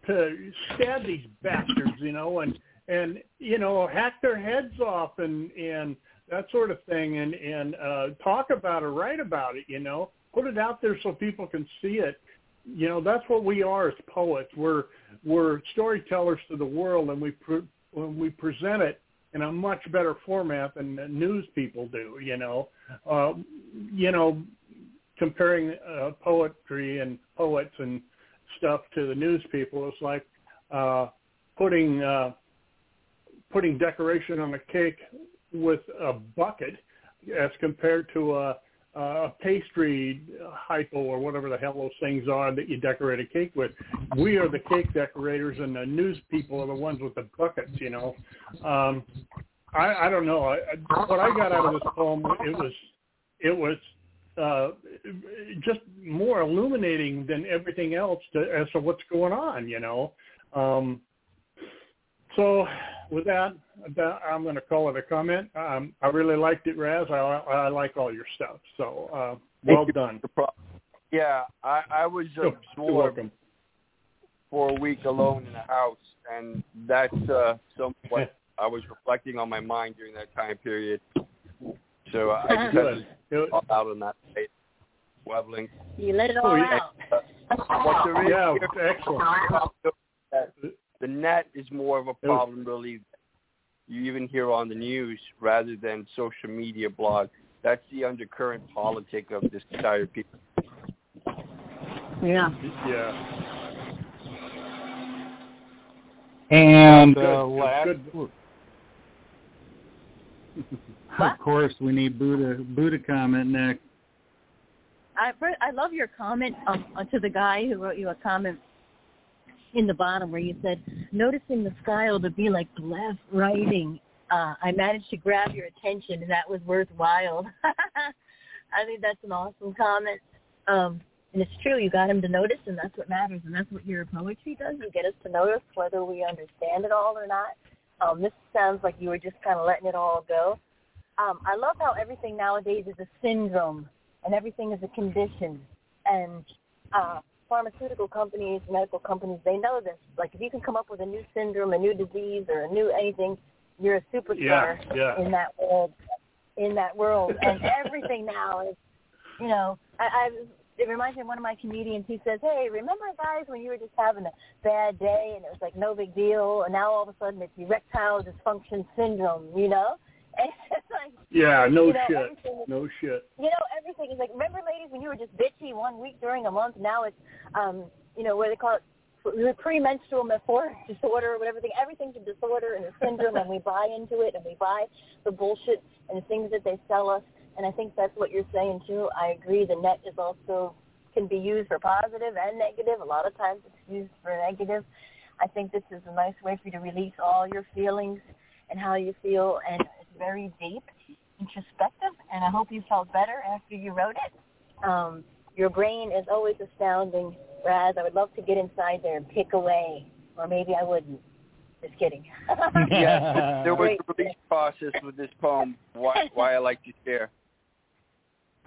S10: to stab these bastards. You know, and and you know, hack their heads off and and that sort of thing, and and uh, talk about it, write about it. You know, put it out there so people can see it. You know, that's what we are as poets. We're we're storytellers to the world, and we pre- when we present it in a much better format than news people do. You know, uh, you know, comparing uh, poetry and poets and stuff to the news people is like uh, putting uh, putting decoration on a cake with a bucket as compared to a, a pastry hypo or whatever the hell those things are that you decorate a cake with. We are the cake decorators, and the news people are the ones with the buckets. You know, um, I, I don't know. I, what I got out of this poem, it was, it was uh, just more illuminating than everything else to, as to what's going on. You know, um, so with that, that I'm going to call it a comment. Um, I really liked it, Raz. I, I like all your stuff. So uh, well
S3: Thank you.
S10: done.
S3: Yeah, I, I was absorbed
S10: welcome.
S3: for a week alone in a house, and that's uh, somewhat I was reflecting on my mind during that time period. So I just had
S10: Good.
S3: to talk out on that day, Webbling.
S7: You let it all
S10: Oh, yeah.
S7: out.
S3: What there is
S10: Yeah, excellent.
S3: the net is more of a problem, really. You even hear on the news rather than social media blog. That's the undercurrent politic of this entire people.
S12: Yeah.
S10: Yeah.
S2: And
S10: Good.
S2: uh, last, of course, we need Buddha Buddha comment next.
S7: I I love your comment um, uh, to the guy who wrote you a comment in the bottom where you said, noticing the style to be like left writing. Uh, I managed to grab your attention, and that was worthwhile. I think that's an awesome comment. Um, and it's true, you got him to notice, and that's what matters, and that's what your poetry does. You get us to notice whether we understand it all or not. Um, this sounds like you were just kind of letting it all go. Um, I love how everything nowadays is a syndrome and everything is a condition. And uh, pharmaceutical companies, medical companies, they know this. Like if you can come up with a new syndrome, a new disease, or a new anything, you're a superstar
S10: Yeah, yeah.
S7: in that world. In that world, and everything now is, you know, I, I it reminds me of one of my comedians. He says, "Hey, remember guys when you were just having a bad day and it was like no big deal, and now all of a sudden it's erectile dysfunction syndrome, you know?" Like,
S10: Yeah, no
S7: you know,
S10: shit.
S7: is-
S10: No shit.
S7: you know, everything is like. Remember, ladies, when you were just bitchy one week during a month. Now it's, um, you know, what do they call it? The premenstrual dysphoric disorder or whatever thing. Everything's a disorder and a syndrome, and we buy into it, and we buy the bullshit and the things that they sell us. And I think that's what you're saying too. I agree. The net is also
S5: can be used for positive and negative. A lot of times it's used for negative. I think this is a nice way for you to release all your feelings and how you feel, and very deep, introspective, and I hope you felt better after you wrote it. Um, your brain is always astounding, Raz. I would love to get inside there and pick away, or maybe I wouldn't. Just kidding.
S3: yeah, there was a release process with this poem. Why, why I like to share.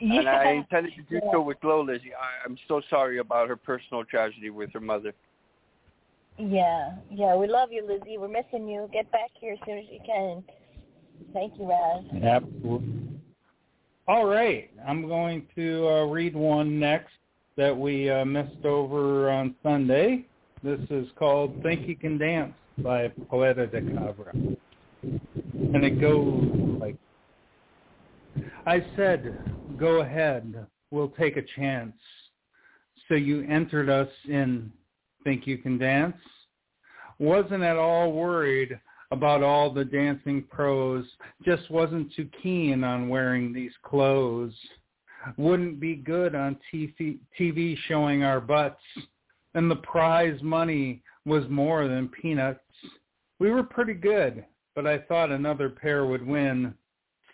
S5: Yeah.
S3: And I intended to do so with Glow Lizzie. I, I'm so sorry about her personal tragedy with her mother.
S5: Yeah, yeah, we love you, Lizzie. We're missing you. Get back here as soon as you can. Thank you, Raz.
S2: Absolutely. All right, I'm going to uh, read one next that we uh, missed over on Sunday. This is called "Think You Can Dance" by Poeta de Cabra, and it goes like, "I said, go ahead, we'll take a chance." So you entered us in Think You Can Dance? Wasn't at all worried about all the dancing pros, just wasn't too keen on wearing these clothes. Wouldn't be good on TV, TV showing our butts, and the prize money was more than peanuts. We were pretty good, but I thought another pair would win.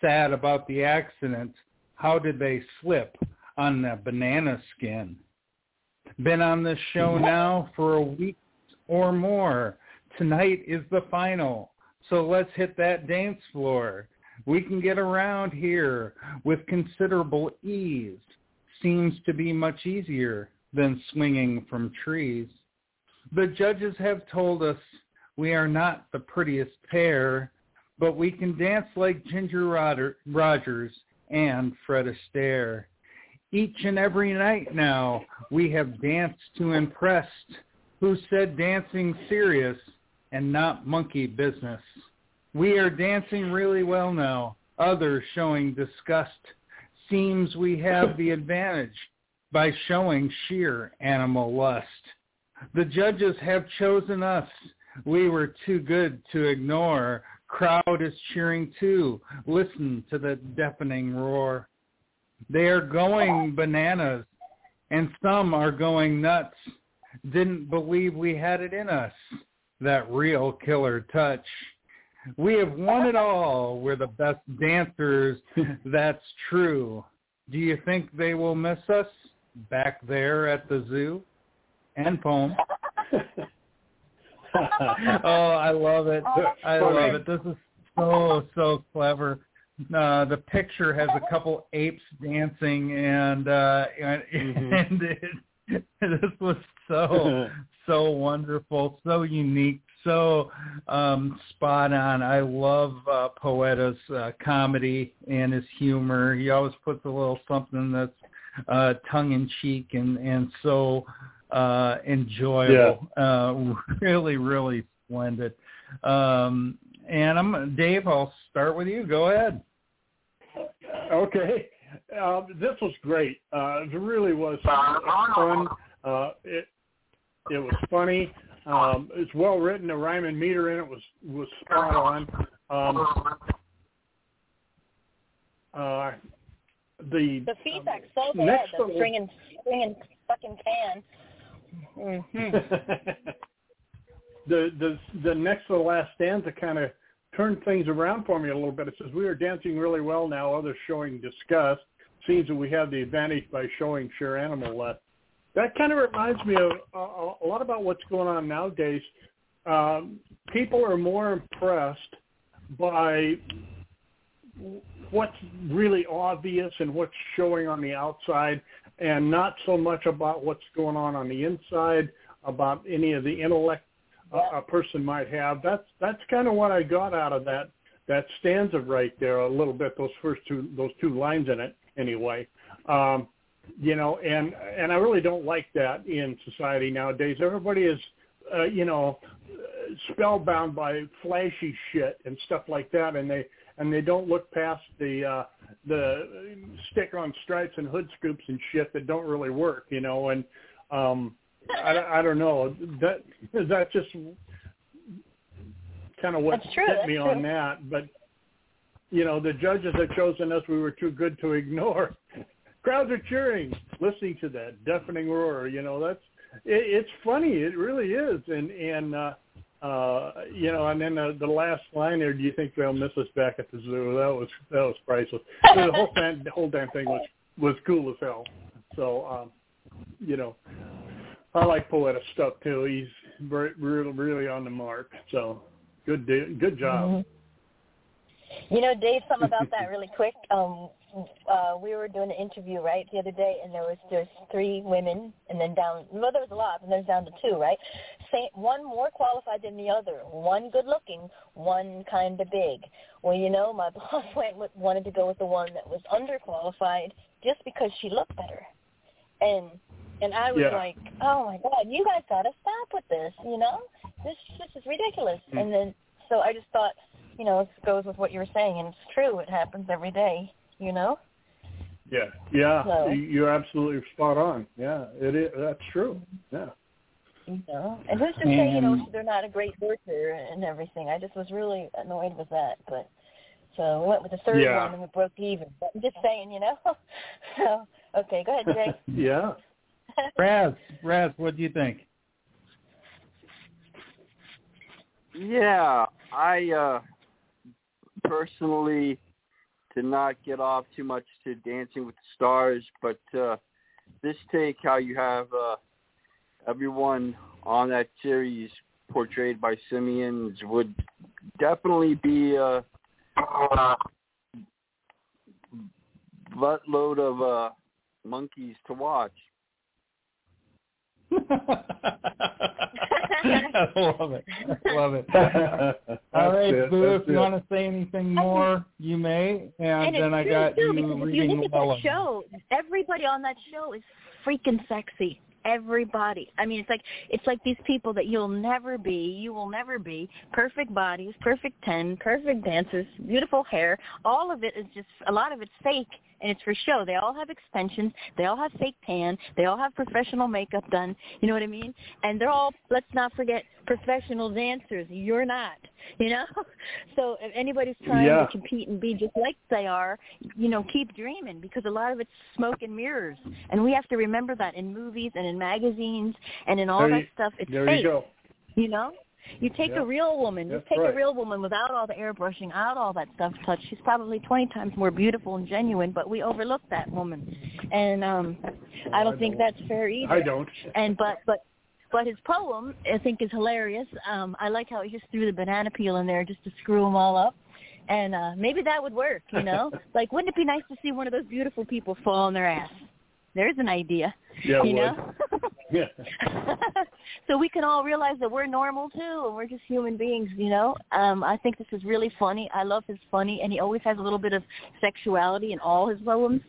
S2: Sad about the accident. How did they slip on that banana skin? Been on this show now for a week or more. Tonight is the final, so let's hit that dance floor. We can get around here with considerable ease. Seems to be much easier than swinging from trees. The judges have told us we are not the prettiest pair, but we can dance like Ginger Rogers and Fred Astaire. Each and every night now we have danced to impress. Who said dancing serious and not monkey business? We are dancing really well now. Others showing disgust. Seems we have the advantage by showing sheer animal lust. The judges have chosen us. We were too good to ignore. Crowd is cheering too. Listen to the deafening roar. They are going bananas, and some are going nuts. Didn't believe we had it in us, that real killer touch. We have won it all. We're the best dancers. That's true. Do you think they will miss us back there at the zoo? And poem. oh, I love it. I love it. This is so so clever uh, the picture has a couple apes dancing, and uh, and, mm-hmm. and it, this was so so wonderful, so unique, so um, spot on. I love uh, Poeta's uh, comedy and his humor. He always puts a little something that's uh, tongue in cheek and and so uh, enjoyable. Yeah. Uh, really, really splendid. Um, and I'm Dave. I'll start with you. Go ahead.
S10: Okay. Uh, this was great. Uh, it really was fun. Uh, it it was funny. Um, it's well written. The rhyme and meter in it was was spot on. Um, uh, the
S5: the feedback's so bad. The stringing stringing fucking can. Mm-hmm.
S10: the the the next to the last stanza kind of turned things around for me a little bit. It says, we are dancing really well now, others showing disgust. Seems that we have the advantage by showing sheer animal lust. That kind of reminds me of a, a lot about what's going on nowadays. Um, people are more impressed by what's really obvious and what's showing on the outside and not so much about what's going on on the inside, about any of the intellect a, a person might have. That's that's kind of what I got out of that that stanza right there a little bit. Those first two those two lines in it anyway. Um, you know, and and I really don't like that in society nowadays. Everybody is, uh, you know, spellbound by flashy shit and stuff like that, and they and they don't look past the uh, the stick on stripes and hood scoops and shit that don't really work, you know, and um, I, I don't know. That that just kind of what
S5: true,
S10: hit me
S5: true.
S10: on that. But you know, the judges had chosen us. We were too good to ignore. crowds are cheering, listening to that deafening roar. You know, that's it, it's funny. It really is. And and uh, uh, you know, and then the, the last line there, do you think they'll miss us back at the zoo? That was that was priceless. the whole fan, the whole damn thing was was cool as hell. So, um, you know, I like Poeta stuff too. He's very, really really on the mark. So, good good job.
S7: Mm-hmm. You know, Dave, something about that really quick. Um, uh, we were doing an interview right the other day, and there was there's three women, and then down. Well, there was a lot, and there's down to two, right? Same, one more qualified than the other. One good looking, one kind of big. Well, you know, my boss went with, wanted to go with the one that was underqualified just because she looked better, and and I was
S10: Yeah.
S7: like, oh my god, you guys gotta stop with this, you know? This this is ridiculous.
S10: Mm.
S7: And then so I just thought, you know, it goes with what you were saying, and it's true. It happens every day, you know.
S10: Yeah, yeah,
S7: So-
S10: you- you're absolutely spot on. Yeah, it is. That's true. Yeah.
S7: You know, and who's to say, you know, they're not a great worker and everything. I just was really annoyed with that, but so we went with the third
S10: Yeah.
S7: one and we broke even. But I'm just saying, you know. so okay, go ahead, Jay.
S10: yeah.
S2: Raz, Raz, what do you think?
S3: Yeah, I uh personally did not get off too much to Dancing with the Stars, but uh this take how you have uh everyone on that series portrayed by simians would definitely be a buttload of uh monkeys to watch.
S2: I love it. I love it. All right,
S10: it,
S2: Boo,
S10: that's
S2: if you
S10: it.
S2: want to say anything more, you may. And,
S7: and
S2: then
S7: it's
S2: I
S7: true
S2: got
S7: too,
S2: you
S7: because if you
S2: reading
S7: look at
S2: Llewellyn.
S7: that show, everybody on that show is freaking sexy. Everybody. I mean, it's like it's like these people that you'll never be, you will never be. Perfect bodies, perfect ten, perfect dancers, beautiful hair. All of it is just a lot of it's fake and it's for show. They all have extensions. They all have fake tan. They all have professional makeup done. You know what I mean? And they're all, let's not forget, professional dancers. You're not. You know? So if anybody's trying
S10: Yeah.
S7: to compete and be just like they are, you know, keep dreaming because a lot of it's smoke and mirrors. And we have to remember that in movies and in magazines and in all
S10: There
S7: that
S10: you-
S7: stuff. It's
S10: there
S7: fake.
S10: you go.
S7: You know? You take
S10: Yeah.
S7: a real woman, you take
S10: right.
S7: a real woman without all the airbrushing, out all that stuff touch. She's probably 20 times more beautiful and genuine, but we overlook that woman. And um I don't think that's fair either.
S10: I don't.
S7: And but but but his poem I think is hilarious. Um I like how he just threw the banana peel in there just to screw them all up. And uh maybe that would work, you know? like wouldn't it be nice to see one of those beautiful people fall on their ass? There's an idea.
S10: Yeah,
S7: you know?
S10: Yeah.
S7: so we can all realize that we're normal too and we're just human beings you know? Um i think this is really funny. I love his funny and he always has a little bit of sexuality in all his poems.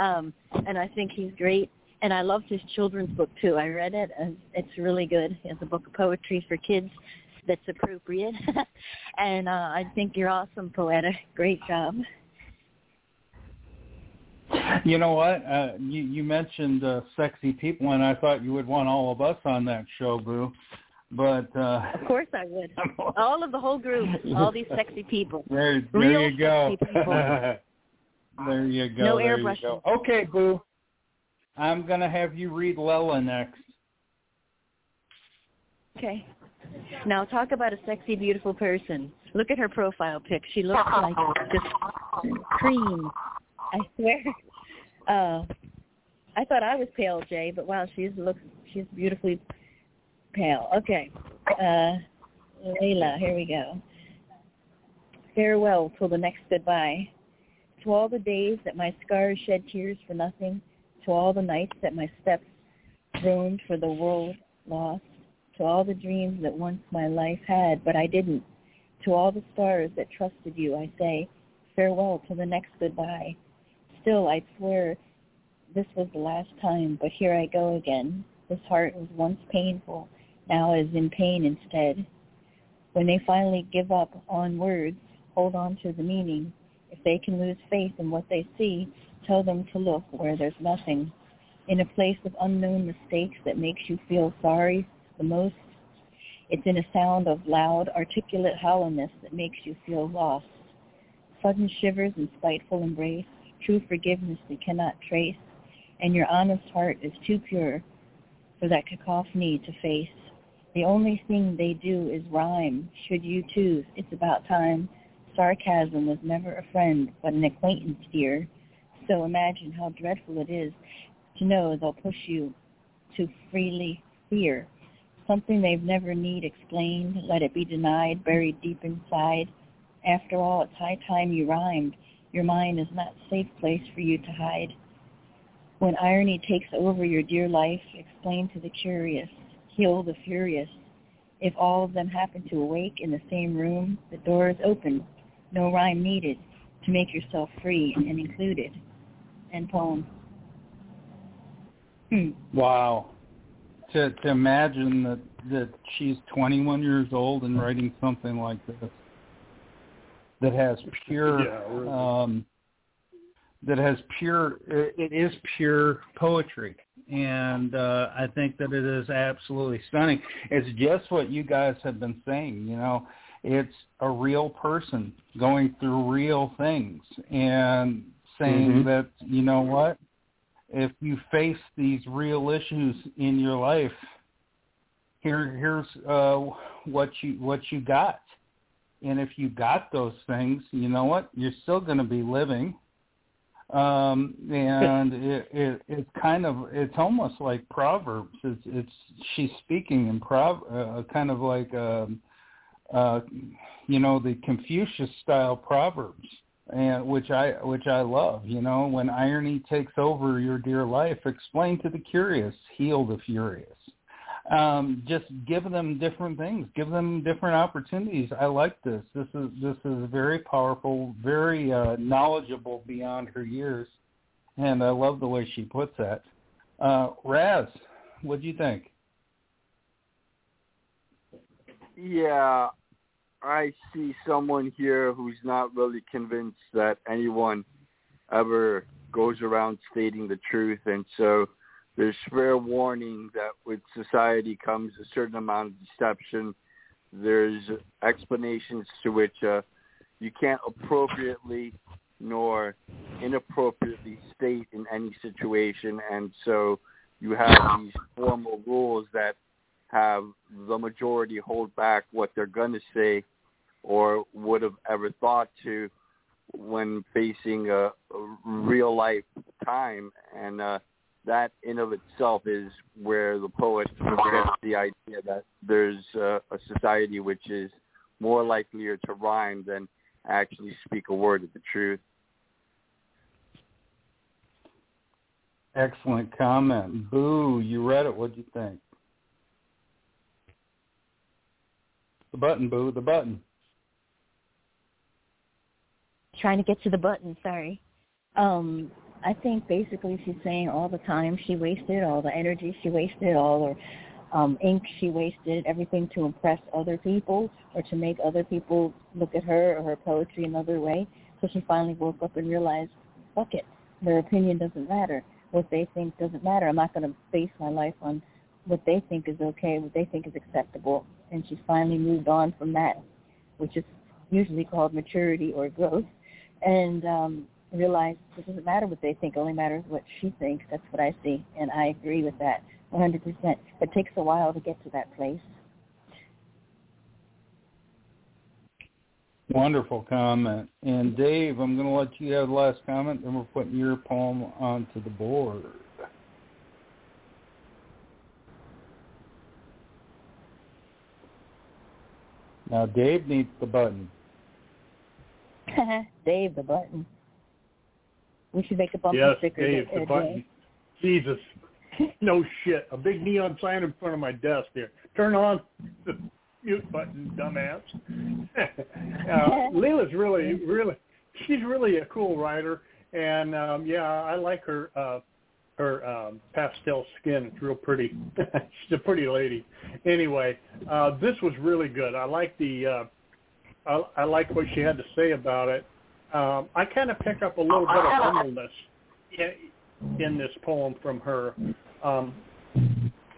S7: Um and i think he's great. And i loved his children's book too. I read it and it's really good. It's a book of poetry for kids that's appropriate. And uh i think you're awesome poeta. Great job
S2: You know what? Uh, you you mentioned uh, sexy people, and I thought you would want all of us on that show, Boo. But uh,
S7: of course i would all of the whole group all these sexy people
S2: there, there
S7: Real
S2: you go.
S7: sexy people.
S2: there you go.
S7: No airbrushing.
S2: Okay, Boo. I'm gonna have you read Lela next.
S7: Okay. Now talk about a sexy, beautiful person. Look at her profile pic. She looks like just cream. I swear. Uh, I thought I was pale, Jay, but wow, she's looks she's beautifully pale. Okay. Uh, Layla, here we go. Farewell till the next goodbye. To all the days that my scars shed tears for nothing, to all the nights that my steps roamed for the world lost, to all the dreams that once my life had, but I didn't, to all the stars that trusted you, I say, farewell till the next goodbye. Still, I swear this was the last time, but here I go again. This heart was once painful, now is in pain instead. When they finally give up on words, hold on to the meaning. If they can lose faith in what they see, tell them to look where there's nothing. In a place of unknown mistakes that makes you feel sorry the most, it's in a sound of loud, articulate hollowness that makes you feel lost. Sudden shivers and spiteful embrace, true forgiveness they cannot trace. and your honest heart is too pure for that cacophony to face. The only thing they do is rhyme. Should you choose, it's about time. Sarcasm was never a friend, but an acquaintance, dear. So imagine how dreadful it is to know they'll push you to freely fear. Something they've never need explained, let it be denied, buried deep inside. After all, it's high time you rhymed. Your mind is not a safe place for you to hide. When irony takes over your dear life, explain to the curious, heal the furious. If all of them happen to awake in the same room, the door is open, no rhyme needed to make yourself free and included. End poem. Hmm.
S2: Wow. To to imagine that that she's 21 years old and writing something like this that has pure
S10: Yeah,
S2: um that has pure it, is pure poetry and uh I think that it is absolutely stunning. It's just what you guys have been saying, you know. It's a real person going through real things and saying
S10: Mhm.
S2: that you know what if you face these real issues in your life here here's uh what you what you got and if you got those things you know what? You're still going to be living. Um and it, it it's kind of it's almost like proverbs. It's it's she's speaking in prov uh, kind of like um uh you know the confucius style proverbs and which i which i love you know? When irony takes over your dear life explain to the curious heal the furious um just give them different things give them different opportunities. I like this. This is this is very powerful very uh knowledgeable beyond her years and i love the way she puts that. Uh raz what do you think?
S3: Yeah, I see someone here who's not really convinced that anyone ever goes around stating the truth, and so there's fair warning that with society comes a certain amount of deception. There's explanations to which uh, you can't appropriately nor inappropriately state in any situation, and so you have these formal rules that have the majority hold back what they're going to say or would have ever thought to when facing a, a real life time and uh that in of itself is where the poet gets the idea that there's uh, a society which is more likelier to rhyme than actually speak a word of the truth.
S2: excellent comment boo you read it what do you think the button boo the button
S7: trying to get to the button, sorry. Um, I think basically she's saying all the time she wasted, all the energy she wasted, all her um, ink she wasted, everything to impress other people or to make other people look at her or her poetry another way. So she finally woke up and realized, fuck it, their opinion doesn't matter. What they think doesn't matter. I'm not going to base my life on what they think is okay, what they think is acceptable. And she's finally moved on from that, which is usually called maturity or growth and um, realize it doesn't matter what they think, only matters what she thinks. That's what I see, and I agree with that 100%. It takes a while to get to that place.
S2: Wonderful comment. And Dave, I'm going to let you have the last comment, then we're putting your poem onto the board. Now, Dave needs the button.
S7: Dave, the button. We should make a bumper
S10: yes,
S7: sticker.
S10: Dave,
S7: uh,
S10: the button. Jesus. No shit. A big neon sign in front of my desk here. Turn on the mute button, dumbass. uh, Leela's really, really, she's really a cool writer. And um, yeah, I like her uh, her um, pastel skin. It's real pretty. she's a pretty lady. Anyway, uh, this was really good. I like the uh, I, I like what she had to say about it. Um, I kind of pick up a little bit of humbleness in, this poem from her. Um,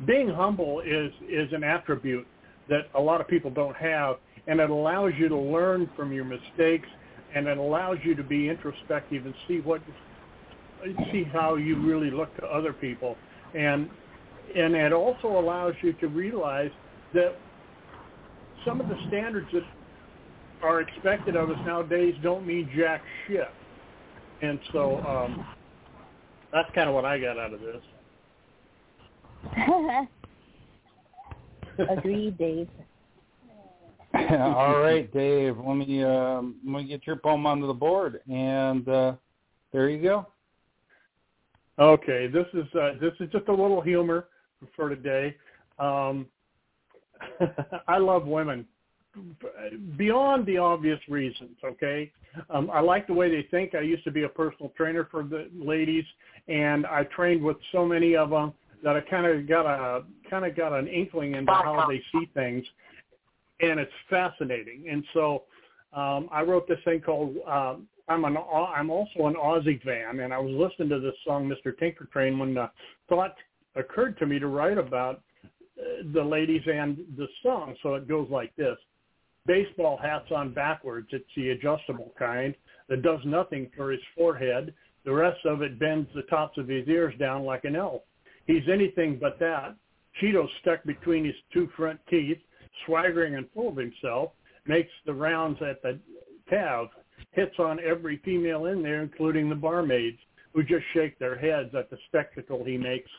S10: being humble is is an attribute that a lot of people don't have, and it allows you to learn from your mistakes, and it allows you to be introspective and see what see how you really look to other people, and and it also allows you to realize that some of the standards that are expected of us nowadays don't mean jack shit. And so um, that's kind of what I got out of this.
S7: Agreed, Dave.
S2: All right, Dave. Let me um, let me get your poem onto the board, and uh, there you go.
S10: Okay, this is uh, this is just a little humor for today. Um, I love women beyond the obvious reasons. Okay, um, I like the way they think. I used to be a personal trainer for the ladies, and I trained with so many of them that I kind of got a kind of got an inkling into how they see things, and it's fascinating. And so um, I wrote this thing called um, I'm an I'm also an Ozzy fan, and I was listening to this song, Mr. Tinker Train, when the thought occurred to me to write about uh, the ladies and the song. So it goes like this: Baseball hats on backwards. It's the adjustable kind that does nothing for his forehead. The rest of it bends the tops of his ears down like an elf. He's anything but that. Cheetos stuck between his two front teeth, swaggering and full of himself, makes the rounds at the tab, hits on every female in there, including the barmaids, who just shake their heads at the spectacle he makes.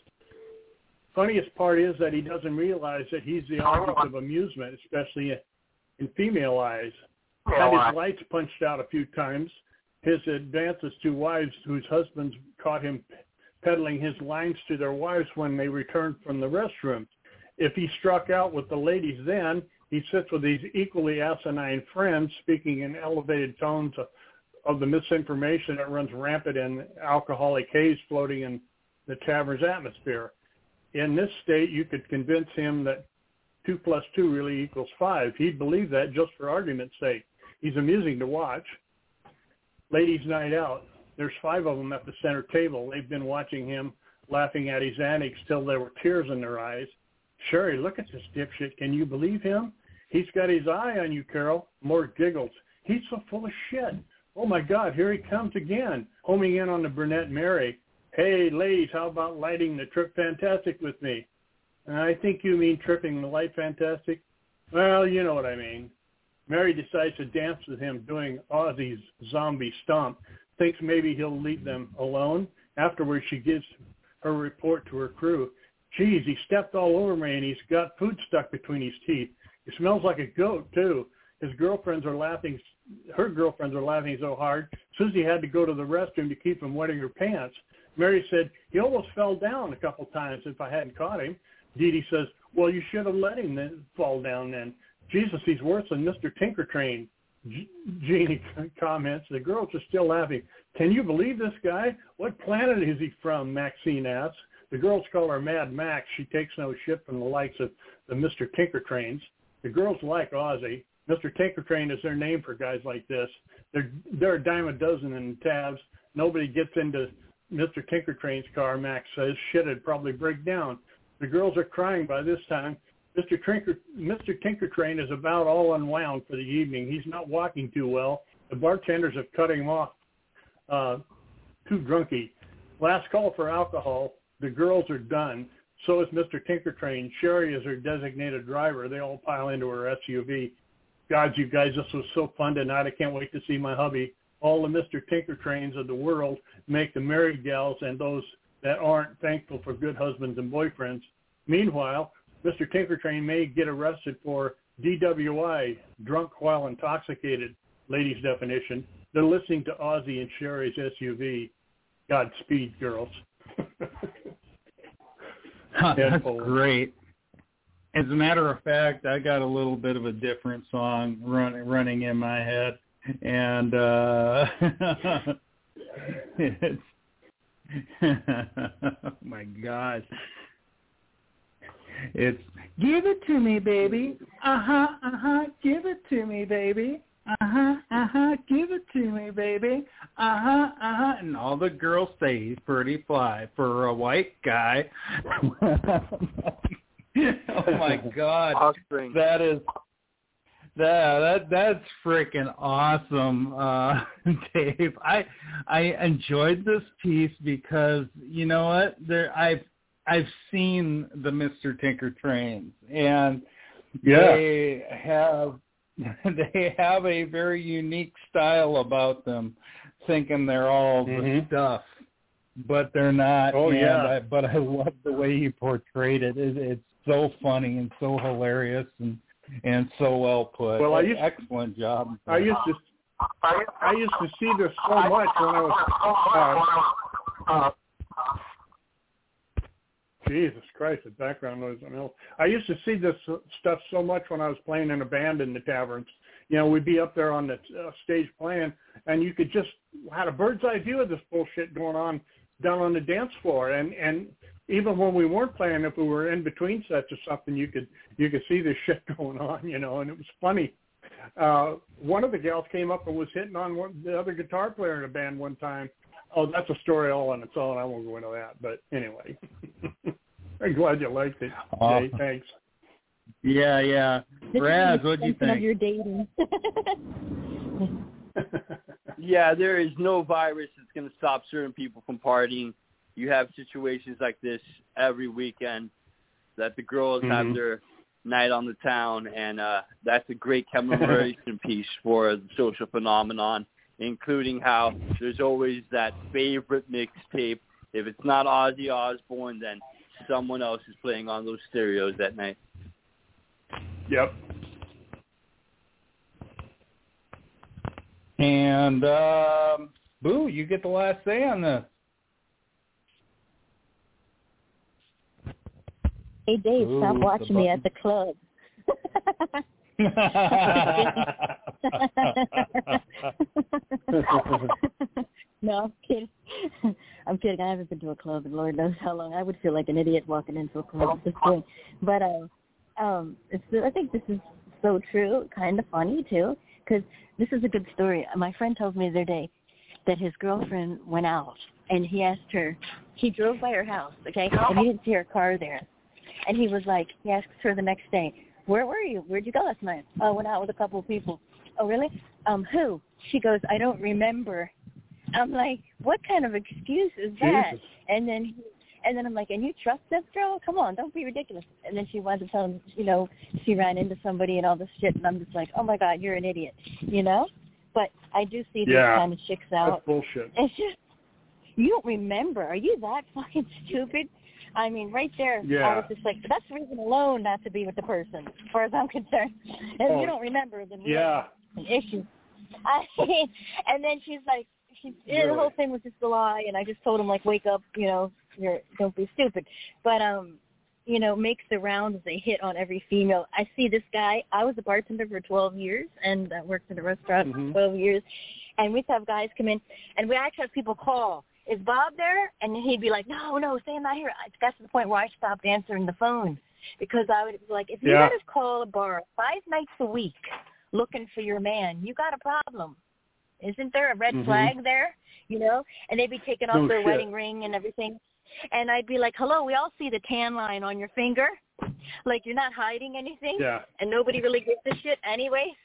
S10: Funniest part is that he doesn't realize that he's the object of amusement, especially in female eyes. Had his lights punched out a few times. His advances to wives whose husbands caught him peddling his lines to their wives when they returned from the restroom. If he struck out with the ladies then, he sits with these equally asinine friends speaking in elevated tones of, of the misinformation that runs rampant in alcoholic haze floating in the tavern's atmosphere. In this state, you could convince him that two plus two really equals five. He'd believe that just for argument's sake. He's amusing to watch. Ladies' night out. There's five of them at the center table. They've been watching him laughing at his antics till there were tears in their eyes. Sherry, look at this dipshit. Can you believe him? He's got his eye on you, Carol. More giggles. He's so full of shit. Oh my God, here he comes again, homing in on the brunette Mary. Hey, ladies, how about lighting the trip fantastic with me? I think you mean tripping the light fantastic. Well, you know what I mean. Mary decides to dance with him doing Ozzy's zombie stomp thinks maybe he'll leave them alone. Afterwards, she gives her report to her crew. Geez, he stepped all over me and he's got food stuck between his teeth. He smells like a goat, too. His girlfriends are laughing. Her girlfriends are laughing so hard. Susie had to go to the restroom to keep from wetting her pants. Mary said, he almost fell down a couple times if I hadn't caught him. Dee says, well, you should have let him then fall down then. Jesus, he's worse than Mr. Tinker Train. Jeannie comments, the girls are still laughing. Can you believe this guy? What planet is he from? Maxine asks. The girls call her Mad Max. She takes no shit from the likes of the Mr. Tinker Trains. The girls like Ozzy. Mr. Tinker Train is their name for guys like this. They're, they're a dime a dozen in tabs. Nobody gets into Mr. Tinker Train's car, Max says. Shit, it'd probably break down. The girls are crying by this time. Mr. Tinker, Mr. Tinker Train is about all unwound for the evening. He's not walking too well. The bartenders have cut him off uh, too drunky. Last call for alcohol. The girls are done. So is Mr. Tinker Train. Sherry is her designated driver. They all pile into her SUV. God, you guys, this was so fun tonight. I can't wait to see my hubby. All the Mr. Tinker Trains of the world make the married gals and those that aren't thankful for good husbands and boyfriends. Meanwhile, Mr. Tinker Train may get arrested for DWI, drunk while intoxicated, ladies' definition. They're listening to Ozzy and Sherry's SUV. Godspeed, girls.
S2: That's great. As a matter of fact, I got a little bit of a different song running running in my head, and uh it's oh my God. It's give it to me, baby. Uh huh, uh huh. Give it to me, baby. Uh huh, uh huh. Give it to me, baby. Uh huh, uh huh. And all the girls say he's pretty fly for a white guy. oh my God, that is That that that's freaking awesome, uh, Dave. I I enjoyed this piece because you know what? There I've I've seen the Mr. Tinker trains and
S10: Yeah.
S2: they have they have a very unique style about them, thinking they're all the
S10: Mhm.
S2: stuff, but they're not.
S10: Oh, yeah.
S2: I, but I love the way you portrayed it. it. It's so funny and so hilarious and and so well put.
S10: Well, I used-
S2: excellent job.
S10: I used to I used to see this so much when I was uh, Jesus Christ, the background noise on else. I used to see this stuff so much when I was playing in a band in the taverns. You know, we'd be up there on the uh, stage playing, and you could just had a bird's eye view of this bullshit going on down on the dance floor. And and even when we weren't playing, if we were in between sets or something, you could you could see this shit going on. You know, and it was funny. Uh, one of the gals came up and was hitting on one, the other guitar player in the band one time. Oh, that's a story all on its own. I won't go into that. But anyway, I'm glad you liked it, Jay.
S2: Awesome.
S10: Thanks.
S2: Yeah, yeah.
S7: This
S2: Raz, what'd you
S7: extension of
S2: think?
S7: your dating.
S3: Yeah, there is no virus that's going to stop certain people from partying. You have situations like this every weekend that the girls have
S10: Mhm.
S3: their night on the town, and uh, that's a great commemoration piece for the social phenomenon, including how there's always that favorite mixtape. If it's not Ozzy Osbourne, then someone else is playing on those stereos that night.
S10: Yep.
S2: And um, Boo, you get the last say on this.
S7: Hey Dave,
S2: Ooh,
S7: stop watching me at the club. no, I'm kidding. I'm kidding. I haven't been to a club in Lord knows how long. I would feel like an idiot walking into a club at this point. But uh, um, it's. I think this is so true. Kind of funny too, because this is a good story. My friend told me the other day that his girlfriend went out and he asked her. He drove by her house, okay, and he didn't see her car there. And he was like, he asked her the next day, "Where were you? Where'd you go last night?" Oh, I went out with a couple of people. Oh, really? Um, who? She goes, I don't remember. I'm like, what kind of excuse is that?
S10: Jesus.
S7: And then, and then I'm like, and you trust this girl? Come on, don't be ridiculous. And then she winds up telling, you know, she ran into somebody and all this shit, and I'm just like, oh my god, you're an idiot, you know? But I do see these
S10: Yeah.
S7: kind of chicks out.
S10: That's bullshit.
S7: It's just you don't remember. Are you that fucking stupid? I mean, right there, I was just like, that's reason alone not to be with the person, as far as I'm concerned. And if
S10: Oh,
S7: you don't remember, then we
S10: Yeah.
S7: an issue. I mean, and then she's like, she, yeah, the whole thing was just a lie, and I just told him like, wake up, you know, you're don't be stupid. But um, you know, makes the rounds they hit on every female. I see this guy. I was a bartender for 12 years and I worked in a restaurant
S10: Mhm.
S7: for 12 years. And we'd have guys come in and we actually have people call, is Bob there? And he'd be like, no, no, Sam not here. I got to the point where I stopped answering the phone because I would be like, if you
S10: Yeah.
S7: got to call a bar five nights a week looking for your man, you got a problem. Isn't there a red
S10: Mhm.
S7: flag there? You know? And they'd be taking off
S10: No
S7: their
S10: shit.
S7: wedding ring and everything. And I'd be like, hello, we all see the tan line on your finger. Like you're not hiding anything.
S10: Yeah.
S7: And nobody really gives a shit anyways.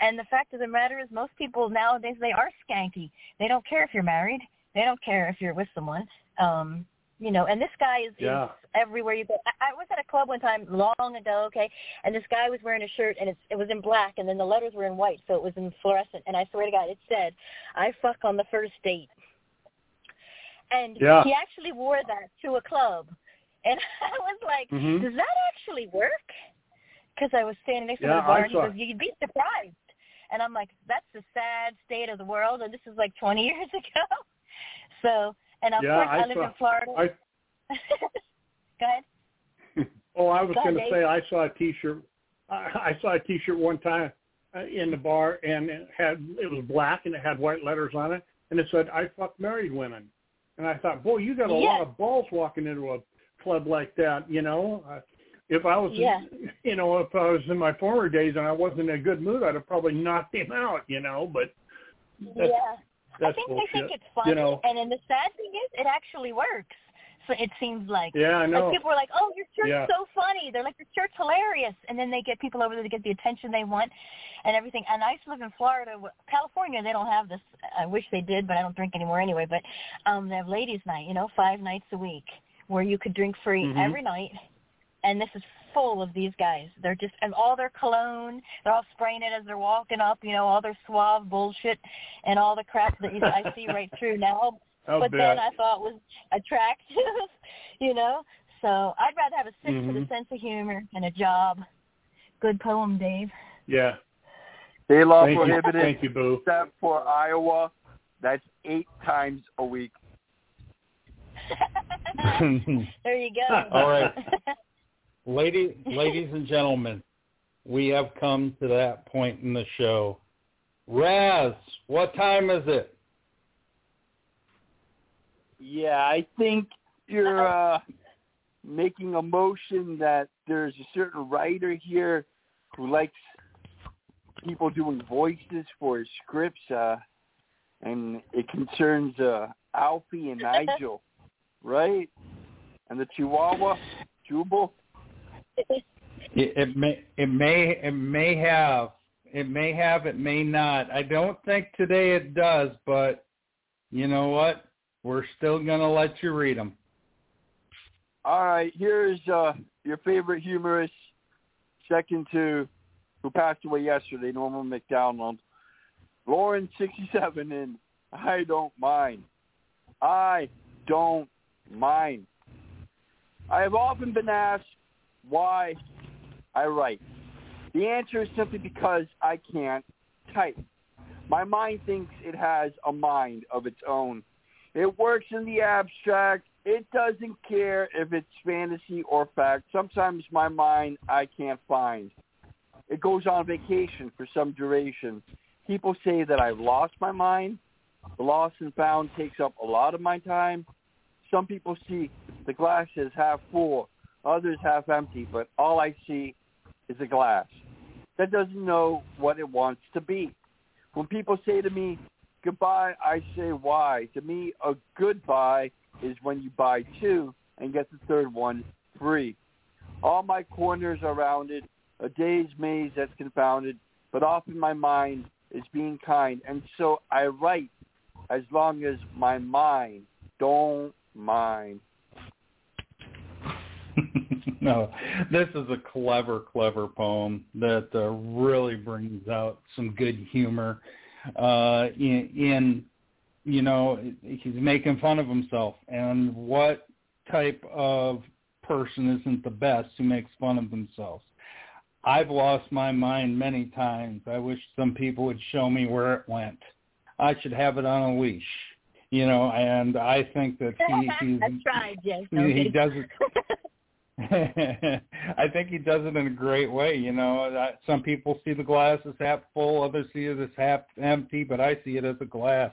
S7: And the fact of the matter is most people nowadays, they are skanky. They don't care if you're married. They don't care if you're with someone. Um, you know, and this guy is,
S10: Yeah.
S7: is everywhere you go. I, I was at a club one time long ago, okay, and this guy was wearing a shirt and it's, it was in black and then the letters were in white, so it was in fluorescent. And I swear to God, it said, "I fuck on the first date." And
S10: Yeah.
S7: he actually wore that to a club, and I was like,
S10: Mhm.
S7: "Does that actually work?" Because I was standing next to
S10: Yeah,
S7: the bar, and he goes, "You'd be surprised." And I'm like, "That's the sad state of the world," and this is like 20 years ago. So, and of
S10: Yeah,
S7: course,
S10: I
S7: I live
S10: saw-
S7: in Florida.
S10: I
S7: Go ahead.
S10: Oh, I was going to say I saw a T-shirt. I, I saw a T-shirt one time uh, in the bar, and it had it was black and it had white letters on it, and it said "I fuck married women." And I thought, boy, you got a lot of balls walking into a club like that. You know, uh, if I was,
S7: Yeah.
S10: you know, if I was in my former days and I wasn't in a good mood, I'd have probably knocked him out. You know, but that's,
S7: yeah. I think
S10: bullshit.
S7: they think it's funny,
S10: You know,
S7: and then the sad thing is, it actually works. So it seems like
S10: Yeah, I know.
S7: like people are like, "Oh, your shirt's
S10: Yeah.
S7: so funny." They're like, "Your shirt's hilarious," and then they get people over there to get the attention they want and everything. And I used to live in Florida, California. They don't have this. I wish they did, but I don't drink anymore anyway. But um they have ladies' night, you know, five nights a week, where you could drink free
S10: Mhm.
S7: every night. And this is full of these guys. They're just and all their cologne. They're all spraying it as they're walking up. You know, all their suave bullshit and all the crap that you know, I see right through now.
S10: I'll
S7: but
S10: bet.
S7: then I thought was attractive, you know. So I'd rather have a sip for the
S10: Mhm.
S7: sense of humor and a job. Good poem, Dave.
S10: Yeah.
S3: They law
S10: Thank you.
S3: prohibited
S10: Thank you, Boo.
S3: except for Iowa. That's eight times a week.
S7: there you go.
S2: All right. Lady, ladies and gentlemen, we have come to that point in the show. Raz, what time is it?
S3: Yeah, I think you're uh, making a motion that there's a certain writer here who likes people doing voices for his scripts, uh, and it concerns uh, Alfie and Nigel, right? And the Chihuahua, Jubal.
S2: It, may, it may, it may have, it may have, it may not. I don't think today it does, but you know what? We're still gonna let you read them.
S3: All right, here's uh, your favorite humorist, second to who passed away yesterday, Norman McDonald. Lauren, 67, and I don't mind. I don't mind. I have often been asked why I write. The answer is simply because I can't type. My mind thinks it has a mind of its own. It works in the abstract. It doesn't care if it's fantasy or fact. Sometimes my mind I can't find. It goes on vacation for some duration. People say that I've lost my mind. The lost and found takes up a lot of my time. Some people see the glass as half full, others half empty, but all I see is a glass that doesn't know what it wants to be. When people say to me, goodbye, I say why. To me, a goodbye is when you buy two and get the third one free. All my corners are rounded, a day's maze that's confounded, but often my mind is being kind, and so I write as long as my mind don't mind.
S2: no, this is a clever, clever poem that uh, really brings out some good humor. Uh, in, in, you know, he's making fun of himself, and what type of person isn't the best who makes fun of themselves? I've lost my mind many times. I wish some people would show me where it went. I should have it on a leash, you know. And I think that he he's,
S7: I tried, yes.
S2: he, he does it. I think he does it in a great way. You know, some people see the glass as half full, others see it as half empty, but I see it as a glass.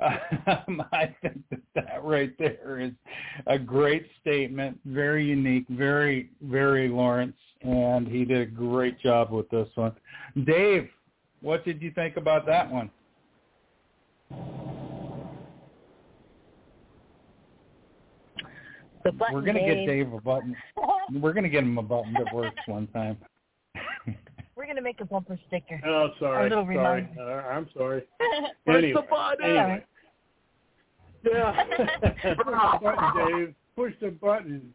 S2: Um, I think that that right there is a great statement, very unique, very, very Lawrence, and he did a great job with this one. Dave, what did you think about that one?
S7: The button,
S2: We're gonna get
S7: Dave.
S2: Dave a button. We're gonna get him a button that works one time.
S7: We're gonna make a bumper sticker.
S10: Oh, sorry. Sorry. Uh, I'm sorry.
S7: Push
S10: anyway,
S7: the button.
S10: anyway. Yeah. Push the button, Dave. Push the button.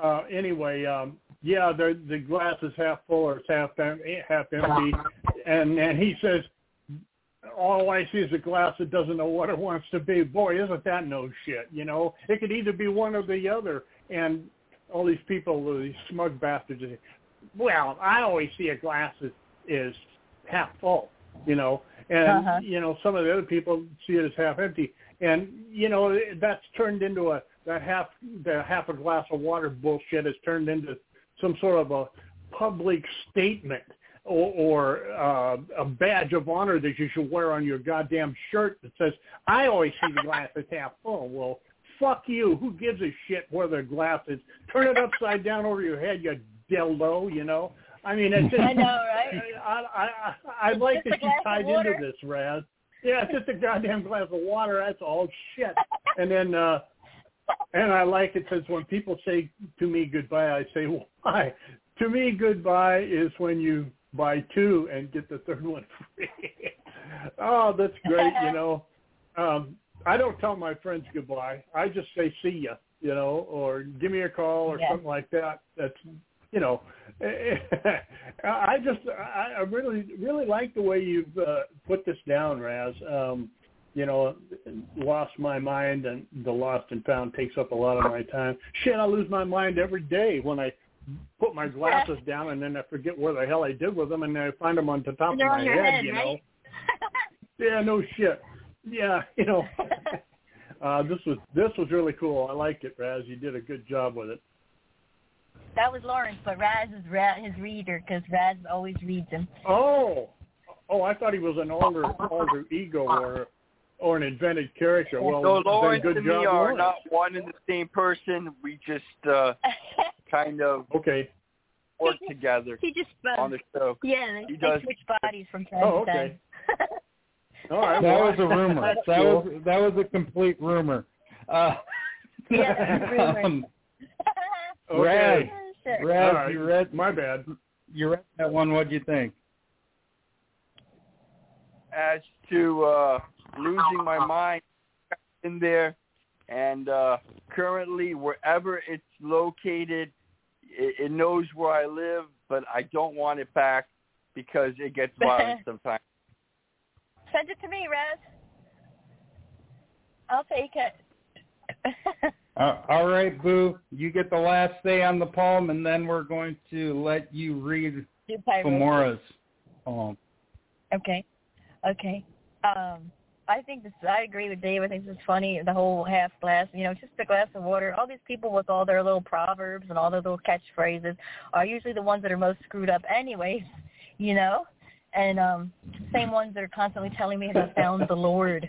S10: Uh, anyway, um, yeah, the the glass is half full or it's half half empty, and and he says, all I see is a glass that doesn't know what it wants to be. Boy, isn't that no shit? You know, it could either be one or the other. And all these people, these smug bastards, say, well, I always see a glass is, is half full. You know, and
S7: Uh-huh.
S10: you know some of the other people see it as half empty. And you know that's turned into a that half the half a glass of water bullshit has turned into some sort of a public statement or, or uh, a badge of honor that you should wear on your goddamn shirt that says, "I always see the glass as half full." Well, fuck you. Who gives a shit where the glass is? Turn it upside down over your head, you dildo. You know. I mean, it's just,
S7: I know, right?
S10: I I I, I like that you tied into this, Raz. Yeah, it's just a goddamn glass of water. That's all shit. And then uh and I like it because when people say to me goodbye, I say why. To me, goodbye is when you buy two and get the third one free. oh, that's great. You know, um, I don't tell my friends goodbye. I just say see ya. You know, or give me a call or
S7: Yes.
S10: something like that. That's you know, I just I I really really like the way you've uh, put this down, Raz. Um, you know, lost my mind and the lost and found takes up a lot of my time. Shit, I lose my mind every day when I put my glasses down and then I forget where the hell I did with them and then I find them on the top
S7: they're
S10: of my head,
S7: head,
S10: you
S7: right?
S10: know. Yeah, no shit. Yeah, you know. uh this was this was really cool. I liked it, Raz. You did a good job with it.
S7: That was Lawrence, but Raz is Ra- his reader because Raz always reads him.
S10: Oh, oh! I thought he was an older, older ego or or an invented character. Well,
S3: so Lawrence
S10: good
S3: and
S10: job,
S3: me are
S10: Lawrence.
S3: not one and the same person. We just uh kind of
S10: okay
S3: work together
S7: He just uh,
S3: on the show.
S7: yeah,
S3: He
S7: they
S3: does-
S7: switch bodies from time
S10: Oh,
S7: to
S10: okay.
S7: time.
S10: All right.
S2: That was a rumor. That was that was a complete rumor. Uh,
S7: Yeah, that was rumor.
S2: um,
S10: okay.
S2: Raz,
S7: Sure.
S2: Raz,
S10: All right.
S2: you read
S10: My bad.
S2: you read that one. What'd you think?
S3: As to uh losing my mind in there, and uh currently wherever it's located, it, it knows where I live, but I don't want it back because it gets violent sometimes.
S7: Send it to me, Raz. I'll take it.
S2: Uh, all right, Boo. You get the last say on the poem, and then we're going to let you read
S7: Do pyro.
S2: Femora's poem.
S7: Okay. Okay. Um, I think this. I agree with Dave. I think this is funny. The whole half glass. You know, just a glass of water. All these people with all their little proverbs and all their little catchphrases are usually the ones that are most screwed up, anyways. You know, and um, same ones that are constantly telling me that I found the Lord.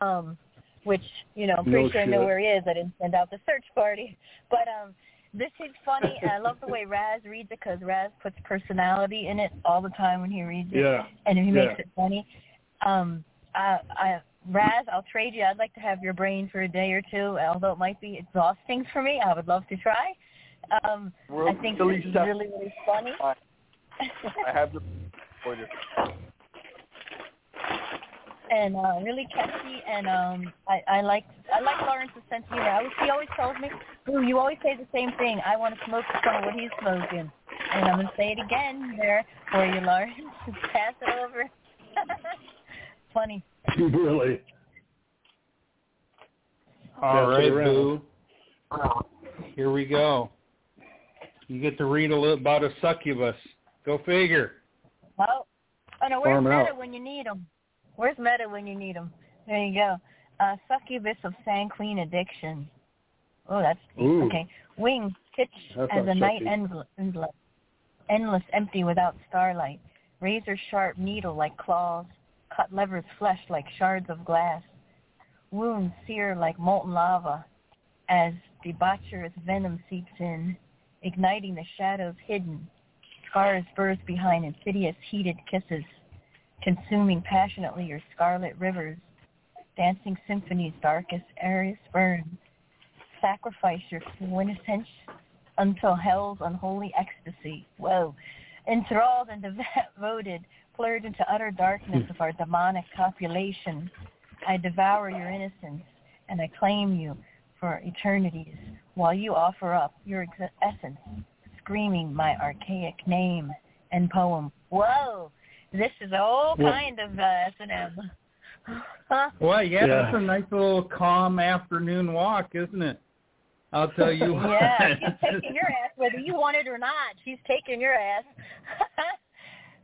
S7: Um, which you know, I'm pretty
S10: No
S7: sure I know where he is. I didn't send out the search party, but um, this is funny, I love the way Raz reads it because Raz puts personality in it all the time when he reads it
S10: Yeah.
S7: and he
S10: Yeah.
S7: makes it funny. Um, I, I, Raz, I'll trade you. I'd like to have your brain for a day or two, although it might be exhausting for me. I would love to try. Um,
S3: We're
S7: I think this is really, really funny.
S3: I have the order.
S7: and uh, really catchy. And um, I, I like I like Lawrence's sense of humor. I was, he always tells me, "Ooh, you always say the same thing. I want to smoke some of what he's smoking." And I'm gonna say it again there for you, Lawrence. Pass it over. Funny.
S10: really.
S2: All
S10: Pass
S2: right,
S10: around.
S2: Boo. Here we go. You get to read a little about a succubus. Go figure.
S7: Oh, oh no, where's Meta
S2: out.
S7: when you need him? Where's Meta when you need him? There you go. Uh, succubus of sanguine addiction. Oh, that's deep.
S10: Ooh.
S7: okay. Wings pitch
S10: That
S7: as a
S10: sounds
S7: night
S10: sexy.
S7: endless, endless, endless, empty without starlight. Razor sharp needle like claws, cut levers flesh like shards of glass. Wounds sear like molten lava, as debaucherous venom seeps in, igniting the shadows hidden. Scars burst behind insidious heated kisses, consuming passionately your scarlet rivers, dancing symphonies darkest areas burn. Sacrifice your quintessence until hell's unholy ecstasy. Whoa. Enthralled and devoted, plunged into utter darkness of our demonic copulation. I devour your innocence, and I claim you for eternities, while you offer up your ex- essence, screaming my archaic name and poem. Whoa! This is a whole
S2: Well-
S7: kind of uh, S&M. Huh?
S2: Well, yeah,
S10: Yeah.
S2: that's a nice little calm afternoon walk, isn't it? I'll tell you what.
S7: Yeah, she's taking your ass, whether you want it or not. She's taking your ass.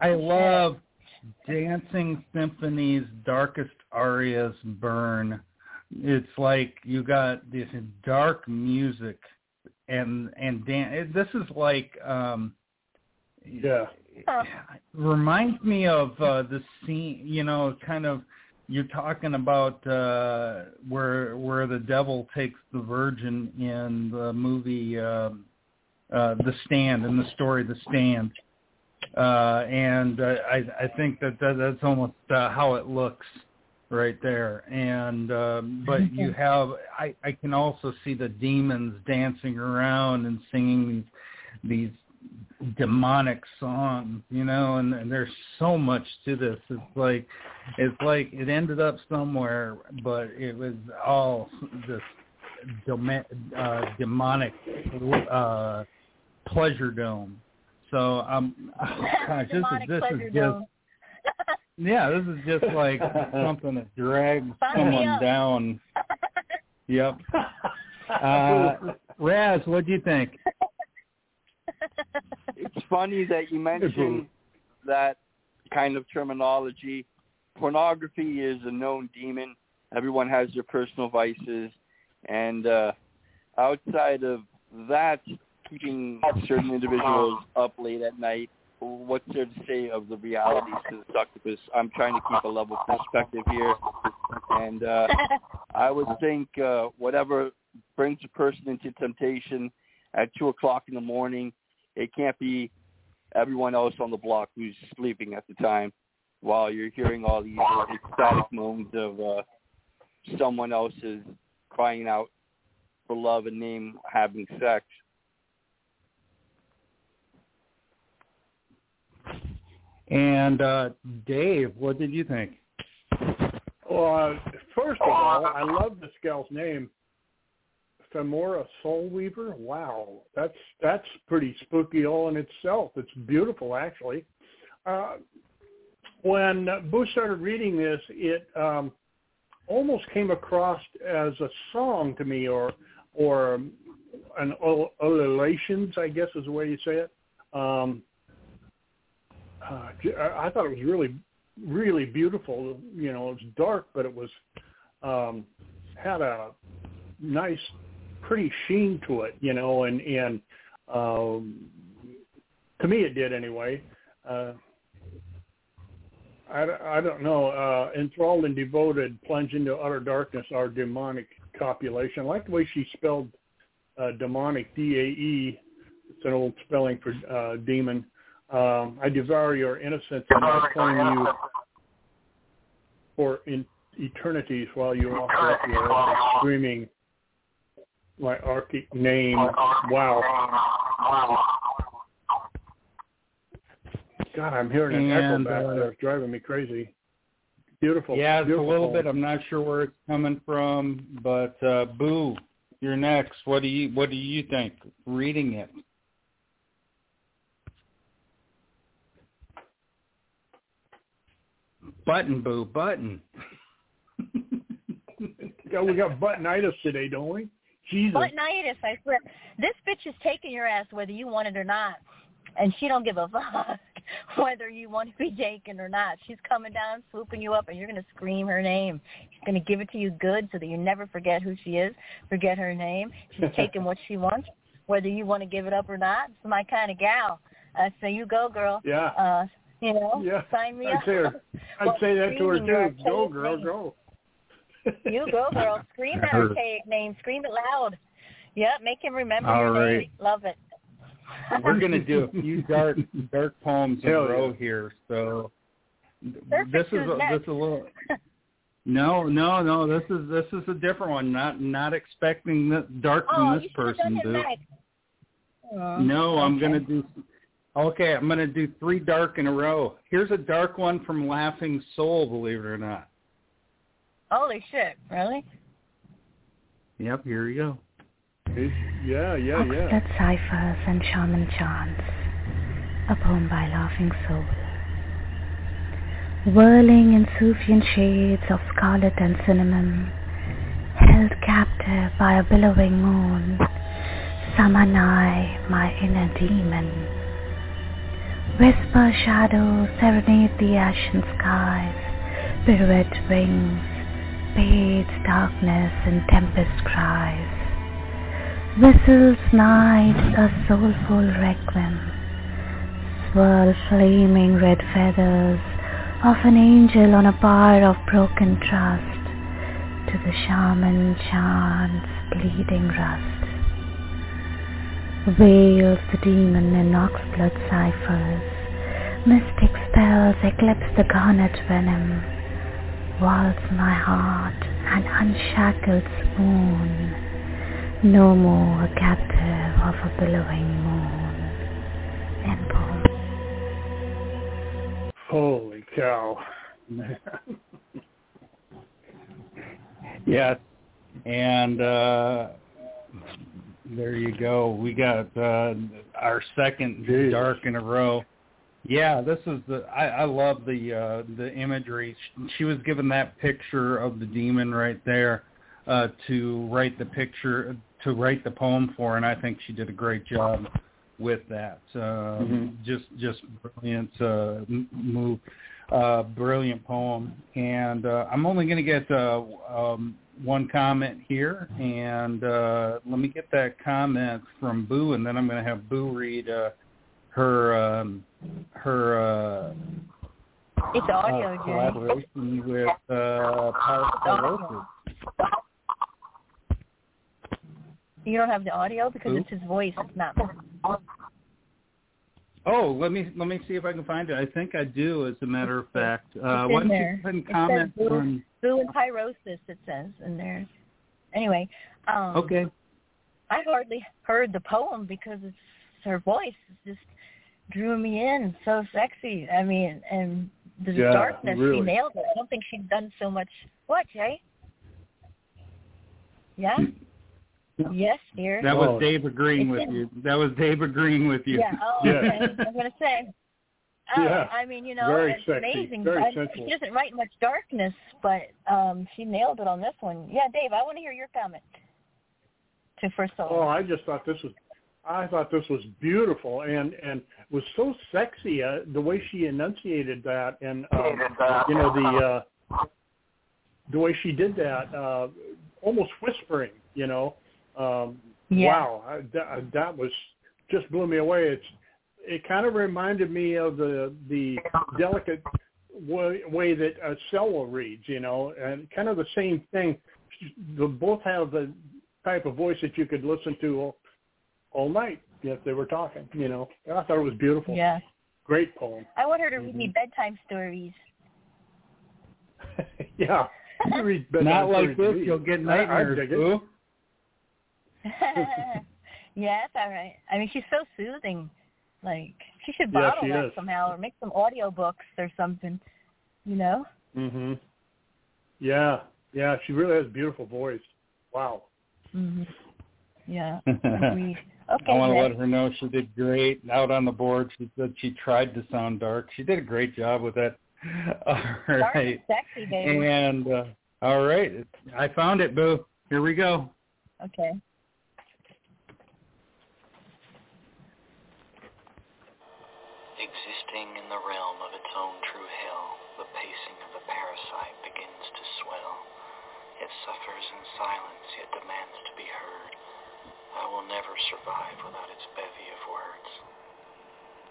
S2: I love Dancing Symphony's darkest arias burn. It's like you got this dark music and and dan- this is like um
S10: Yeah.
S7: Huh.
S2: reminds me of uh the scene you know kind of you're talking about uh where where the devil takes the virgin in the movie um uh the stand in the story the stand uh and uh, i i think that, that that's almost uh, how it looks right there. And um, but you have I I can also see the demons dancing around and singing these these demonic songs, you know, and, and there's so much to this. It's like it's like it ended up somewhere, but it was all this dom- uh, demonic uh, pleasure dome. So um, oh gosh, this is this is just yeah, this is just like something that drags someone down. Yep. Uh, Raz, what do you think?
S3: It's funny that you mentioned that kind of terminology. Pornography is a known demon. Everyone has their personal vices, and uh, outside of that, keeping certain individuals up late at night what's there to say of the realities to the succubus? I'm trying to keep a level perspective here, and uh, I would think uh, whatever brings a person into temptation at two o'clock in the morning, it can't be everyone else on the block who's sleeping at the time, while you're hearing all these ecstatic moments of uh, someone else's crying out for love and name having sex.
S2: And uh, Dave, what did you think?
S10: Well, uh, first of all, I love this gal's name, Femora Soulweaver. Wow, that's that's pretty spooky all in itself. It's beautiful, actually. Uh, when Boo started reading this, it um, almost came across as a song to me, or or an ululations, I guess is the way you say it. Um, uh, I thought it was really, really beautiful. You know, it was dark, but it was um, had a nice, pretty sheen to it. You know, and and um, to me it did anyway. Uh, I, I don't know. Uh, enthralled and devoted, plunge into utter darkness, our demonic copulation. I like the way she spelled uh, demonic, D-A-E. It's an old spelling for uh, demon. Um, I devour your innocence and I claim you for in eternities while you offer up your screaming my archic name. Wow. God, I'm hearing an
S2: and,
S10: echo back
S2: uh,
S10: there. It's driving me crazy. Beautiful.
S2: Yeah, it's
S10: beautiful
S2: a little bit. I'm not sure where it's coming from, but uh, Boo, you're next. What do you What do you think? Reading it. Button, Boo, button.
S10: Yeah, we got buttonitis today, don't we? Jesus.
S7: Buttonitis, I swear. This bitch is taking your ass whether you want it or not. And she don't give a fuck whether you want to be taken or not. She's coming down, swooping you up, and you're going to scream her name. She's going to give it to you good so that you never forget who she is, forget her name. She's taking what she wants, whether you want to give it up or not. It's my kind of gal. Uh, so you go, girl.
S10: Yeah.
S7: Uh, you know,
S10: Yeah.
S7: sign me
S10: I'd
S7: up.
S10: say, her, I'd
S7: Well,
S10: say that to her too. Go, girl,
S7: name.
S10: go.
S7: You go, girl. Scream that
S2: Heard.
S7: archaic name. Scream it loud. Yep, make him remember
S2: All
S7: your
S2: right.
S7: name. Love it.
S2: We're gonna do a few dark dark poems in a row
S10: yeah.
S2: here. So
S7: Perfect.
S2: this is
S7: Who's
S2: a,
S7: next?
S2: this is a little. No, no, no. This is this is a different one. Not not expecting this dark
S7: oh,
S2: from
S7: you
S2: this
S7: have done
S2: person, dude.
S7: next. Oh,
S2: No, I'm gonna do. Okay, I'm gonna do three dark in a row. Here's a dark one from Laughing Soul. Believe it or not.
S7: Holy shit! Really?
S2: Yep. Here you go.
S10: Yeah, yeah, yeah.
S11: Oxblood Ciphers and Shaman Chants, a poem by Laughing Soul. Whirling in Sufyan shades of scarlet and cinnamon, held captive by a billowing moon, summon I my inner demon. Whisper shadows serenade the ashen skies, pirouette wings, bathes darkness in tempest cries. Whistles night a soulful requiem, swirl flaming red feathers of an angel on a bar of broken trust to the shaman chants bleeding rust. Wails the demon in oxblood ciphers, mystic spells eclipse the garnet venom, waltz my heart an unshackled spoon, no more a captive of a billowing moon. End.
S10: Holy cow.
S2: yes. And uh there you go. We got uh our second
S10: Jeez.
S2: dark in a row. Yeah, this is the I, I love the uh the imagery. She, she was given that picture of the demon right there uh to write the picture to write the poem for and I think she did a great job with that. Uh
S10: Mhm.
S2: just just brilliant uh move uh brilliant poem and uh I'm only going to get uh um one comment here and uh let me get that comment from Boo and then I'm going to have Boo read uh her um her uh
S7: It's audio,
S2: uh, collaboration with uh Power
S7: You don't have the audio because
S2: Who?
S7: it's his voice. It's not.
S2: Oh, let me let me see if I can find it. I think I do, as a matter of fact. Uh,
S7: It's
S2: why
S7: in
S2: don't
S7: there.
S2: you go ahead and
S7: It says
S2: comment
S7: Boo,
S2: on?
S7: Boo and pyrosis. It says in there. Anyway, um,
S2: Okay.
S7: I hardly heard the poem because it's her voice just drew me in. So sexy. I mean, and the
S10: Yeah,
S7: darkness.
S10: really.
S7: She nailed it. I don't think she'd done so much. What, Jay? Yeah. Yes, dear.
S2: That was
S10: Oh.
S2: Dave agreeing with you. That was Dave agreeing with you.
S7: Yeah. Oh, okay. I'm gonna say. Oh,
S10: Yeah.
S7: I mean, you know,
S10: Very
S7: it's
S10: sexy,
S7: amazing.
S10: very
S7: I,
S10: sensual.
S7: she doesn't write much darkness, but um she nailed it on this one. Yeah, Dave, I want to hear your comment to First Soul.
S10: Oh, I just thought this was I thought this was beautiful and and was so sexy uh, the way she enunciated that and um, you know the uh the way she did that uh almost whispering, you know. Um
S7: Yeah.
S10: wow, I, that that was just blew me away. It's it kind of reminded me of the the delicate way, way that uh, Salwa reads, you know, and kind of the same thing. They both have the type of voice that you could listen to all, all night if they were talking, you know. And I thought it was beautiful.
S7: Yeah.
S10: Great poem.
S7: I want her to read
S10: Mm-hmm.
S7: me bedtime stories.
S10: yeah. You read bedtime
S2: Not like
S10: stories
S2: this, you'll get nightmares.
S10: I- I
S2: nightmares,
S10: dig it.
S2: Boo.
S7: yeah, it's all right. I mean, she's so soothing. Like she should
S10: Yeah,
S7: bottle
S10: she
S7: that
S10: is.
S7: somehow, or make some audio books or something. You know?
S10: Mhm. Yeah. Yeah, she really has a beautiful voice. Wow.
S7: hmm Yeah. Okay.
S2: I want to let her know she did great out on the board. She said she tried to sound dark. She did a great job with that. All right.
S7: Dark sexy, baby.
S2: And uh, all right, I found it, Boo. Here we go.
S7: Okay.
S13: Existing in the realm of its own true hell, the pacing of the parasite begins to swell. It suffers in silence, yet demands to be heard. I will never survive without its bevy of words.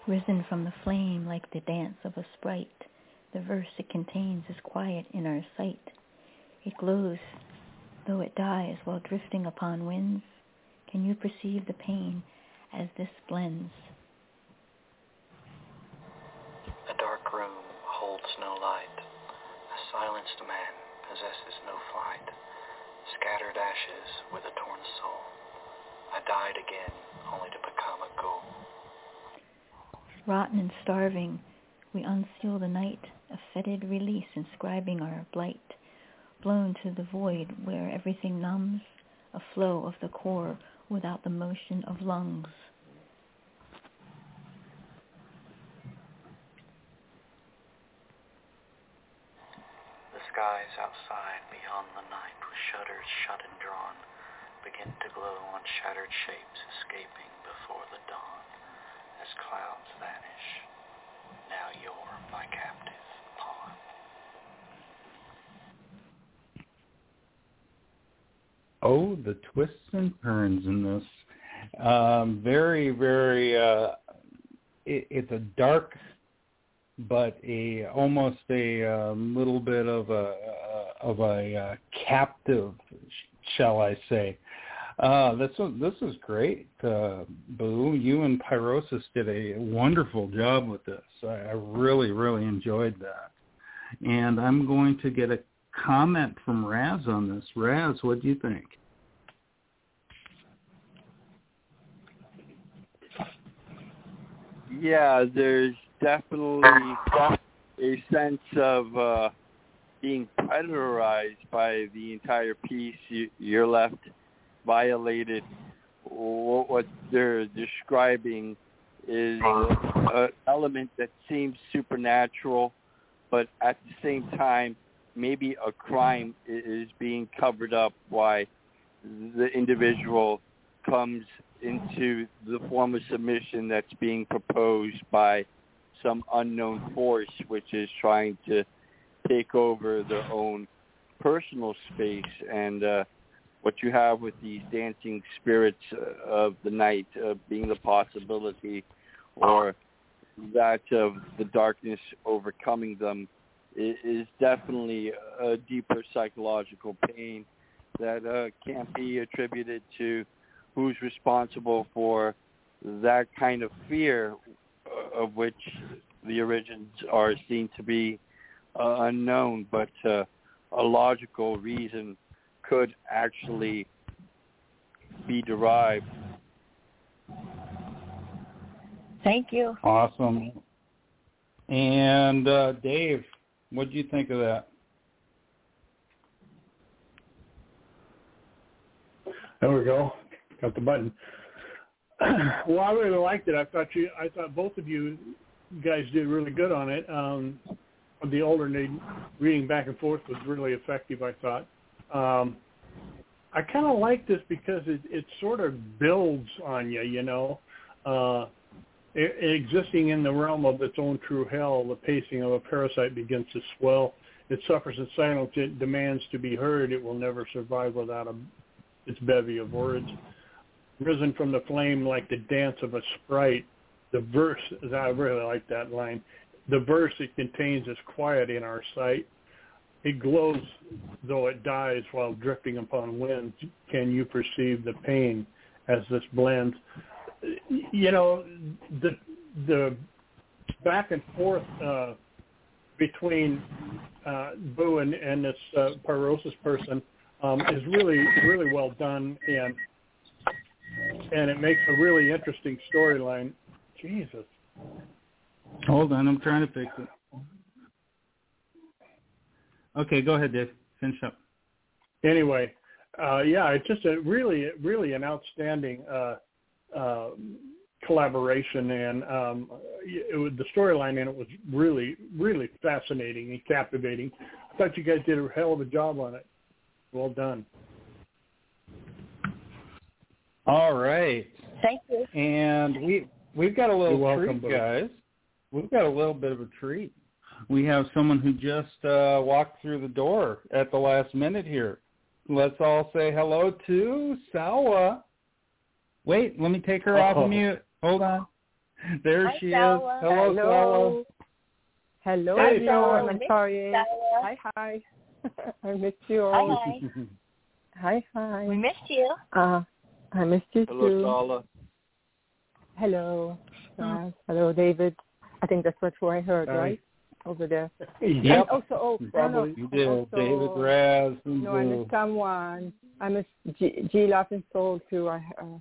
S11: Risen from the flame like the dance of a sprite, the verse it contains is quiet in our sight. It glows, though it dies while drifting upon winds. Can you perceive the pain as this blends?
S13: A dark room holds no light. A silenced man possesses no flight. Scattered ashes with a torn soul. I died again, only to become a ghoul.
S11: Rotten and starving, we unseal the night, a fetid release inscribing our blight. Blown to the void where everything numbs, a flow of the core without the motion of lungs.
S13: The skies outside beyond the night with shutters shut and drawn begin to glow on shattered shapes escaping before the dawn as clouds vanish. Now you're my captive pawn.
S2: Oh, the twists and turns in this. Um, very, very. Uh, it, it's a dark, but a almost a um, little bit of a of a uh, captive, shall I say? Uh, this this is great, uh, Boo. You and Pyrosis did a wonderful job with this. I, I really, really enjoyed that. And I'm going to get a comment from Raz on this. Raz, what do you think?
S3: Yeah, there's definitely a sense of uh, being predarized by the entire piece. You, you're left violated. What, what they're describing is an element that seems supernatural, but at the same time, maybe a crime is being covered up why the individual comes into the form of submission that's being proposed by some unknown force which is trying to take over their own personal space and uh what you have with these dancing spirits uh, of the night uh, being the possibility or that of the darkness overcoming them is definitely a deeper psychological pain that uh, can't be attributed to who's responsible for that kind of fear of which the origins are seen to be uh, unknown, but uh, a logical reason could actually be derived.
S7: Thank you.
S2: Awesome. And uh, Dave, what do you think of that?
S10: There we go. Got the button. well, I really liked it. I thought you, I thought both of you guys did really good on it. Um, the alternating reading back and forth was really effective. I thought. Um, I kind of like this because it, it sort of builds on you. You know, uh, existing in the realm of its own true hell, the pacing of a parasite begins to swell. It suffers in silence. It demands to be heard. It will never survive without a, its bevy of words risen from the flame like the dance of a sprite. The verse, I really like that line. The verse it contains is quiet in our sight. It glows though it dies while drifting upon winds. Can you perceive the pain as this blends? You know, the the back and forth uh, between uh, Boo and, and this uh, pyrosis person um, is really really well done and and it makes a really interesting storyline. Jesus.
S2: Hold on, I'm trying to fix it. Okay, go ahead, Dave. Finish up.
S10: Anyway, uh, yeah, it's just a really, really an outstanding uh, uh, collaboration, and um, it, the storyline in it was really, really fascinating and captivating. I thought you guys did a hell of a job on it. Well done.
S2: All right.
S7: Thank you.
S2: And we we've got a little
S10: welcome,
S2: treat, guys. We've got a little bit of a treat. We have someone who just uh, walked through the door at the last minute here. Let's all say hello to Salwa. Wait, let me take her off of mute. Hold on. There
S7: Hi,
S2: she
S7: Salwa.
S2: is. Hello,
S14: Hello. Hello,
S7: Hi,
S14: everyone.
S7: Salwa.
S14: I'm sorry. Hi, hi. I missed you all.
S7: Hi.
S14: Hi, hi.
S7: We missed you.
S14: Uh, I missed you
S3: Hello,
S14: too.
S3: Salwa.
S14: Hello. Uh, hello, David. I think that's what I heard,
S10: Hi.
S14: right? Over there.
S2: Yep.
S14: And also, oh, no, no,
S10: Probably.
S2: You did.
S14: also,
S2: David Raz and
S14: No, I
S2: Boo.
S14: missed someone. I missed G, G Laughing Soul too. I, uh,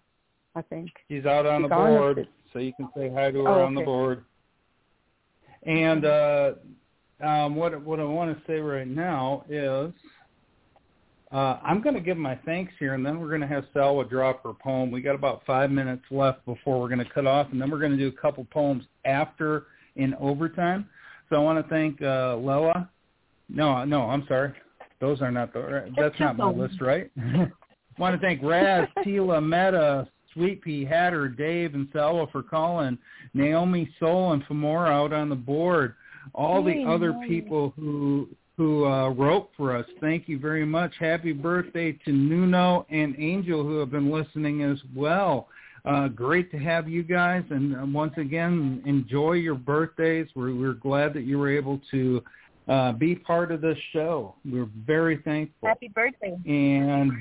S14: I think.
S2: She's out on the
S14: She's on
S2: board,
S14: it.
S2: so you can say hi to her
S14: Oh,
S2: on the board. And uh, um, what what I want to say right now is uh, I'm going to give my thanks here, and then we're going to have Salwa drop her poem. We got about five minutes left before we're going to cut off, and then we're going to do a couple poems after in overtime. So I want to thank uh. No, no, I'm sorry. Those are not the. That's not my list, right? I want to thank Raz, Tila, Meta, Sweet Pea, Hatter, Dave, and Salwa for calling. Naomi, Soul, and Femora out on the board. All the other people who who uh, wrote for us. Thank you very much. Happy birthday to Nuno and Angel who have been listening as well. Uh, great to have you guys, and uh, once again, enjoy your birthdays. We're, we're glad that you were able to uh, be part of this show. We're very thankful.
S7: Happy birthday.
S2: And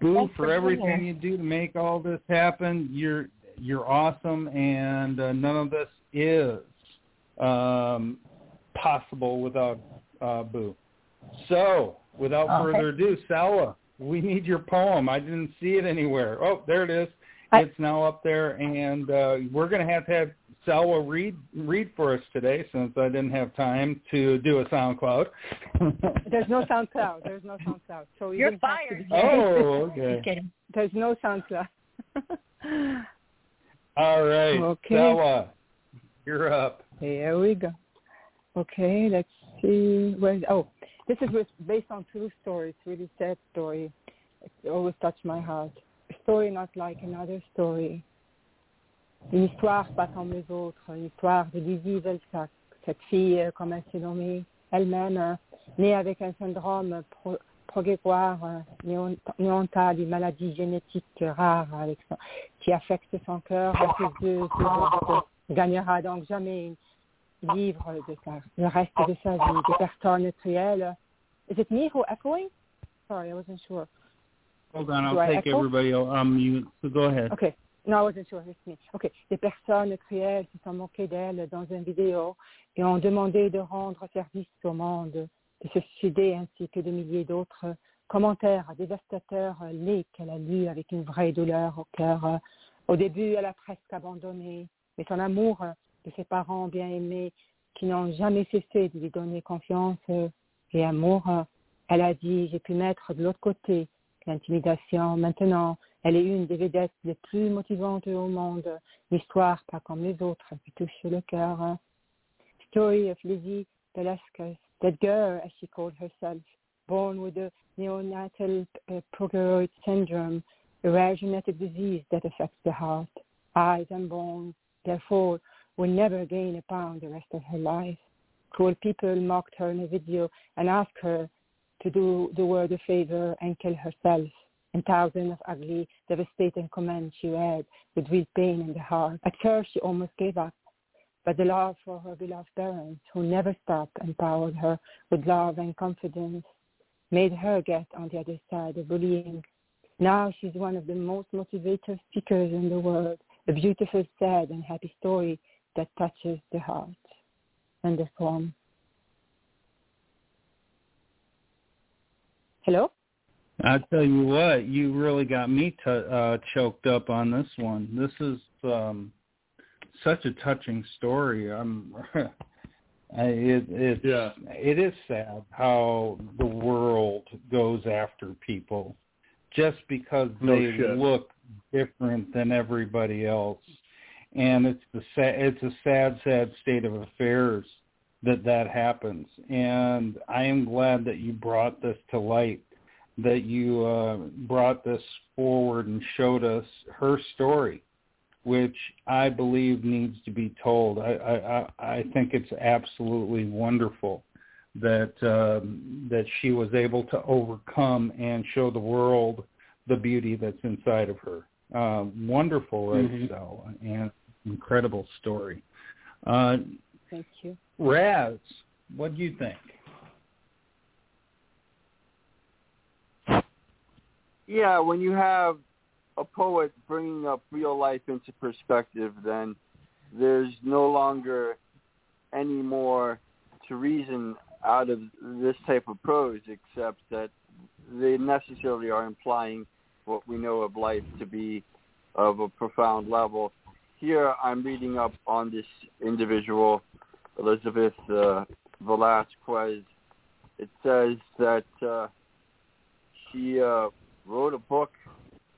S2: Boo
S7: Thanks
S2: for
S7: for
S2: everything you do to make all this happen. You're you're awesome, and uh, none of this is um, possible without uh, Boo. So without
S14: Okay.
S2: further ado, Salwa, we need your poem. I didn't see it anywhere. Oh, there it is.
S14: I-
S2: It's now up there, and uh, we're going to have to have Salwa read read for us today since I didn't have time to do a SoundCloud.
S14: There's no SoundCloud. There's no SoundCloud. So
S7: You're
S14: you have
S7: fired.
S2: oh, okay.
S7: Just kidding.
S14: There's no SoundCloud.
S2: All right,
S14: Okay.
S2: Salwa, you're up.
S14: Here we go. Okay, let's see. Where? Oh, this is based on true story. It's really sad story. It always touched my heart. A story not like another story. Une histoire pas comme les autres. Une histoire de Lizzie Velsac. Cette fille, euh, comme elle s'est nommée elle-même, euh, née avec un syndrome pro, progrégoire euh, une maladie génétique rare avec qui affecte son cœur ses yeux gagnera donc jamais livre de sa, le reste de sa vie, des personnes cruelles. Is it me who echoing? Sorry, I wasn't sure.
S2: Hold on, I'll
S14: Do
S2: take everybody on mute. So go ahead.
S14: Okay. No, I wasn't sure. It's me. Okay. Des personnes cruelles se sont moquées d'elle dans une vidéo et ont demandé de rendre service au monde, de se suicider ainsi que de milliers d'autres commentaires dévastateurs lits qu'elle a lus avec une vraie douleur au cœur. Au début, elle a presque abandonné, mais son amour de ses parents bien aimés qui n'ont jamais cessé de lui donner confiance euh, et amour, euh, elle a dit, j'ai pu mettre de l'autre côté l'intimidation. Maintenant, elle est une des vedettes les plus motivantes au monde. L'histoire, pas comme les autres, qui touche le cœur. Story of Lizzie Velasquez, that girl, as she called herself, born with a neonatal uh, progeroid syndrome, a rare genetic disease that affects the heart, eyes, and bones. Therefore, will never gain a pound the rest of her life. Cruel people mocked her in a video and asked her to do the world a favor and kill herself. And thousands of ugly, devastating comments she read with real pain in the heart. At first, she almost gave up. But the love for her beloved parents, who never stopped, empowered her with love and confidence, made her get on the other side of bullying. Now she's one of the most motivated speakers in the world. A beautiful, sad, and happy story that touches the heart. And the poem. Hello?
S2: I tell you what, you really got me t- uh, choked up on this one. This is um, such a touching story. I'm, I, it, it's
S10: Yeah.
S2: it is sad how the world goes after people just because
S10: No
S2: they
S10: shit.
S2: look different than everybody else, and it's the sa- it's a sad, sad state of affairs that that happens. And I am glad that you brought this to light that you uh, brought this forward and showed us her story, which I believe needs to be told. I I, I think it's absolutely wonderful that um, that she was able to overcome and show the world the beauty that's inside of her. Uh, wonderful, right,
S14: Mm-hmm.
S10: Mhm.
S2: so, and incredible story. Uh,
S14: Thank you.
S2: Raz, what do you think?
S3: yeah, when you have a poet bringing up real life into perspective, then there's no longer any more to reason out of this type of prose, except that they necessarily are implying what we know of life to be of a profound level. Here, I'm reading up on this individual, Elizabeth uh, Velasquez. It says that uh, she uh, wrote a book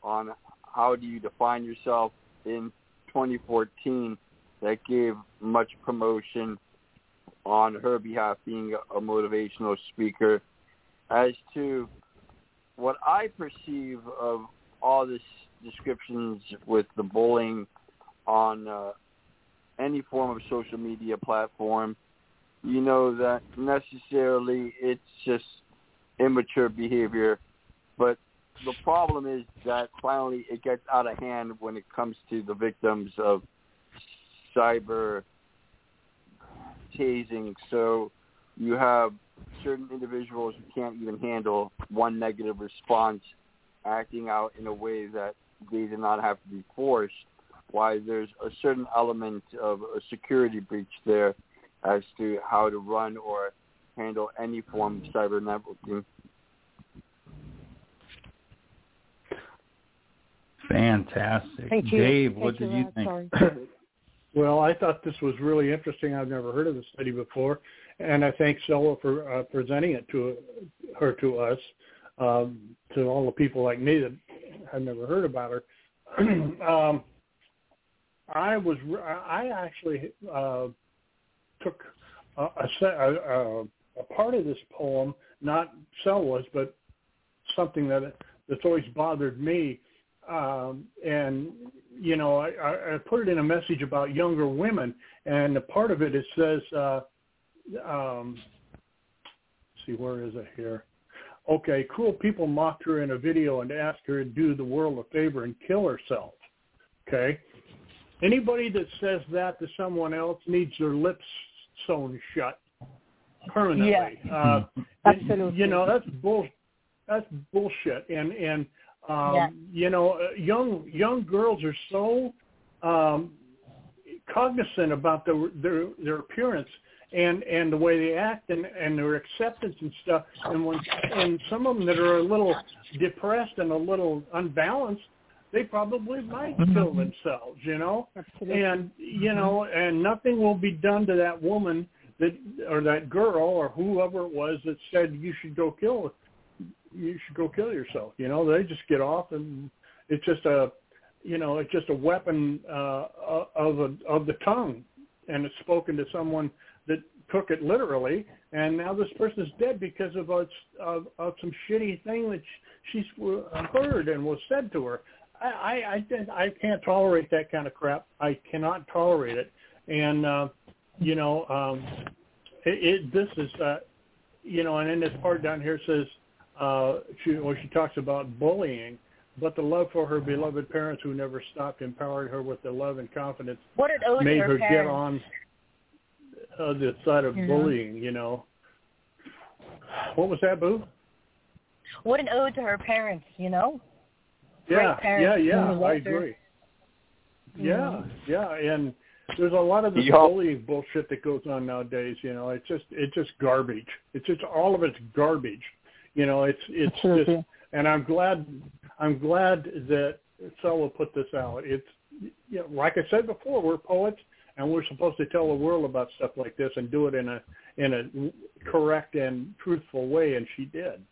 S3: on how do you define yourself in 2014 that gave much promotion on her behalf being a motivational speaker as to what I perceive of all this descriptions with the bullying on uh, any form of social media platform, you know that necessarily it's just immature behavior, but the problem is that finally it gets out of hand when it comes to the victims of cyber tasing. So you have certain individuals who can't even handle one negative response acting out in a way that they did not have to be forced why there's a certain element of a security breach there as to how to run or handle any form of cyber networking.
S2: Fantastic.
S14: Thank you.
S2: Dave,
S14: Thank
S2: what
S14: you
S2: did you think?
S10: well, I thought this was really interesting. I've never heard of the study before, and I thank Stella for uh, presenting it to her to us, um, to all the people like me that have never heard about her. um, I was I actually uh, took a, a, a, part of this poem, not Sella's, but something that that's always bothered me, um, and you know, I, I put it in a message about younger women, and a part of it it says, uh, um, see, where is it here? Okay, cruel people mocked her in a video and asked her to do the world a favor and kill herself. Okay, anybody that says that to someone else needs their lips sewn shut permanently.
S14: Yeah.
S10: Uh,
S14: Absolutely.
S10: You know, that's bull. That's bullshit. And and um,
S14: Yeah.
S10: you know, uh, young young girls are so um, cognizant about their their their appearance and and the way they act and and their acceptance and stuff. And when and some of them that are a little depressed and a little unbalanced, they probably might mm-hmm. kill themselves. You know, and you mm-hmm. know, and nothing will be done to that woman that or that girl or whoever it was that said you should go kill you should go kill yourself. You know, they just get off and it's just a you know, it's just a weapon uh of a, of the tongue and it's spoken to someone that took it literally and now this person's dead because of a, of, of some shitty thing that she's uh, heard and was said to her. I, I I I can't tolerate that kind of crap. I cannot tolerate it. And uh you know, um it, it this is uh you know, and in this part down here says uh she well she talks about bullying, but the love for her beloved parents who never stopped empowered her with the love and confidence
S7: What an ode
S10: made
S7: her,
S10: her get on uh, the side of
S7: know?
S10: bullying, you know. What was that, Boo?
S7: What an ode to her parents, you know?
S10: Yeah,
S7: Great parents
S10: yeah, yeah,
S7: who
S10: I agree. Mm-hmm. Yeah, yeah, and there's a lot of this
S3: Yeah.
S10: bullying bullshit that goes on nowadays. You know, it's just it's just garbage. It's just all of it's garbage. You know, it's it's
S14: Absolutely.
S10: just, and I'm glad I'm glad that Salwa put this out. It's you know, like I said before, we're poets and we're supposed to tell the world about stuff like this and do it in a in a correct and truthful way, and she did.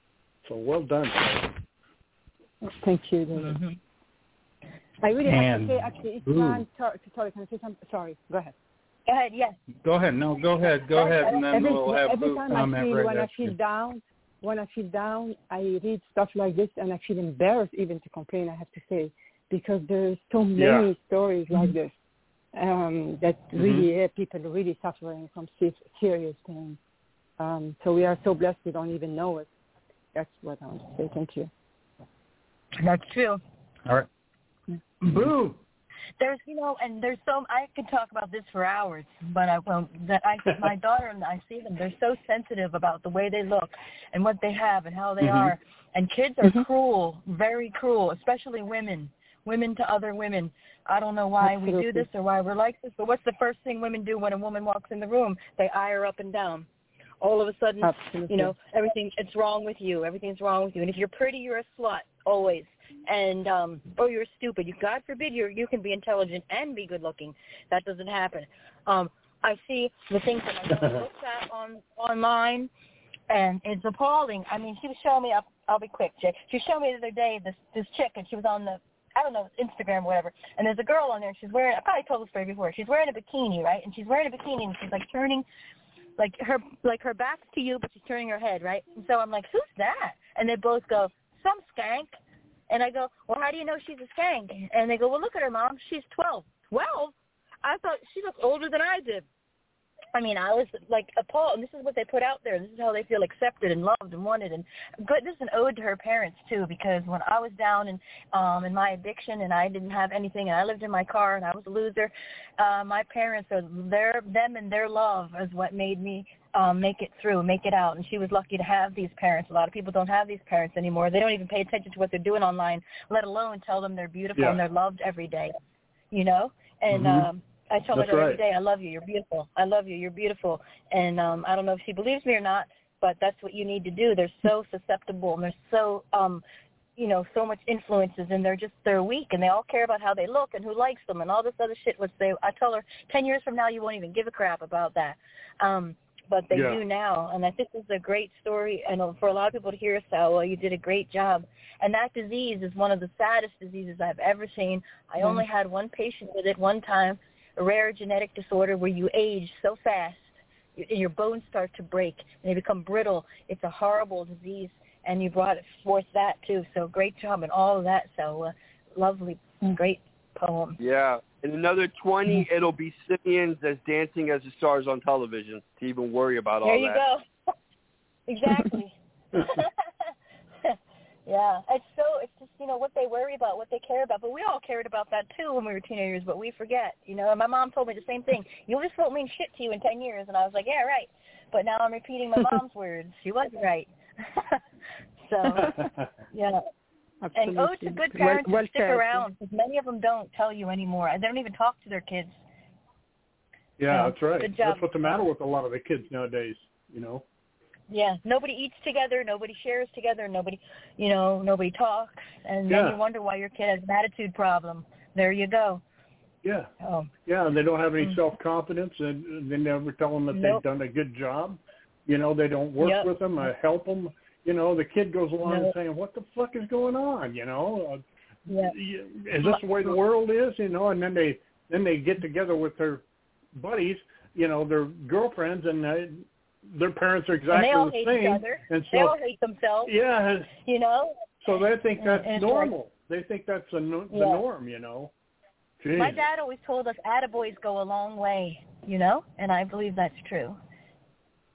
S10: So well done. Salwa.
S14: Thank you,
S7: Mm-hmm.
S14: I really have to say, actually, it's
S2: Ooh.
S14: time. Sorry, sorry, can I say something? Sorry, go ahead.
S7: Go ahead, yes.
S2: Go ahead. No, go ahead. Go ahead, and then
S14: every,
S2: we'll have
S14: every time I feel
S2: right
S14: when I feel
S2: you.
S14: down, when I feel down, I read stuff like this, and I feel embarrassed even to complain. I have to say because there's so many
S10: Yeah.
S14: stories like this um, that
S10: Mhm.
S14: really uh, people are really suffering from serious pain. Um, so we are so blessed we don't even know it. That's what I want to say. Thank you.
S7: That's true.
S2: All right. Boo.
S7: There's, you know, and there's so I could talk about this for hours, but I won't. That I, my daughter and I see them. They're so sensitive about the way they look and what they have and how they
S14: Mhm.
S7: are. And kids are
S14: Mhm.
S7: cruel, very cruel, especially women, women to other women. I don't know why we do this or why we're like this, but what's the first thing women do when a woman walks in the room? They eye her up and down. All of a sudden,
S14: Absolutely.
S7: you know, everything it's wrong with you. Everything's wrong with you. And if you're pretty, you're a slut always. And um or you're stupid. You God forbid you you can be intelligent and be good looking. That doesn't happen. Um I see the things that my daughter looks at on online and it's appalling. I mean, she was showing me I'll, I'll be quick, Jay. She showed me the other day this this chick and she was on the I don't know, Instagram or whatever. And there's a girl on there and she's wearing I probably told this story before. She's wearing a bikini, right? And she's wearing a bikini and she's like turning like her like her back's to you but she's turning her head, right? And so I'm like, Who's that? And they both go, Some skank and I go, Well, how do you know she's a skank? And they go, Well look at her mom, she's twelve. Twelve? I thought she looked older than I did. I mean, I was like appalled. And this is what they put out there. This is how they feel accepted and loved and wanted. And good. This is an ode to her parents too, because when I was down and um in my addiction and I didn't have anything and I lived in my car and I was a loser, uh, my parents are their them and their love is what made me um make it through, make it out. And she was lucky to have these parents. A lot of people don't have these parents anymore. They don't even pay attention to what they're doing online, let alone tell them they're beautiful
S10: Yeah.
S7: and they're loved every day. You know? And
S10: Mhm.
S7: um I tell
S10: That's
S7: daughter
S10: right.
S7: every day, I love you. You're beautiful. I love you. You're beautiful. And um I don't know if she believes me or not, but that's what you need to do. They're so susceptible and they're so um you know so much influences and they're just they're weak and they all care about how they look and who likes them and all this other shit which they I tell her ten years from now you won't even give a crap about that. Um but they
S10: Yeah.
S7: do now and I think this is a great story and for a lot of people to hear Salwa, you did a great job. And that disease is one of the saddest diseases I've ever seen. I
S14: Mhm.
S7: only had one patient with it one time, a rare genetic disorder where you age so fast y- and your bones start to break and they become brittle. It's a horrible disease, and you brought forth that too. So great job and all of that. So uh, lovely, great poem.
S15: Yeah. In another 20, it'll be simians as dancing as the stars on television to even worry about all that.
S7: there you
S15: that.
S7: go. exactly. yeah, it's so it's just you know what they worry about, what they care about. But we all cared about that too when we were teenagers, but we forget. You know, and my mom told me the same thing. You just won't mean shit to you in ten years, and I was like, yeah, right. But now I'm repeating my mom's words. She was right. so yeah. Absolutely. And oh, to
S14: Absolutely.
S7: good
S14: Well-
S7: parents
S14: well
S7: to stick
S14: said.
S7: around because many of them don't tell you anymore. They don't even talk to their kids.
S10: Yeah,
S7: Yeah,
S10: that's right.
S7: good job.
S10: That's what's the matter with a lot of the kids nowadays. You know.
S7: Yeah, nobody eats together, nobody shares together, nobody, you know, nobody talks, and then you wonder why your kid has an attitude problem. There you go.
S10: Yeah.
S7: Oh,
S10: Yeah, and they don't have any
S7: Mm.
S10: self confidence, and they never tell them that
S7: Nope.
S10: they've done a good job. You know, they don't work
S7: Yep.
S10: with them, uh, help them. You know, the kid goes along
S7: Nope.
S10: saying, "What the fuck is going on?" You know, uh,
S7: yeah.
S10: is this the way the world is? You know, and then they then they get together with their buddies, you know, their girlfriends, and uh, their parents are
S7: and
S10: exactly
S7: they all
S10: the
S7: hate
S10: same.
S7: each other.
S10: And
S7: they
S10: so,
S7: all hate themselves.
S10: yeah,
S7: You know.
S10: so they think that's
S7: and like-
S10: normal. they think that's the, no- the
S7: Yeah.
S10: norm. You know. Jeez.
S7: My dad always told us attaboys go a long way, you know, and I believe that's true.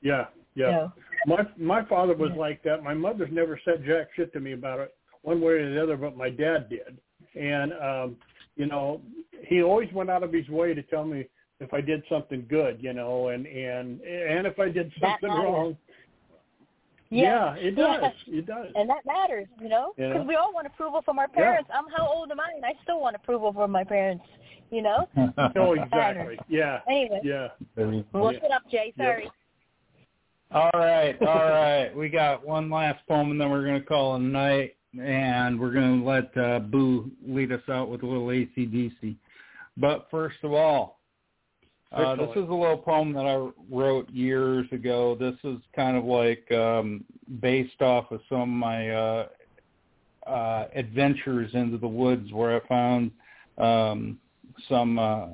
S10: Yeah, yeah.
S7: So,
S10: My my father was like that. My mother's never said jack shit to me about it one way or the other, but my dad did. And um, you know, he always went out of his way to tell me if I did something good, you know, and and and if I did something
S7: matters.
S10: wrong.
S7: Yeah.
S10: it
S7: Yeah.
S10: does. It does.
S7: and that matters, you know,
S10: Yeah.
S7: because we all want approval from our parents. I'm how old am I? And I still want approval from my parents, you know.
S10: oh, exactly. Yeah.
S7: Anyway,
S10: Yeah.
S7: well, shut up, Jay. Sorry.
S2: All right, all right. We got one last poem, and then we're going to call it a night, and we're going to let uh, Boo lead us out with a little ACDC. But first of all, uh, this is a little poem that I wrote years ago. This is kind of like um, based off of some of my uh, uh, adventures into the woods, where I found um, some uh,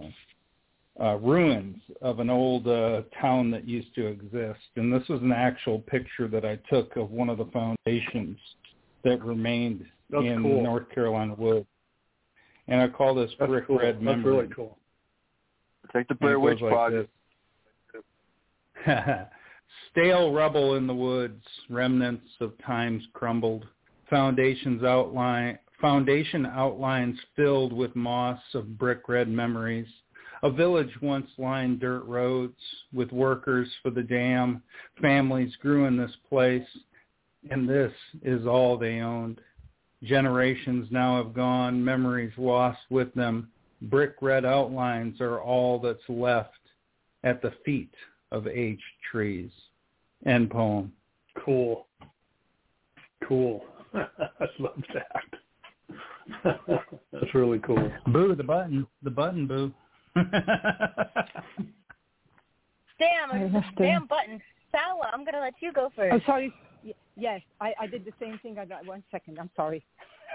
S2: uh, ruins of an old uh, town that used to exist. And this was an actual picture that I took of one of the foundations that remained
S10: That's
S2: in
S10: cool.
S2: North Carolina woods. And I call this
S10: That's
S2: Brick
S10: cool.
S2: Red
S10: That's really cool.
S15: Take the Blair
S2: it
S15: Witch
S2: like
S15: Project.
S2: Stale rubble in the woods, remnants of times crumbled, foundations outline, foundation outlines filled with moss of brick red memories. A village once lined dirt roads with workers for the dam. Families grew in this place, and this is all they owned. Generations now have gone, memories lost with them. Brick red outlines are all that's left at the feet of aged trees. End poem.
S10: Cool. Cool. I love that. That's really cool.
S2: Boo, the button. The button, boo.
S7: Damn,
S14: I
S7: it's
S14: have
S7: a
S14: to-
S7: damn button. Salwa, I'm gonna let you go first.
S14: I'm sorry. Yes, I, I did the same thing. I got one second. I'm sorry.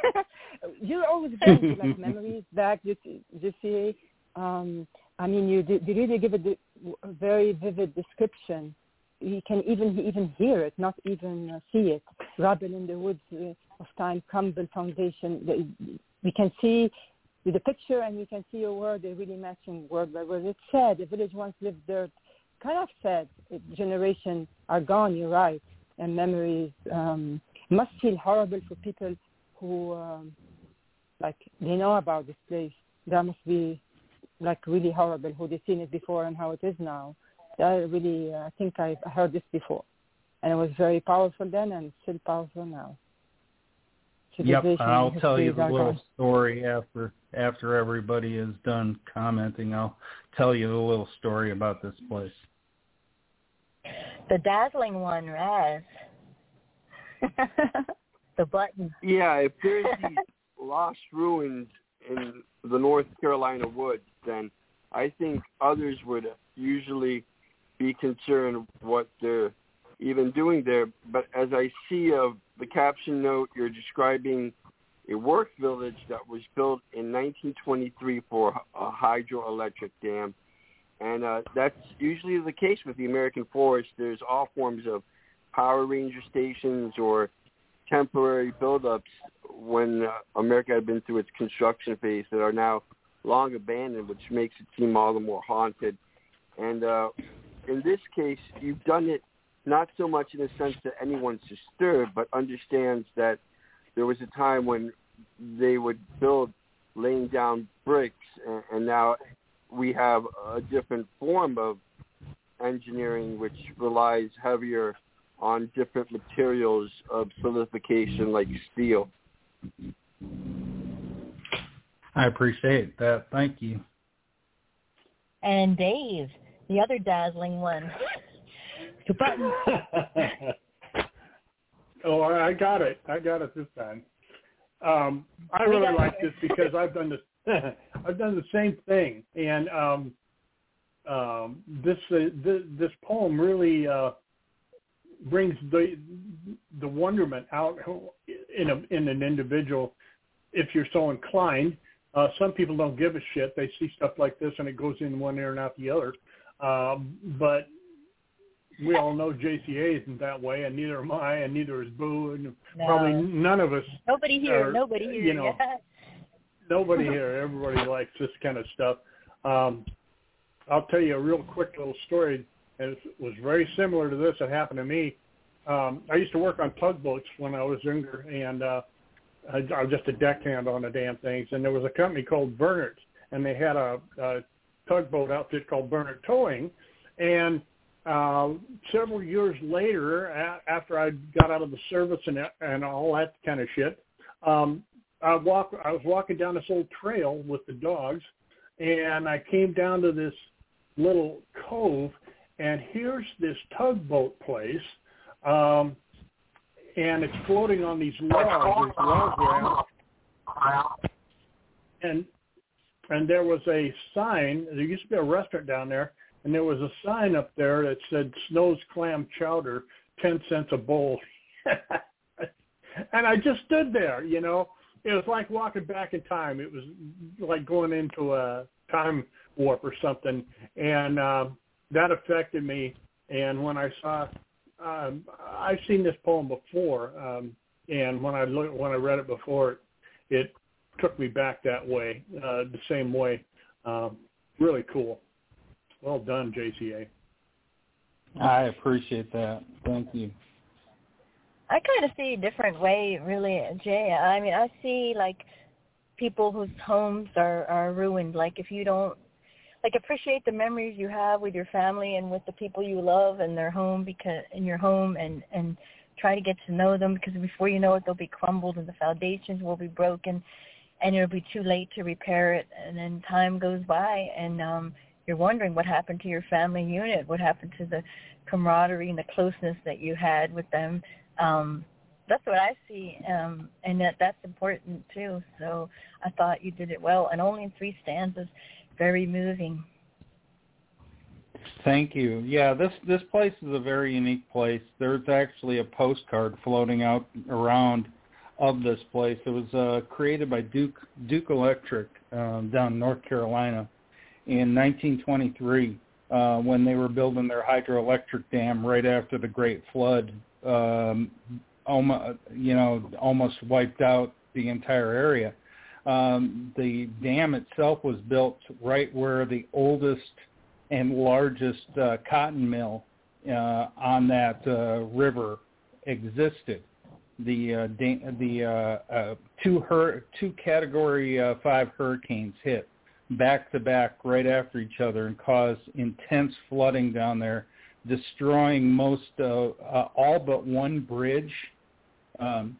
S14: you always to like memories back. You, you see, um, I mean, you did you really give a, a very vivid description. You can even even hear it, not even uh, see it. Rubble in the woods uh, of time, crumble foundation. The- We can see with the picture, and we can see a word, a really matching word. But where it's said, the village once lived there. Kind of sad. Generation are gone. You're right and memories um, must feel horrible for people who um, like they know about this place. That must be like really horrible who they've seen it before and how it is now. That really, uh, I think I've heard this before, and it was very powerful then and still powerful now.
S2: Yep, and I'll
S14: and
S2: tell you
S14: histories
S2: the little
S14: gone.
S2: story after after everybody is done commenting. I'll tell you a little story about this place.
S7: The dazzling one, Raz. The button.
S3: Yeah, if there's these lost ruins in the North Carolina woods, then I think others would usually be concerned what they're even doing there. But as I see of the caption note, you're describing a work village that was built in 1923 for a hydroelectric dam. And uh, that's usually the case with the American forest. There's all forms of power ranger stations or temporary buildups when uh, America had been through its construction phase that are now long abandoned, which makes it seem all the more haunted. And uh, in this case, you've done it not so much in the sense that anyone's disturbed, but understands that there was a time when they would build laying down bricks, and, and now we have a different form of engineering which relies heavier on different materials of solidification like steel.
S2: I appreciate that. Thank you.
S7: And Dave, the other dazzling one. The button.
S10: oh, I got it. I got it this time. Um, I really like this because I've done this. I've done the same thing, and um, um, this, uh, this this poem really uh, brings the the wonderment out in a in an individual if you're so inclined. Uh, some people don't give a shit. They see stuff like this and it goes in one ear and out the other. Um, but we all know JCA isn't that way, and neither am I, and neither is Boo, and
S7: No.
S10: probably none of us.
S7: Nobody here.
S10: are,
S7: nobody here.
S10: You know,
S7: yeah.
S10: nobody here. Everybody likes this kind of stuff. Um, I'll tell you a real quick little story. And It was very similar to this that happened to me. Um, I used to work on tugboats when I was younger, and uh, I, I was just a deckhand on the damn things. And there was a company called Bernard's, and they had a, a tugboat outfit called Bernard Towing. And uh, several years later, a- after I got out of the service and and all that kind of shit, um, I walk. I was walking down this old trail with the dogs, and I came down to this little cove, and here's this tugboat place, um, and it's floating on these logs, these log rafts, and and there was a sign. There used to be a restaurant down there, and there was a sign up there that said "Snow's Clam Chowder, ten cents a bowl." and I just stood there, you know. It was like walking back in time. It was like going into a time warp or something, and uh, that affected me. And when I saw, um, I've seen this poem before, um, and when I look, when I read it before, it took me back that way, uh, the same way. Um, really cool. Well done, JCA.
S2: I appreciate that. Thank you.
S7: I kind of see a different way, really, Jay. I mean, I see like people whose homes are are ruined. Like if you don't like appreciate the memories you have with your family and with the people you love and their home because in your home and and try to get to know them because before you know it they'll be crumbled and the foundations will be broken and it'll be too late to repair it. And then time goes by and um you're wondering what happened to your family unit what happened to the camaraderie and the closeness that you had with them. Um that's what I see, um, and that that's important too. So I thought you did it well, and only in three stanzas, very moving.
S2: Thank you. Yeah, this this place is a very unique place. There's actually a postcard floating out around of this place. It was uh, created by Duke Duke Electric um, down in North Carolina in 1923 uh, when they were building their hydroelectric dam right after the Great Flood. Um, almost, you know, almost wiped out the entire area. Um, the dam itself was built right where the oldest and largest uh, cotton mill uh, on that uh, river existed. The uh, da- the uh, uh, two hur- two Category uh, Five hurricanes hit back to back right after each other and caused intense flooding down there, destroying most uh, uh, all but one bridge um,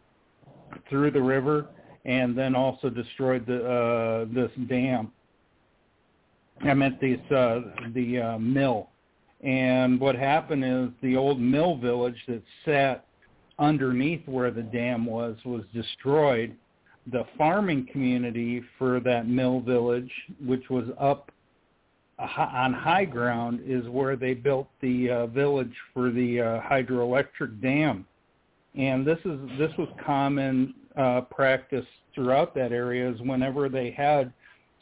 S2: through the river, and then also destroyed the uh, this dam. I meant this uh, the uh, mill, and what happened is the old mill village that sat underneath where the dam was was destroyed. The farming community for that mill village, which was up on high ground, is where they built the uh, village for the uh, hydroelectric dam. And this is this was common uh, practice throughout that area. Is whenever they had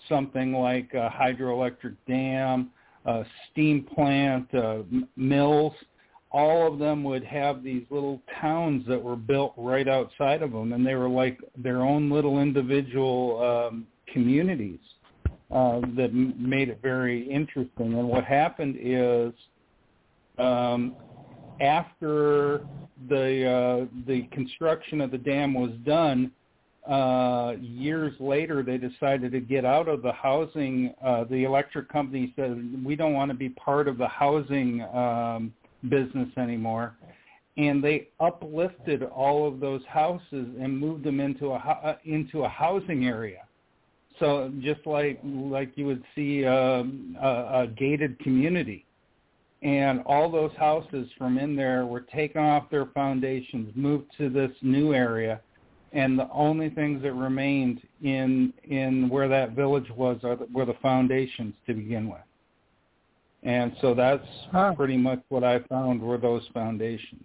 S2: something like a hydroelectric dam, a steam plant, uh, mills, all of them would have these little towns that were built right outside of them, and they were like their own little individual um, communities uh, that m- made it very interesting. And what happened is, um, after the uh, the construction of the dam was done, uh, years later they decided to get out of the housing. Uh, the electric company said we don't want to be part of the housing. Um, business anymore and they uplifted all of those houses and moved them into a uh, into a housing area so just like like you would see um, a, a gated community and all those houses from in there were taken off their foundations moved to this new area and the only things that remained in in where that village was are the, were the foundations to begin with and so that's huh. pretty much what I found were those foundations.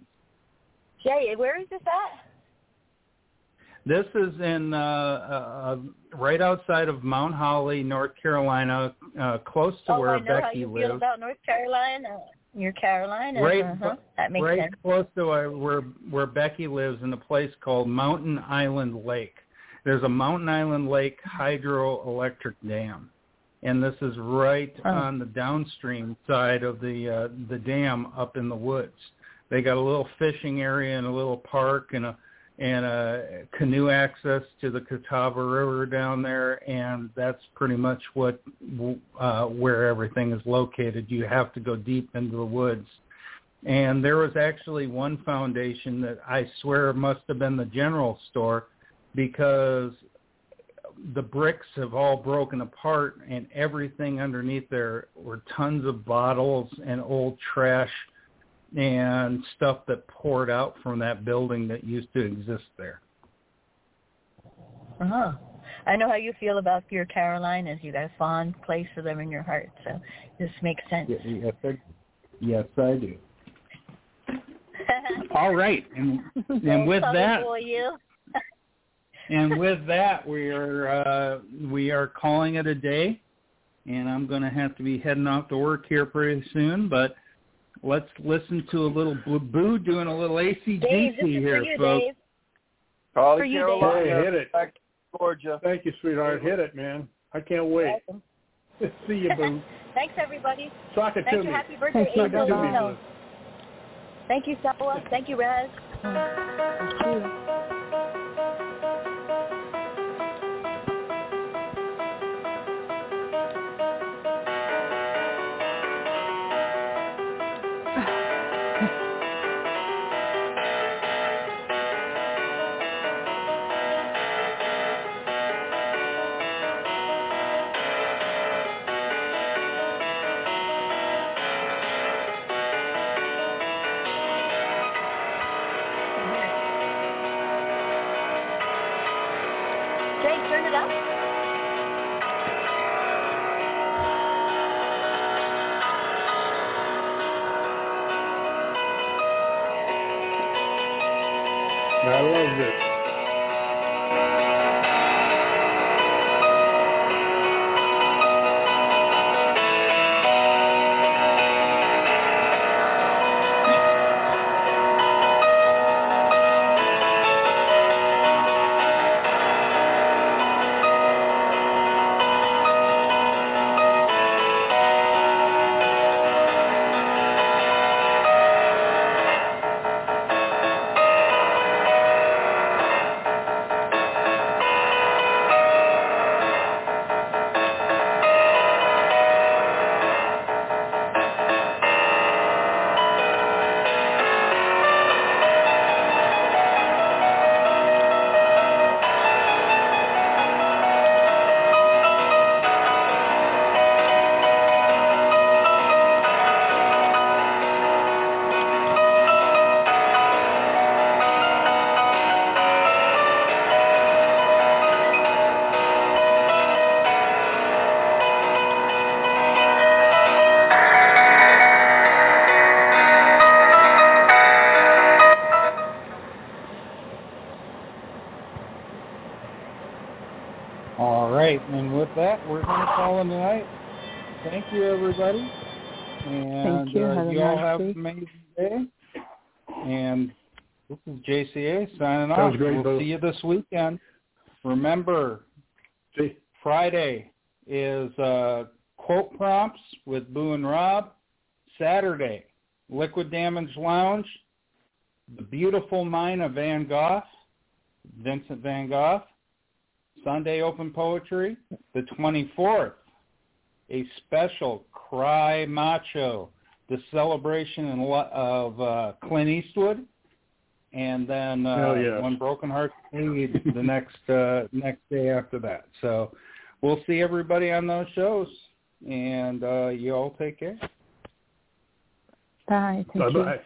S7: Jay, where is this at?
S2: This is in uh, uh, right outside of Mount Holly, North Carolina, uh, close to
S7: oh,
S2: where
S7: I know
S2: Becky
S7: how you
S2: lives.
S7: Feel about North Carolina. You're Carolina.
S2: Right,
S7: uh-huh. that makes sense.
S2: right
S7: sense.
S2: close to where, where where Becky lives, in a place called Mountain Island Lake. There's a Mountain Island Lake hydroelectric dam and this is right oh. on the downstream side of the uh, the dam up in the woods. They got a little fishing area and a little park and a and a canoe access to the Catawba River down there, and that's pretty much what uh, where everything is located. You have to go deep into the woods. And there was actually one foundation that I swear must have been the general store because the bricks have all broken apart and everything underneath there were tons of bottles and old trash and stuff that poured out from that building that used to exist there.
S7: Uh-huh. I know how you feel about your Carolinas. You got a fond place for them in your heart, so this makes sense.
S2: Yes, I, yes, I do. All right, and and with that,
S7: you
S2: and with that, we are uh, we are calling it a day, and I'm going to have to be heading off to work here pretty soon. But let's listen to a little Boo Boo doing a little ACDC
S7: Dave,
S2: here,
S7: you,
S2: folks.
S7: Dave.
S3: Holly,
S7: for you,
S3: Carolina,
S10: Hey, hit it.
S3: back to Georgia.
S10: Thank you, sweetheart. Hit it, man. I can't wait.
S7: Welcome.
S10: See you, Boo.
S7: Thanks, everybody.
S10: Talk it
S7: Thank
S10: to
S7: you.
S10: me.
S7: Happy birthday,
S10: Talk it
S7: Angel.
S10: to me,
S7: No.
S10: Boo.
S7: Thank you, Stella. Thank you, Raz.
S14: Thank you.
S2: That, we're going to call it a night. Thank you, everybody. And
S14: Thank you.
S2: Uh,
S14: Have a
S2: you all
S14: nice
S2: have an amazing day. And this is JCA signing
S10: Sounds
S2: off.
S10: great,
S2: we'll
S10: Bo.
S2: see you this weekend. Remember,
S10: See.
S2: Friday is uh, quote prompts with Boo and Rob. Saturday, Liquid Damage Lounge, The Beautiful Mind of Van Gogh, Vincent Van Gogh. Sunday Open Poetry. The 24th, a special Cry Macho, the celebration in, lo- of uh, Clint Eastwood. And then uh,
S10: Hell yes.
S2: when Broken Hearts Bleed the next uh, next day after that. So we'll see everybody on those shows, and uh, you all take care.
S14: Bye. Thank you.
S10: Bye-bye.